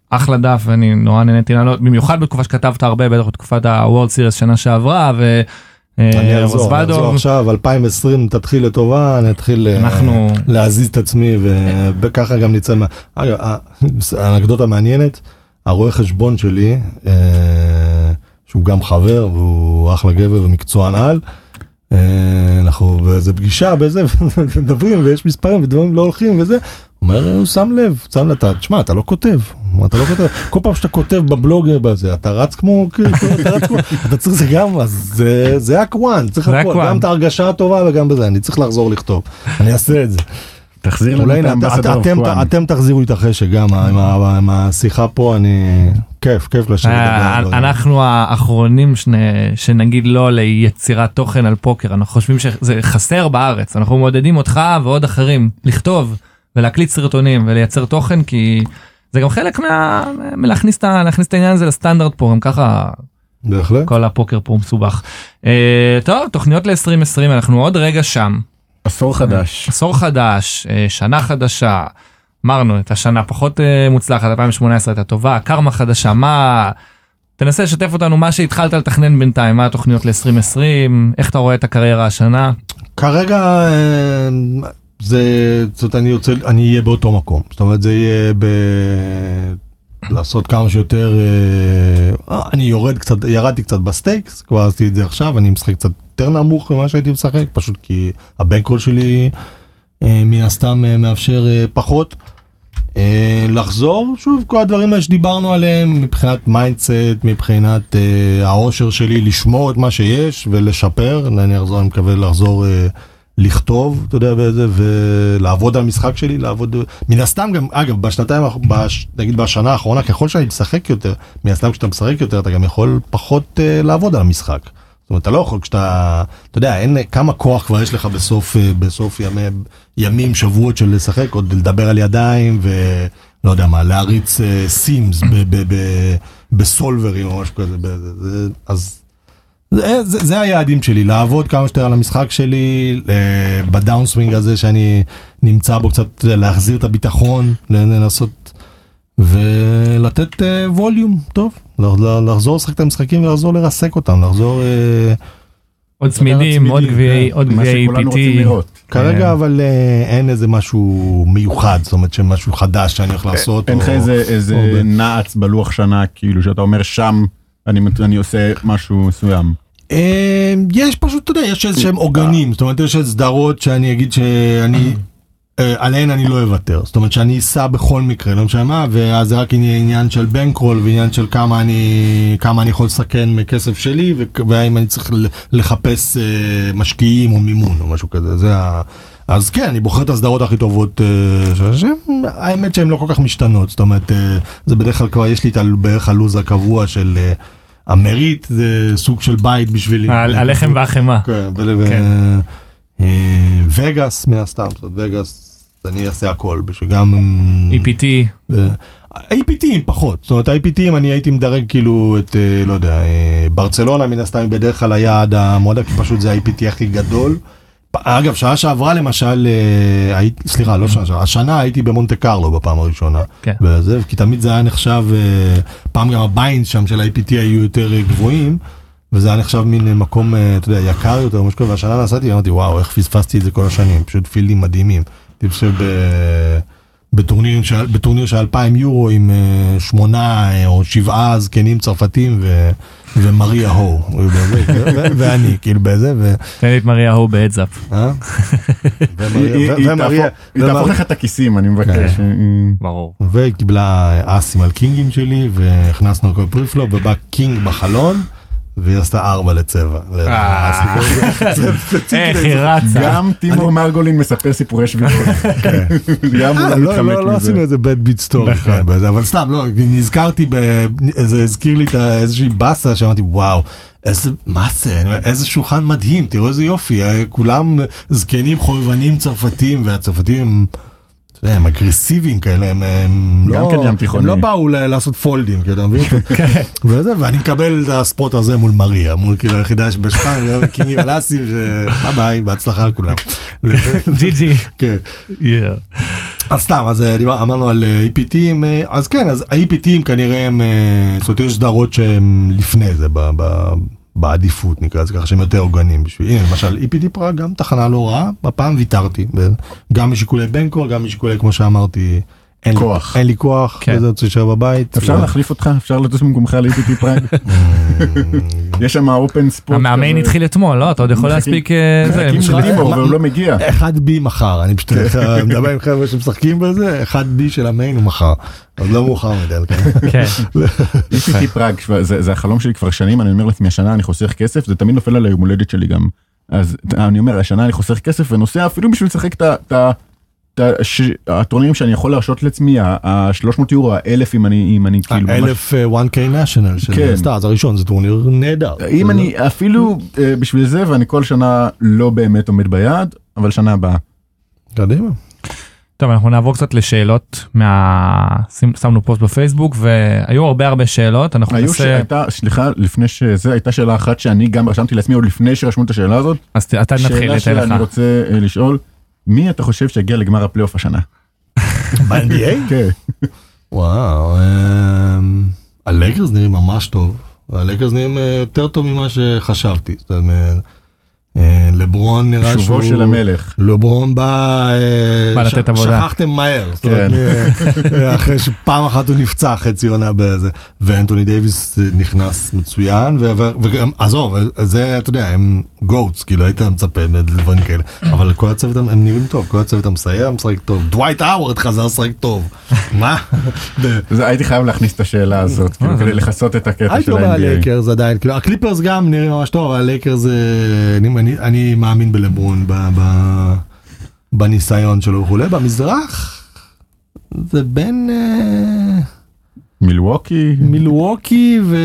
אחלה דף ואני נורא נהניתי לעלות, במיוחד בתקופה שכתבת הרבה, בטח בתקופת ה-World Series שנה שעברה, ו... אני אה, אני רוזוולדוב, אחזור עכשיו 2020 תתחיל לטובה אני אתחיל אה, אנחנו- להזיז את עצמי וככה גם נצא מה... אגב, ה- האנקדוטה מעניינת הרואה חשבון שלי שהוא גם חבר והוא אחלה גבר ומקצוען על. אה, אנחנו באיזה פגישה בזה מדברים ויש מספרים ודברים לא הולכים וזה. אומר הוא שם לב שם לב אתה תשמע אתה לא כותב אתה לא כותב כל פעם שאתה כותב בבלוג בזה אתה רץ כמו אתה רץ כמו אתה צריך זה גם אז זה זה צריך זה הכל הקוואן. גם את ההרגשה הטובה וגם בזה אני צריך לחזור לכתוב אני אעשה את זה. תחזיר לנו את האמבסדור אתם-. אתם תחזירו לי את החשק גם עם השיחה פה אני כיף כיף לשבת. אה. אנחנו האחרונים שנ- שנגיד לא ליצירת תוכן על פוקר, אנחנו חושבים שזה חסר בארץ, אנחנו מעודדים אותך ועוד אחרים לכתוב ולהקליט סרטונים ולייצר תוכן, כי זה גם חלק מה... מלהכניס את ה- להכניס את העניין הזה לסטנדרט פה, גם ככה בהחלט. כל הפוקר פה מסובך. אה, טוב, תוכניות ל-2020, אנחנו עוד רגע שם. עשור חדש. עשור חדש, אה, שנה חדשה, אמרנו את השנה פחות אה, מוצלחת, 2018 הייתה טובה, קרמה חדשה, מה... תנסה לשתף אותנו מה שהתחלת לתכנן בינתיים, מה התוכניות ל-2020, איך אתה רואה את הקריירה השנה. כרגע אה, זה זאת אומרת אני רוצה אני אהיה באותו מקום זאת אומרת זה יהיה ב... לעשות כמה שיותר אה, אני יורד קצת ירדתי קצת ב-stakes כבר עשיתי את זה עכשיו אני משחק קצת יותר נמוך ממה שהייתי משחק פשוט כי ה-bankroll שלי אה, מן הסתם אה, מאפשר אה, פחות. אה, לחזור שוב כל הדברים האלה שדיברנו עליהם מבחינת mindset מבחינת אה, האושר שלי לשמור את מה שיש ולשפר אני אחזור אני מקווה לחזור אה, לכתוב אתה יודע וזה ולעבוד על המשחק שלי לעבוד מן הסתם גם אגב בשנתיים בש, נגיד בשנה האחרונה ככל שאני משחק יותר מן הסתם כשאתה משחק יותר אתה גם יכול פחות אה, לעבוד על המשחק. זאת אומרת אתה לא יכול כשאתה אתה יודע אין כמה כוח כבר יש לך בסוף אה, בסוף ימי ימים שבועות של לשחק עוד לדבר על ידיים ולא יודע מה להריץ סימס בסולברים או משהו כזה אז זה, זה, זה היעדים שלי לעבוד כמה שיותר על המשחק שלי אה, בדאונסווינג הזה שאני נמצא בו קצת להחזיר את הביטחון לנסות ולתת אה, volume טוב לח- לחזור לשחק את המשחקים ולחזור לרסק אותם לחזור אה, עוד צמידים, עוד גביעי, כן, עוד גביעי. לראות. כרגע אבל אה, אין איזה משהו מיוחד זאת אומרת שמשהו חדש שאני הולך לעשות. אין לך איזה נעץ בלוח שנה כאילו שאתה אומר שם אני אני עושה משהו מסוים. אה, יש פשוט, אתה יודע, יש איזה שהם עוגנים, זאת אומרת, יש סדרות שאני אגיד שאני, אה, עליהן אני לא אוותר, זאת אומרת שאני אסע בכל מקרה, לא משנה מה, ואז זה רק עניין של בנקרול ועניין של כמה אני, כמה אני יכול לסכן מכסף שלי, והאם אני צריך לחפש אה, משקיעים או מימון או משהו כזה, זה ה... אז כן, אני בוחר את הסדרות הכי טובות, אה, האמת שהן לא כל כך משתנות, זאת אומרת, אה, זה בדרך כלל כבר יש לי בערך הלו"ז הקבוע של אה, המריט, זה סוג של בית בשבילי. הלחם והחמאה. כן, כן. וגאס מן הסתם, וגאס, אני אעשה הכל, בשביל גם... EPT. ו- ה-APTים פחות, זאת אומרת ה-APTים אני הייתי מדרג כאילו את, לא יודע, ברצלונה מן הסתם בדרך כלל היעד המועדף, כי פשוט זה ה-APT הכי גדול. אגב, שעה שעברה למשל, אה, הייתי, סליחה, לא שנה שעברה, השנה הייתי במונטה קרלו בפעם הראשונה. כן. וזה, כי תמיד זה היה נחשב, אה, פעם גם ה buy-ins שם של ה-EPT היו יותר אה, גבוהים, וזה היה נחשב מין מקום, אתה יודע, יקר יותר, משהו כזה, והשנה נסעתי, אמרתי, וואו, איך פספסתי את זה כל השנים, פשוט field ים מדהימים. הייתי חושב בטורניר של, בטורניר של 2,000 יורו עם שמונה או שבעה זקנים צרפתים ו, ומריה הו, ואני, כאילו בזה, ו... תן לי את מריה הו ב heads up. אה? היא- תהפוך- לך את הכיסים, אני מבקש. כן. ברור. והיא קיבלה אסים על king ים שלי והכנסנו הכל preflop ובא king בחלון והיא עשתה ארבע לצבע. אה. ספציפי איך. היא רצה. גם טימור מרגולין מספר סיפורי שביעות. הוא אה, לא לא, לא, לא. עשינו איזה bad beat story, נכון. אבל סתם, לא, נזכרתי, זה הזכיר לי איזושהי באסה שאמרתי וואו, איזה, מה זה, איזה שולחן מדהים, תראו איזה יופי, אה, כולם זקנים חובבנים צרפתים, והצרפתים הם, אתה יודע, הם אגרסיביים כאלה, הם, הם לא, כן הם. לא באו לעשות fold ים, כאילו, מבין? וזה, ואני מקבל את ה spot הזה מול מריה, מול כאילו היחידה שבשפן, king ים לאסים, ביי ביי, בהצלחה לכולם. GG. כן. Yeah. אז סתם, אז אה, אמרנו על אה, EPT ים, אה, אז כן, אז ה-EPTים כנראה הם, זאת אומרת, יש סדרות שהם לפני זה, בעדיפות נקרא לזה ככה, שהם יותר הוגנים בשביל, הנה למשל EPT פראג גם תחנה לא רעה, הפעם ויתרתי, גם משיקולי בנקור, גם משיקולי כמו שאמרתי, אין לי- כוח. אין לי כוח, כן. וזה רוצה להישאר בבית. אפשר ו- להחליף אותך? אפשר לטוס במקומך ל-EPT פראג? יש שם אופן ספורט. המאמן התחיל אתמול, לא? אתה עוד יכול להספיק... אה, זה, מחכים והוא לא מגיע. אחד בי מחר, אני פשוט מדבר עם חבר'ה שמשחקים בזה, אחד בי של המיין הוא מחר, אז לא מאוחר מדי, כן. כן. EPT פראג זה זה החלום שלי כבר שנים אני אומר לעצמי השנה אני חוסך כסף זה תמיד נופל על היום הולדת שלי גם. אז אני אומר השנה אני חוסך כסף ונוסע אפילו בשביל לשחק את ה- הטורנירים שאני יכול להרשות לעצמי ה-300 יורו האלף אם אני אם אני כאילו ממש- אלף אה, 1K national של כן. סטארס הראשון זה טורניר נהדר. אם אני אפילו אה, בשביל זה ואני כל שנה לא באמת עומד ביעד אבל שנה הבאה. קדימה. טוב אנחנו נעבור קצת לשאלות מה... שמנו פוסט בפייסבוק והיו הרבה הרבה שאלות אנחנו היו ננסה שהייתה סליחה לפני שזה הייתה שאלה אחת שאני גם רשמתי לעצמי עוד לפני שרשמו את השאלה הזאת. אז אתה נתחיל שאלה ניתן שאני לך. רוצה אה, לשאול מי אתה חושב שיגיע לגמר הפלייאוף השנה? ב-NBA? כן. וואו, אמ, הלייקרס נראים ממש טוב, הלייקרס נראים אה, יותר טוב ממה שחשבתי, זאת אומרת, אה, לברון נראה שהוא, שובו של המלך. לברון בא, אה, בא לתת עבודה. שכחתם מהר, כן. אחרי שפעם אחת הוא נפצע חצי עונה בזה, ואנטוני דייוויס נכנס מצוין, וגם, עזוב, זה אתה יודע, הם GOATs, כאילו היית מצפה לדברים כאלה, אבל כל הצוות הם נראים טוב, כל הצוות המסייע משחק טוב, דווייט האוורד חזר לשחק טוב, מה? זה- הייתי חייב להכניס את השאלה הזאת כאילו, כדי לכסות את הקטע הייתי של אומר ה-NBA. הלייקרס עדיין, כאילו הקליפרס גם נראים ממש טוב, אבל הלייקרס אה, אני- אני- אני מאמין בלברון ב- ב- בניסיון שלו וכולי, במזרח זה בין אה, מילווקי, מילווקי ו...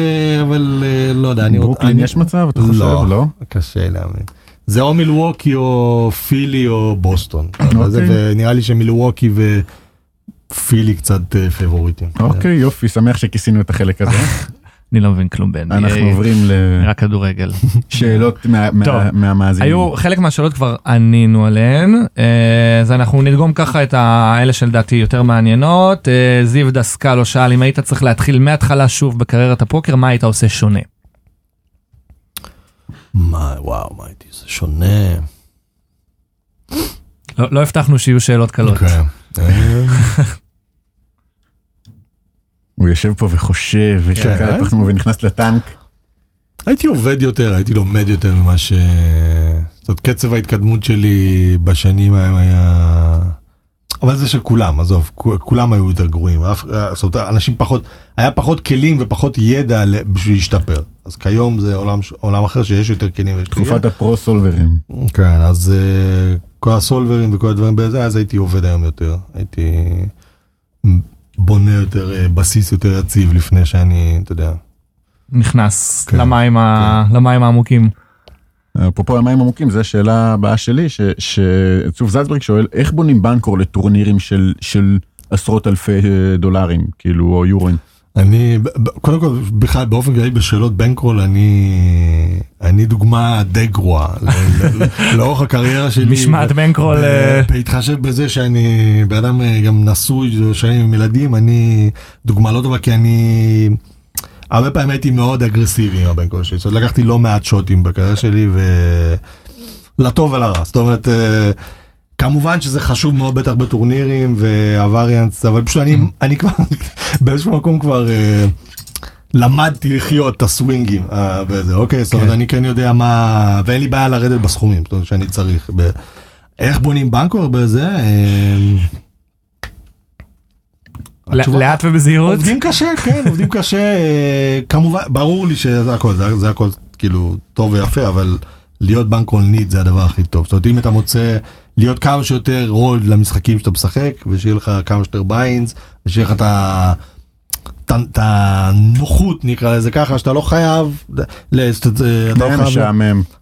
אבל אה, לא יודע, אני ברוקלין אני- יש מצב אתה חושב לא? קשה להאמין. זה או מילווקי או פילי או בוסטון. זה- אוקיי. ונראה לי שמילווקי ופילי קצת אה, פבוריטים. אוקיי יופי שמח שכיסינו את החלק הזה אני לא מבין כלום ב-NBA. אנחנו עוברים רק כדורגל. טוב, מהמאזינים. היו חלק מהשאלות כבר ענינו עליהן אה, אז אנחנו נדגום ככה את האלה שלדעתי יותר מעניינות אה, זיו דסקלו שאל אם היית צריך להתחיל מההתחלה שוב בקריירת הפוקר מה היית עושה שונה. מה, וואו, מה הייתי, זה שונה. לא לא הבטחנו שיהיו שאלות קלות. הוא יושב פה וחושב ושקע כן. את עצמו ונכנס לטנק. הייתי עובד יותר, הייתי לומד יותר ממה ש... זאת אומרת, קצב ההתקדמות שלי בשנים ההם היה... אבל זה של כולם, עזוב, כולם היו יותר גרועים. זאת אומרת, אנשים פחות, היה פחות כלים ופחות ידע בשביל להשתפר. אז כיום זה עולם, עולם אחר שיש יותר כלים. תקופת הפרו סולברים. כן, אז אה, כל הסולברים וכל הדברים בזה, אז הייתי עובד היום יותר. הייתי בונה יותר אה, בסיס יותר יציב לפני שאני, אתה יודע. נכנס כן, למים ה- למים העמוקים. אפרופו המים עמוקים זו השאלה הבאה שלי ש- שצוף זלצברג שואל איך בונים בנקור לטורנירים של של עשרות אלפי אה, דולרים, כאילו, או יורוים. אני, קודם כל, בכלל, באופן כללי בשאלות בנקרול, אני, אני דוגמה די גרועה. ל- ל- לאורך הקריירה שלי. משמעת בנקרול, אה, בהתחשב בזה שאני בן אדם אה, גם נשוי שנים עם ילדים, אני דוגמה לא טובה כי אני... הרבה פעמים הייתי מאוד אגרסיבי עם הבנקרול שלי. זאת אומרת, לקחתי לא מעט שוטים בקריירה שלי, ו... לטוב ולרע. זאת אומרת, אה, כמובן שזה חשוב מאוד בטח בטורנירים והווריאנס, אבל פשוט אני, אני כבר באיזשהו מקום כבר אה, למדתי לחיות את הסווינגים אה, וזה, אוקיי, זאת אומרת, כן. אני כן יודע מה, ואין לי בעיה לרדת בסכומים, זאת אומרת שאני צריך. איך בונים בנקור בזה? אה, לאט ובזהירות. עובדים קשה, כן, עובדים קשה, כמובן, ברור לי שזה הכל, זה הכל כאילו טוב ויפה, אבל להיות בנק אונליט זה הדבר הכי טוב. זאת אומרת, אם אתה מוצא להיות כמה שיותר רולד למשחקים שאתה משחק, ושיהיה לך כמה שיותר ביינס, ושיהיה לך את ה... את- הנוחות נקרא לזה ככה שאתה לא חייב, אתה לא חייב-.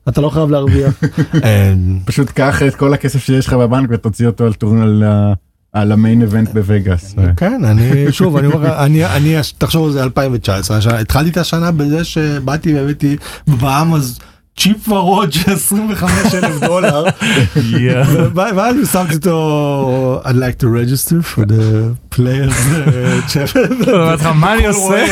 אתה לא חייב להרוויח. אה, פשוט קח את כל הכסף שיש לך בבנק ותוציא אותו על טורניר על ה main event בווגאס. כן, אני שוב, אני אומר אני, אני, תחשוב על זה 2019, השנה, התחלתי את השנה בזה שבאתי והבאתי בבאמאז צ'יפ ורוד של 25 אלף דולר, יואו. ואז שמתי אותו, I'd like to register for the chapter. אמרתי לך, מה אני עושה?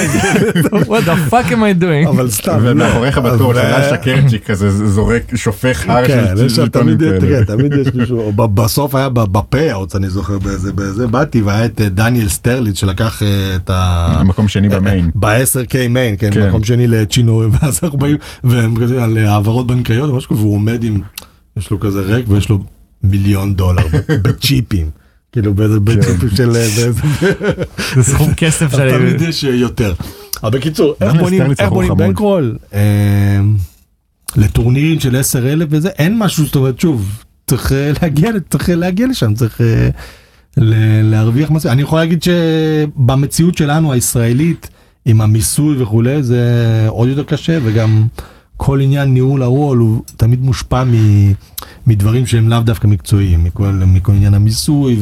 What the fuck am I doing? אבל סתם, ומאחוריך לא. בטוח, אבל- שאתה שקרצ'יק כזה זורק, שופך הר כן, של יש שם שלטונים תמיד, כאלה. תמיד יש מישהו, בסוף היה ב payouts, אני זוכר באיזה, באיזה באתי, והיה את אה, דניאל סטרליץ שלקח אה, את ה... מקום שני ב main. ב-10K main, כן, כן. מקום שני לצ'ינו, ואז אנחנו באים, והם כזה על אה, העברות בנקאיות, או משהו כזה, והוא עומד עם, יש לו כזה rack ויש לו מיליון דולר בצ'יפים. כאילו באיזה בצ'יפים של... אה, זה סכום כסף אז תמיד. יש אה, יותר. אבל בקיצור, איך בונים. בנקרול? אה, לטורנירים של 10,000 וזה, אין משהו, זאת אומרת, שוב, צריך להגיע, צריך להגיע לשם, צריך להרוויח מספיק. אני יכול להגיד שבמציאות שלנו הישראלית, עם המיסוי וכולי, זה עוד יותר קשה, וגם כל עניין ניהול הרול הוא תמיד מושפע מ- מדברים שהם לאו דווקא מקצועיים, מכל, מכל עניין המיסוי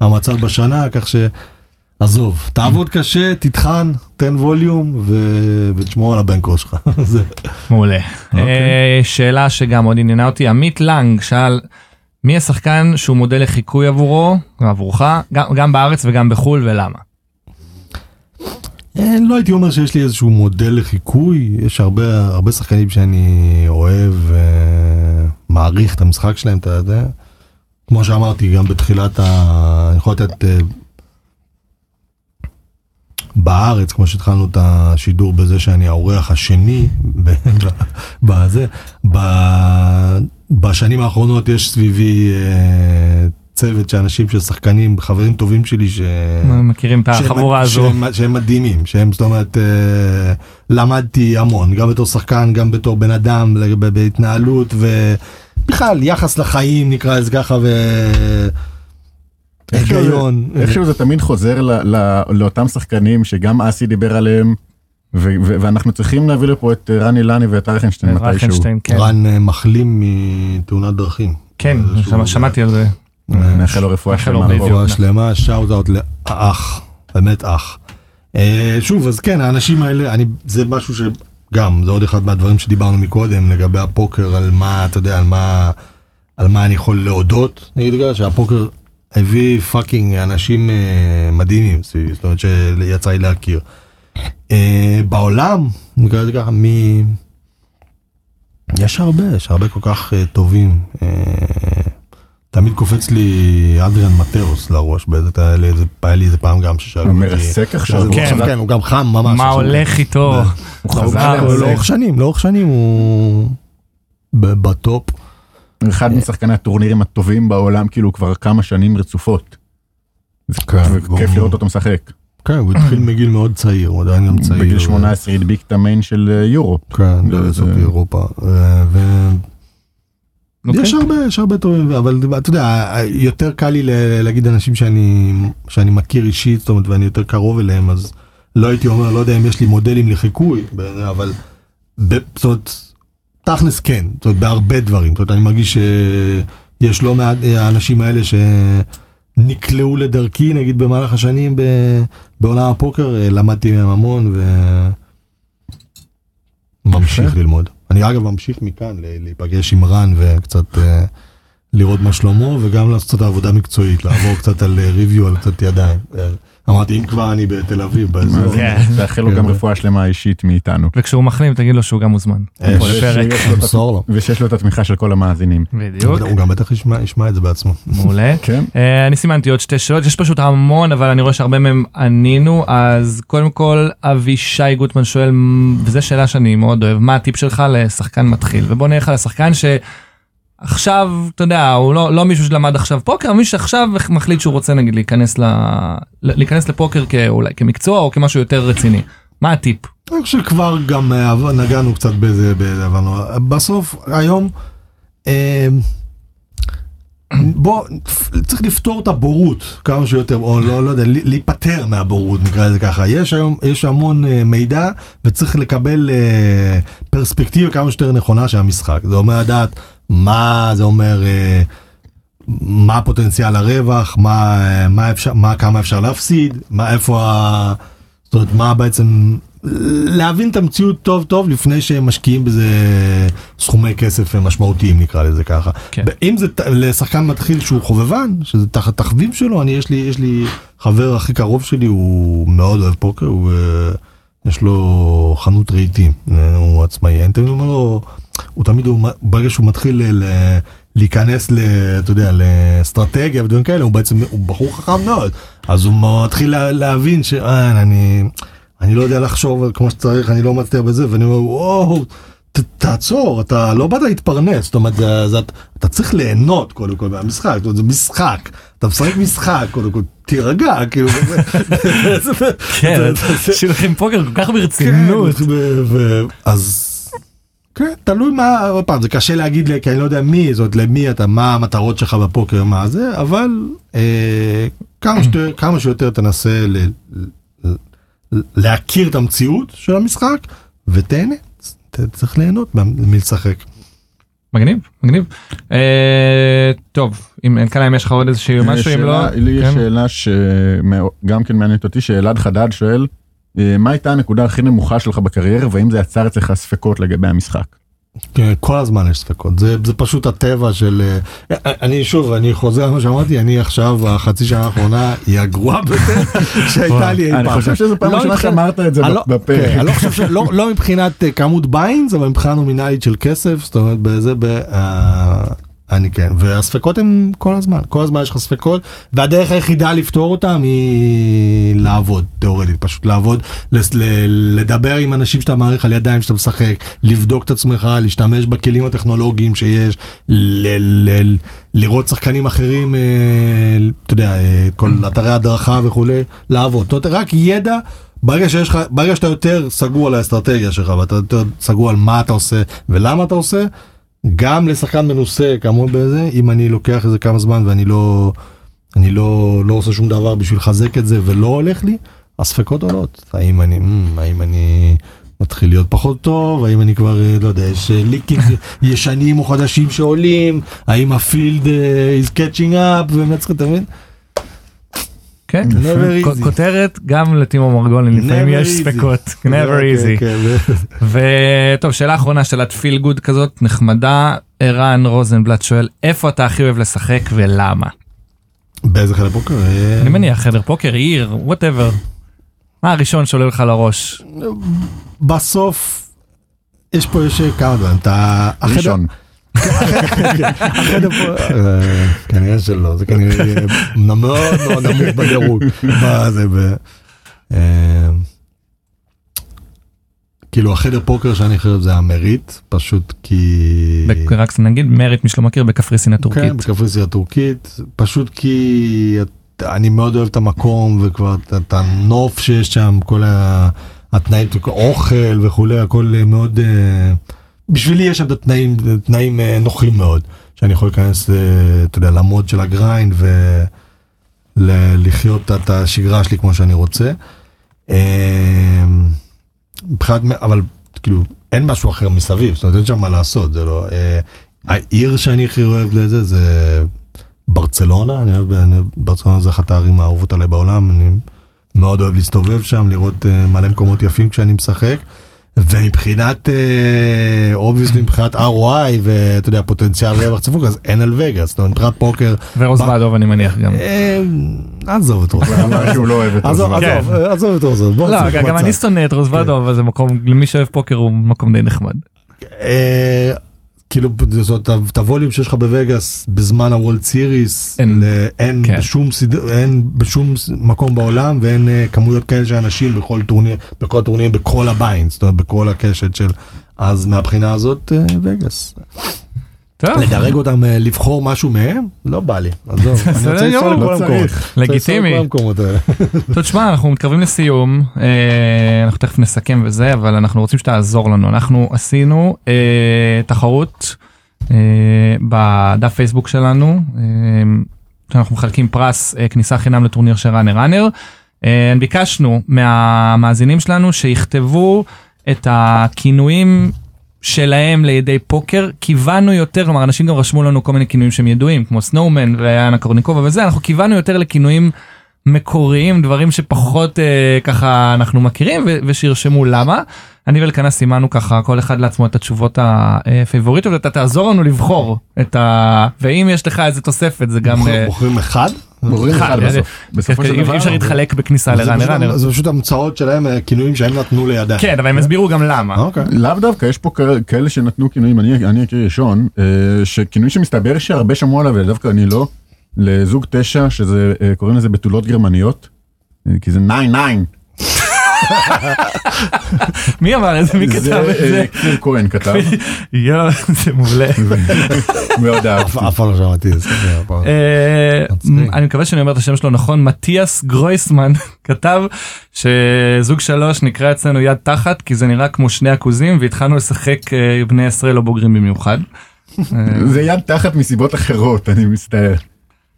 והמצב בשנה, כך ש... עזוב, תעבוד קשה, תטחן, תן ווליום ו- ותשמור על הבנקו שלך. מעולה. אוקיי. אה, שאלה שגם מאוד עניינה אותי, עמית לנג שאל, מי השחקן שהוא מודל לחיקוי עבורו, עבורך, גם- גם בארץ וגם בחו"ל ולמה? אה, לא הייתי אומר שיש לי איזשהו מודל לחיקוי, יש הרבה הרבה שחקנים שאני אוהב ומעריך את המשחק שלהם, אתה יודע. כמו שאמרתי, גם בתחילת ה... אני יכול לתת... אה, בארץ, כמו שהתחלנו את השידור בזה שאני האורח השני, בזה, בשנים האחרונות יש סביבי אה, צוות של אנשים, של שחקנים, חברים טובים שלי, ש... מכירים את החבורה שהם- הזו? שהם, שהם מדהימים, שהם זאת אומרת אה, למדתי המון, גם בתור שחקן, גם בתור בן אדם, לגבי- בהתנהלות ובכלל יחס לחיים נקרא לזה ככה זה- והיגיון. איכשהו זה תמיד חוזר ל- ל- לאותם שחקנים שגם אסי דיבר עליהם, ו- ו- ואנחנו צריכים להביא לפה את אה, רני לני ואת רייכנשטיין מתישהו. כן. רן אה, מחלים מתאונת דרכים. כן, שמע- שמעתי על זה. נאחל לו רפואה שלמה. רפואה שלמה, שאוט אאוט לאח, באמת אח. אה, שוב, אז כן, האנשים האלה, אני, זה משהו שגם, זה עוד אחד מהדברים שדיברנו מקודם לגבי הפוקר, על מה, אתה יודע, על מה, על מה אני יכול להודות, נגיד ככה, שהפוקר הביא fucking אנשים אה, מדהימים סביבי, זאת אומרת שיצא לי להכיר. אה, בעולם, נקרא לזה ככה, מי... יש הרבה, יש הרבה כל כך טובים. אה, תמיד קופץ לי אדריאן מטאוס לראש, באיזה, היה לי איזה- פעם גם ששאלו הוא אותי. מרסק עכשיו? שאלו- כן. כן, הוא גם חם ממש. מה עכשיו. הולך איתו? הוא הוא חזר. זה- לאורך שנים, לאורך שנים הוא בטופ. אחד משחקני הטורנירים הטובים בעולם כאילו כבר כמה שנים רצופות. כן, וכיף לראות אותו משחק. כן, הוא התחיל מגיל מאוד צעיר, הוא עדיין גם צעיר. בגיל 18 הדביק את המיין של אה, יורו. כן, זה- ו- אוקיי. יש הרבה, יש הרבה טובים, אבל אתה יודע, יותר קל לי להגיד אנשים שאני, שאני מכיר אישית, זאת אומרת, ואני יותר קרוב אליהם, אז לא הייתי אומר, לא יודע אם יש לי מודלים לחיקוי, אבל זאת אומרת, תכלס כן, זאת אומרת, בהרבה דברים, זאת אומרת, אני מרגיש שיש לא מעט, האנשים האלה נקלעו לדרכי נגיד במהלך השנים ב, בעולם הפוקר, למדתי מהם המון וממשיך ללמוד. אני אגב ממשיך מכאן להיפגש עם רן וקצת אה, לראות מה שלמה וגם לעשות קצת עבודה מקצועית, לעבור קצת על ריוויו על קצת ידיים. אמרתי אם כבר אני בתל אביב באזור. כן. תאחל לו כן. גם רפואה שלמה אישית מאיתנו. וכשהוא מחלים תגיד לו שהוא גם מוזמן. אה, ש- לו לו. ושיש לו את התמיכה של כל המאזינים. בדיוק. הוא גם בטח ישמע את זה בעצמו. מעולה. כן. אה, אני סימנתי עוד שתי שאלות, יש פשוט המון, אבל אני רואה שהרבה מהם ענינו, אז קודם כל אבישי גוטמן שואל, וזו שאלה שאני מאוד אוהב, מה הטיפ שלך לשחקן מתחיל? ובוא נלך על השחקן שעכשיו, אתה יודע, הוא לא, לא מישהו שלמד עכשיו פוקר, מישהו שעכשיו מחליט שהוא רוצה נגיד להיכנס, ל... להיכנס לפוקר כאולי כמקצוע או כמשהו יותר רציני. מה הטיפ? אני חושב שכבר גם אה, נגענו קצת בזה, בזה, אבל בסוף היום אה, בוא צריך לפתור את הבורות כמה שיותר או לא לא יודע להיפטר מהבורות נקרא לזה ככה יש היום יש המון אה, מידע וצריך לקבל פרספקטיבה כמה שיותר נכונה של המשחק זה אומר לדעת מה זה אומר. אה, מה פוטנציאל הרווח, מה, מה אפשר, מה, כמה אפשר להפסיד, מה, איפה ה... זאת אומרת, מה בעצם... להבין את המציאות טוב טוב לפני שהם משקיעים בזה סכומי כסף משמעותיים נקרא לזה ככה. כן. אם זה לשחקן מתחיל שהוא חובבן, שזה תחת תחביב שלו, אני יש לי, יש לי חבר הכי קרוב שלי, הוא מאוד אוהב פוקר, הוא, אה, יש לו חנות רהיטים, אה, הוא עצמאי, אני תמיד אומר לו, הוא תמיד, הוא, ברגע שהוא מתחיל ל, ל, להיכנס ל... אתה יודע, לאסטרטגיה ודברים כאלה, הוא בעצם, הוא בחור חכם מאוד, אז הוא מתחיל לה, להבין שאני, אני לא יודע לחשוב כמו שצריך, אני לא מצליח בזה, ואני אומר, וואו, ת, תעצור, אתה לא באת להתפרנס, זאת אומרת, זה, זה, אתה צריך ליהנות קודם כל מהמשחק, זאת אומרת, זה משחק, אתה משחק משחק, קודם כל, תירגע, כאילו, כן, שלכם פוקר כל כך כן, ברצינות. אז כן, תלוי מה, עוד פעם, זה קשה להגיד, לי, כי אני לא יודע מי, זאת למי אתה, מה המטרות שלך בפוקר, מה זה, אבל אה, כמה, שיותר, כמה שיותר תנסה ל, ל, להכיר את המציאות של המשחק, ותהנה, צריך ליהנות מה- מי לשחק. מגניב, מגניב. אה, טוב, אם אין כאן, יש לך עוד איזשהו משהו, אם לא... שאלה- לי יש כן. שאלה שגם כן מעניינת אותי, שאלעד חדד שואל, אה, מה הייתה הנקודה הכי נמוכה שלך בקריירה, והאם זה יצר אצלך ספקות לגבי המשחק? כן, כל הזמן יש ספקות, זה, זה פשוט הטבע של... אה, אני שוב, אני חוזר מה שאמרתי, אני עכשיו, החצי שנה האחרונה היא הגרועה ביותר שהייתה לי אי פעם. אני חושב שזו פעם לא ראשונה שאמרת את זה לא- בפרק. כן, אני לא חושב ש... לא- לא מבחינת אה, כמות ביינס, אבל מבחינה נומינלית של כסף, זאת אומרת, בזה, ב... אני כן, והספקות הם כל הזמן, כל הזמן יש לך ספקות, והדרך היחידה לפתור אותם היא לעבוד, תיאורטית, פשוט לעבוד, לדבר עם אנשים שאתה מעריך על ידיים שאתה משחק, לבדוק את עצמך, להשתמש בכלים הטכנולוגיים שיש, לראות שחקנים אחרים, אה, אתה יודע, אה, כל אתרי הדרכה וכולי, לעבוד, זאת אומרת, רק ידע. ברגע שיש לך, ברגע שאתה יותר סגור על האסטרטגיה שלך ואתה יותר סגור על מה אתה עושה ולמה אתה עושה, גם לשחקן מנוסה כאמור בזה, אם אני לוקח איזה כמה זמן ואני לא, אני לא, לא עושה שום דבר בשביל לחזק את זה ולא הולך לי, הספקות עולות. האם אני, "מ, האם אני מתחיל להיות פחות טוב, האם אני כבר, אה, לא יודע, יש אה, ליקים ישנים או חדשים שעולים, האם הפילד אה, is catching up ומנצחים, אתה מבין? כן, Never כ- easy. כותרת גם לטימו מרגולין לפעמים Never יש easy. ספקות, never כן, easy. כן, ו- וטוב שאלה אחרונה שאלת feel good כזאת נחמדה ערן רוזנבלט שואל איפה אתה הכי אוהב לשחק ולמה באיזה חלק פוקר? אה, אני מניח חדר פוקר עיר whatever. מה הראשון שעולה לך לראש בסוף, יש פה, יש כמה דברים, אתה... החדר- ראשון. אה, כנראה שלא, זה כנראה מאוד מאוד נמוך בדירוג. אה, כאילו החדר פוקר שאני חושב זה המריט, פשוט כי... רק נגיד מריט מי שלא מכיר בקפריסין כן, הטורקית. בקפריסין הטורקית, פשוט כי אני מאוד אוהב את המקום וכבר את- הנוף שיש שם, כל התנאים, אוכל וכולי, הכל מאוד, אה, בשבילי יש שם את התנאים, תנאים אה, נוחים מאוד, שאני יכול להיכנס, אה, אתה יודע, ל mode של ה grind ולחיות את השגרה שלי כמו שאני רוצה. אה, מבחינת, אבל כאילו אין משהו אחר מסביב, זאת אומרת אין שם מה לעשות, זה לא, העיר שאני הכי אוהב לזה זה ברצלונה, אני אוהב, אני, ברצלונה זה אחת הערים האהובות עליי בעולם, אני מאוד אוהב להסתובב שם, לראות מלא מקומות יפים כשאני משחק. ומבחינת, obviously מבחינת ROI ואתה יודע, פוטנציאל רווח צפוק, אז אין על וגאס, זאת אומרת, מבחינת פוקר. ורוזוודוב אני מניח גם. אה, עזוב את. אמר שהוא לא את עזוב, את רוזוודוב. בוא לא, גם. אני שונא את רוזוודוב, אבל זה מקום, למי שאוהב פוקר הוא מקום די נחמד. כאילו זאת את ה volume שיש לך בווגאס בזמן ה World Series אין. אין כן. בשום סד- אין בשום מקום בעולם ואין אה, כמויות כאלה של אנשים בכל טורניר בכל טורניר בכל זאת אומרת בכל הקשת של אז מהבחינה הזאת אה, וגאס לדרג אותם אה, לבחור משהו מהם לא בא לי עזוב אני רוצה לנסוע. לכל לא המקומות. לגיטימי. תשמע, אנחנו מתקרבים לסיום, אה, אנחנו תכף נסכם וזה, אבל אנחנו רוצים שתעזור לנו. אנחנו עשינו אה, תחרות אה, בדף פייסבוק שלנו, אה, שאנחנו מחלקים פרס אה, כניסה חינם לטורניר של ראנר ראנר. אה, ביקשנו מהמאזינים שלנו שיכתבו את הכינויים שלהם לידי פוקר כיוונו יותר כלומר אנשים גם רשמו לנו כל מיני כינויים שהם ידועים כמו סנואומן ואנה קורניקובה וזה אנחנו כיוונו יותר לכינויים מקוריים דברים שפחות אה, ככה אנחנו מכירים ו- ושירשמו למה. אני ואלקנה סימנו ככה כל אחד לעצמו את התשובות הפייבוריטות ואתה תעזור לנו לבחור את ה... ואם יש לך איזה תוספת זה גם... אה, בוחרים אחד בוחרים אחד בסוף. אה, בסופו אי של דבר. אפשר להתחלק בכניסה זה לראנר. זה פשוט המצאות שלהם אה, כינויים שהם נתנו לידיים. כן אבל הם הסבירו גם למה. אוקיי. לאו דווקא יש פה כאלה- שנתנו כינויים אני אני אקריא ראשון אה, שכינוי שמסתבר שהרבה שמעו עליו ודווקא אני לא לזוג תשע שזה אה, קוראים לזה בתולות גרמניות אה, כי זה 9-9 מי אמר את זה? מי כתב את זה? אה, כפיר כהן כתב יואו זה מעולה. מאוד אהבתי. אף פעם לא שמעתי את זה. אה. אני מקווה שאני אומר את השם שלו נכון מתיאס גרויסמן כתב שזוג שלוש נקרא אצלנו יד תחת כי זה נראה כמו שני עכוזים והתחלנו לשחק אה, בני עשרה לא בוגרים במיוחד. אה, זה יד תחת מסיבות אחרות אני מצטער.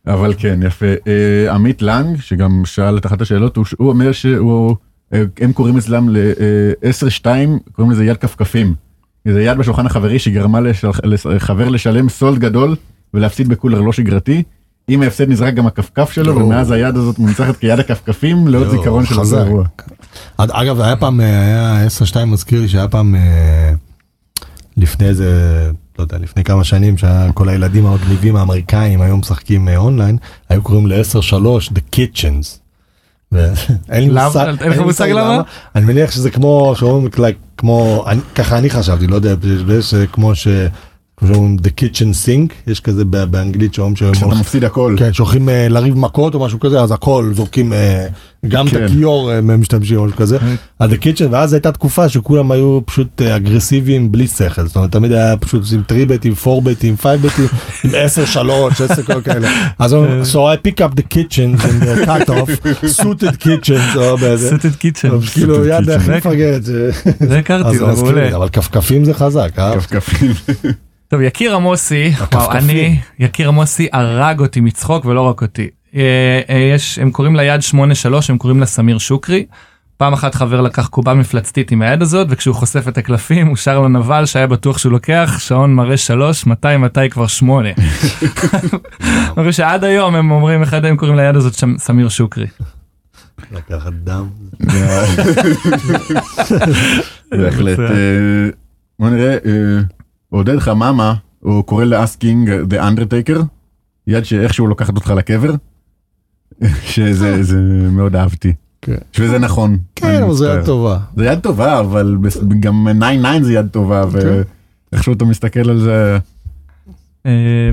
אבל כן יפה אה, עמית לנג שגם שאל את אחת השאלות הוא אומר שהוא אה, הם קוראים אצלם ל-10-2 קוראים לזה יד כפכפים. זה יד בשולחן החברי שגרמה לחבר לשלם סולד גדול ולהפסיד בקולר לא שגרתי. עם ההפסד נזרק גם הכפכף שלו יואו. ומאז היד הזאת מונצחת כיד הכפכפים לעוד יואו, זיכרון של חזק. אותו אירוע. עד- אגב היה פעם אה, היה 10-2 מזכיר לי שהיה פעם אה, לפני איזה לא יודע לפני כמה שנים שכל הילדים המגניבים האמריקאים היו משחקים אה, אונליין היו קוראים ל-10-3 The Kitchens. ואין לי? מושג, אין לך מושג למה? אני מניח שזה כמו שאומרים כמו ככה אני חשבתי לא יודע כמו ש... שאומרים The Kitchen Sink יש כזה באנגלית שאומרים שאתה מפסיד הכל. כן, שהולכים אה, לריב מכות או משהו כזה, אז הכל זורקים, אה, גם את כן. הכיור אה, הם משתמשים או משהו כזה. אז הקיצ'ן, ואז הייתה תקופה שכולם היו פשוט אה, אגרסיביים בלי שכל, זאת אומרת תמיד היה פשוט עם 3 בטים, 4 בטים, 5 בטים, עם 10 3, 10 כל כאלה. אז אומרים, so I pick up the kitchen and the cut off, suited kitchen, סטד קיצ'ן. אז כאילו יד kitchen. הכי מפגרת. זה- זה הכרתי זה לי, מעולה. אבל כפכפים זה חזק? כפכפים. טוב יקיר עמוסי וואו, אני יקיר עמוסי הרג אותי מצחוק ולא רק אותי. אה, אה, יש הם קוראים לה יד 8-3 הם קוראים לה סמיר שוקרי. פעם אחת חבר לקח קובה מפלצתית עם היד הזאת וכשהוא חושף את הקלפים הוא שר לנבל שהיה בטוח שהוא לוקח שעון מראה 3 מתי מתי כבר 8. אומרים שעד היום הם אומרים אחד הם קוראים ליד הזאת שם סמיר שוקרי. לקחת דם. בהחלט. אה, בוא נראה, אה, עודד חממה, הוא קורא ל Ace King The Undertaker, יד שאיכשהו לוקחת אותך לקבר, שזה זה מאוד אהבתי. כן. שזה נכון. כן, אבל זה. היה טובה. זה יד טובה, אבל גם 9-9 זה יד טובה, כן. ואיכשהו אתה מסתכל על זה, אה,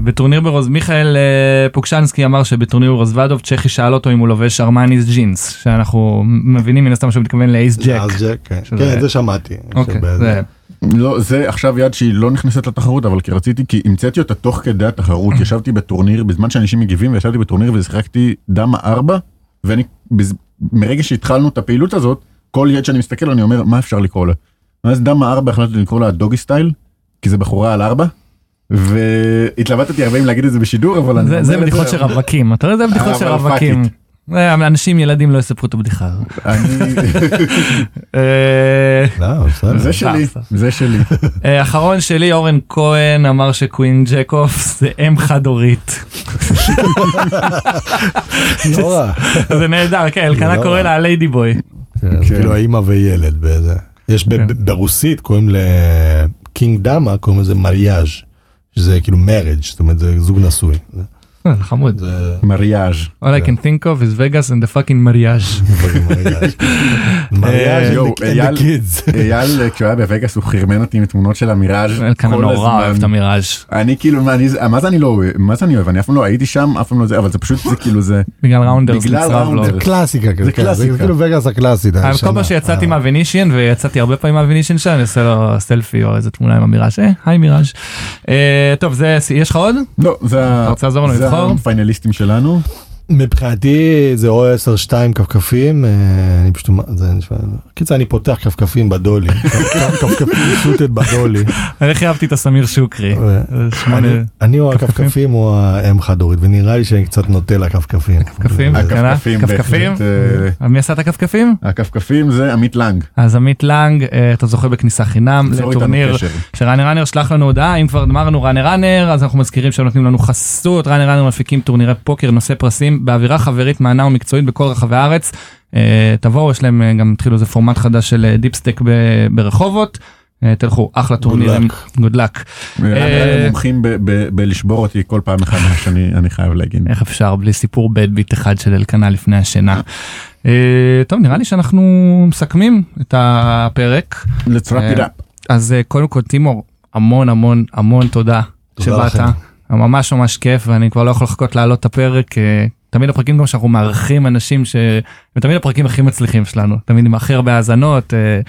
בטורניר ברוז מיכאל אה, פוקשנסקי אמר שבטורניר ברוזוודוב צ'כי שאל אותו אם הוא לובש Armani's jeans שאנחנו מבינים מן הסתם שהוא מתכוון ל Ace Jack. אז כן. שזה- כן, את זה שמעתי. אוקיי, לא, זה עכשיו יד שהיא לא נכנסת לתחרות, אבל כי רציתי, כי המצאתי אותה תוך כדי התחרות, ישבתי בטורניר, בזמן שאנשים מגיבים, וישבתי בטורניר ושיחקתי דמה 4, ואני, בז- מרגע שהתחלנו את הפעילות הזאת, כל יד שאני מסתכל אני אומר, מה אפשר לקרוא לה? ואז דמה 4 החלטתי לקרוא לה דוגי סטייל, כי זה בחורה על 4, והתלבטתי הרבה אם להגיד את זה בשידור, אבל אני זה- בדיחות של רווקים אתה יודע זה בדיחות של אבל fuck רווקים. אה, אנשים ילדים לא יספרו את הבדיחה. הזאת. אה, לא. זה שלי, זה שלי. אה, אחרון שלי אורן כהן אמר שקווין ג'קוף זה אם חד הורית. לא. זה נהדר, כן, אלקנה קורא. לה ליידי בוי. כאילו האימא וילד באיזה. יש כן. ברוסית קוראים לקינג דמה קוראים לזה מריאז' שזה כאילו מרג' זאת אומרת זה זוג נשוי. אה, חמוד. זה מריאז'. All I can think of is Vegas and the fucking. מריאז'. מריאז' and אייל- the kids. אייל, כשהוא היה בווגאס, הוא חרמן אותי עם תמונות של המיראז' כל נורא. אוהב את המיראז'. אני כאילו, מה, זה אני לא אוהב? מה זה אני אוהב? אני אף פעם לא הייתי שם, אף פעם לא זה, אבל זה פשוט, זה כאילו זה... בגלל ראונדרס בגלל נצרב לו. ראונדרס. קלאסיקה כזה, זה כן, זה קלאסיקה. כאילו וגאס הקלאסית. כל. פעם שיצאתי אה. מהוונישיאן ויצאתי הרבה פעמים מהוונישיאן שם אני עושה לו סלפי או איזה תמונה עם המיראז' אה היי מיראז'. אה, טוב זה יש לך עוד? לא, זה זה לבחור? הפיינליסטים שלנו. מבחינתי זה או 10-2 כפכפים, אה, אני פשוט, זה נשמע, קיצר אני פותח כפכפים בדולי, כפכפים שוטט בדולי. אני הכי אהבתי את הסמיר שוקרי. שמונה אני- או כפכפים? הכפכפים או האם חד הורית, ונראה לי שאני קצת נוטה לכפכפים. הכפכפים כפכפים? בהחלט, אה, מי עשה את הכפכפים? הכפכפים זה עמית לנג. אז עמית לנג אה, אתה זוכה בכניסה חינם לטורניר. ש Runner Runner שלח לנו הודעה אם כבר אמרנו Runner Runner אז אנחנו מזכירים שהם נותנים לנו חסות Runner Runner מפיקים טורנירי פוקר נושאי פרסים באווירה חברית מהנה ומקצועית בכל רחבי הארץ. אה, תבואו יש להם אה, גם התחילו איזה פורמט חדש של אה, deep stack ברחובות. אה, תלכו אחלה טורנירים. good luck. מומחים בלשבור אותי כל פעם מחדש, אני אני חייב להגיד. איך אפשר בלי סיפור bad beat אחד של אלקנה לפני השינה. אה, טוב נראה לי שאנחנו מסכמים את הפרק. Let's wrap it up. אז אה, קודם כל טימור המון המון המון תודה תודה שבאת. ממש ממש כיף ואני כבר לא יכול לחכות לעלות את הפרק. תמיד הפרקים גם שאנחנו מארחים אנשים ש... ותמיד הפרקים הכי מצליחים שלנו תמיד עם הכי הרבה האזנות אה,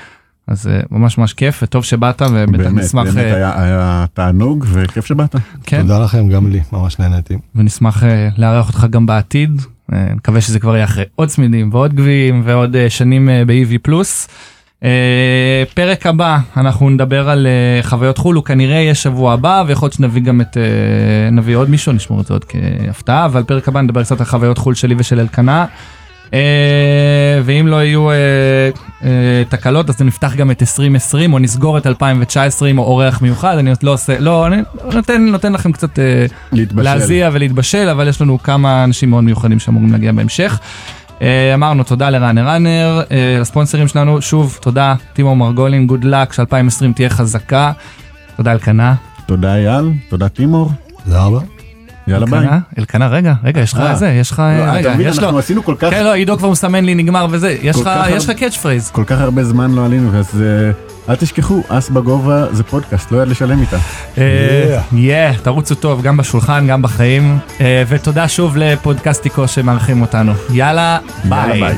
אז אה, ממש ממש כיף וטוב שבאת ובטח באמת, נשמח באמת אה, היה היה תענוג וכיף שבאת. כן תודה לכם, גם לי, ממש נהניתי. ונשמח לארח אותך גם בעתיד נקווה שזה כבר יהיה אחרי עוד צמידים ועוד גביעים ועוד שנים ב-EV פלוס. אה, פרק הבא אנחנו נדבר על אה, חוויות חו"ל הוא כנראה יהיה שבוע הבא ויכול להיות שנביא גם את אה, נביא עוד מישהו נשמור את זה עוד כהפתעה אבל פרק הבא נדבר קצת על חוויות חו"ל שלי ושל אלקנה. אה, ואם לא יהיו אה, אה, תקלות אז נפתח גם את 2020 או נסגור את 2019 עם אורח מיוחד אני לא עושה לא אני נותן נותן לכם קצת. אה, להתבשל. להזיע ולהתבשל אבל יש לנו כמה אנשים מאוד מיוחדים שאמורים להגיע בהמשך. אה, אמרנו תודה ל Runner Runner אה, לספונסרים שלנו שוב תודה טימור מרגולין good luck ש2020 תהיה חזקה. תודה אלקנה. תודה אייל, תודה טימור, תודה רבה. יאללה ביי. אלקנה, רגע רגע יש לך אה. איזה יש לך לא, רגע יש לו. אנחנו עשינו כל כך כן לא עידו כבר מסמן לי נגמר וזה יש לך catch phrase. כל כך הרבה זמן לא עלינו, אז אה, אל תשכחו, אס בגובה זה פודקאסט, לא יד לשלם איתה. יאה, תרוצו טוב, גם בשולחן, גם בחיים. ותודה שוב לפודקאסטיקו שמארחים אותנו. יאללה, ביי.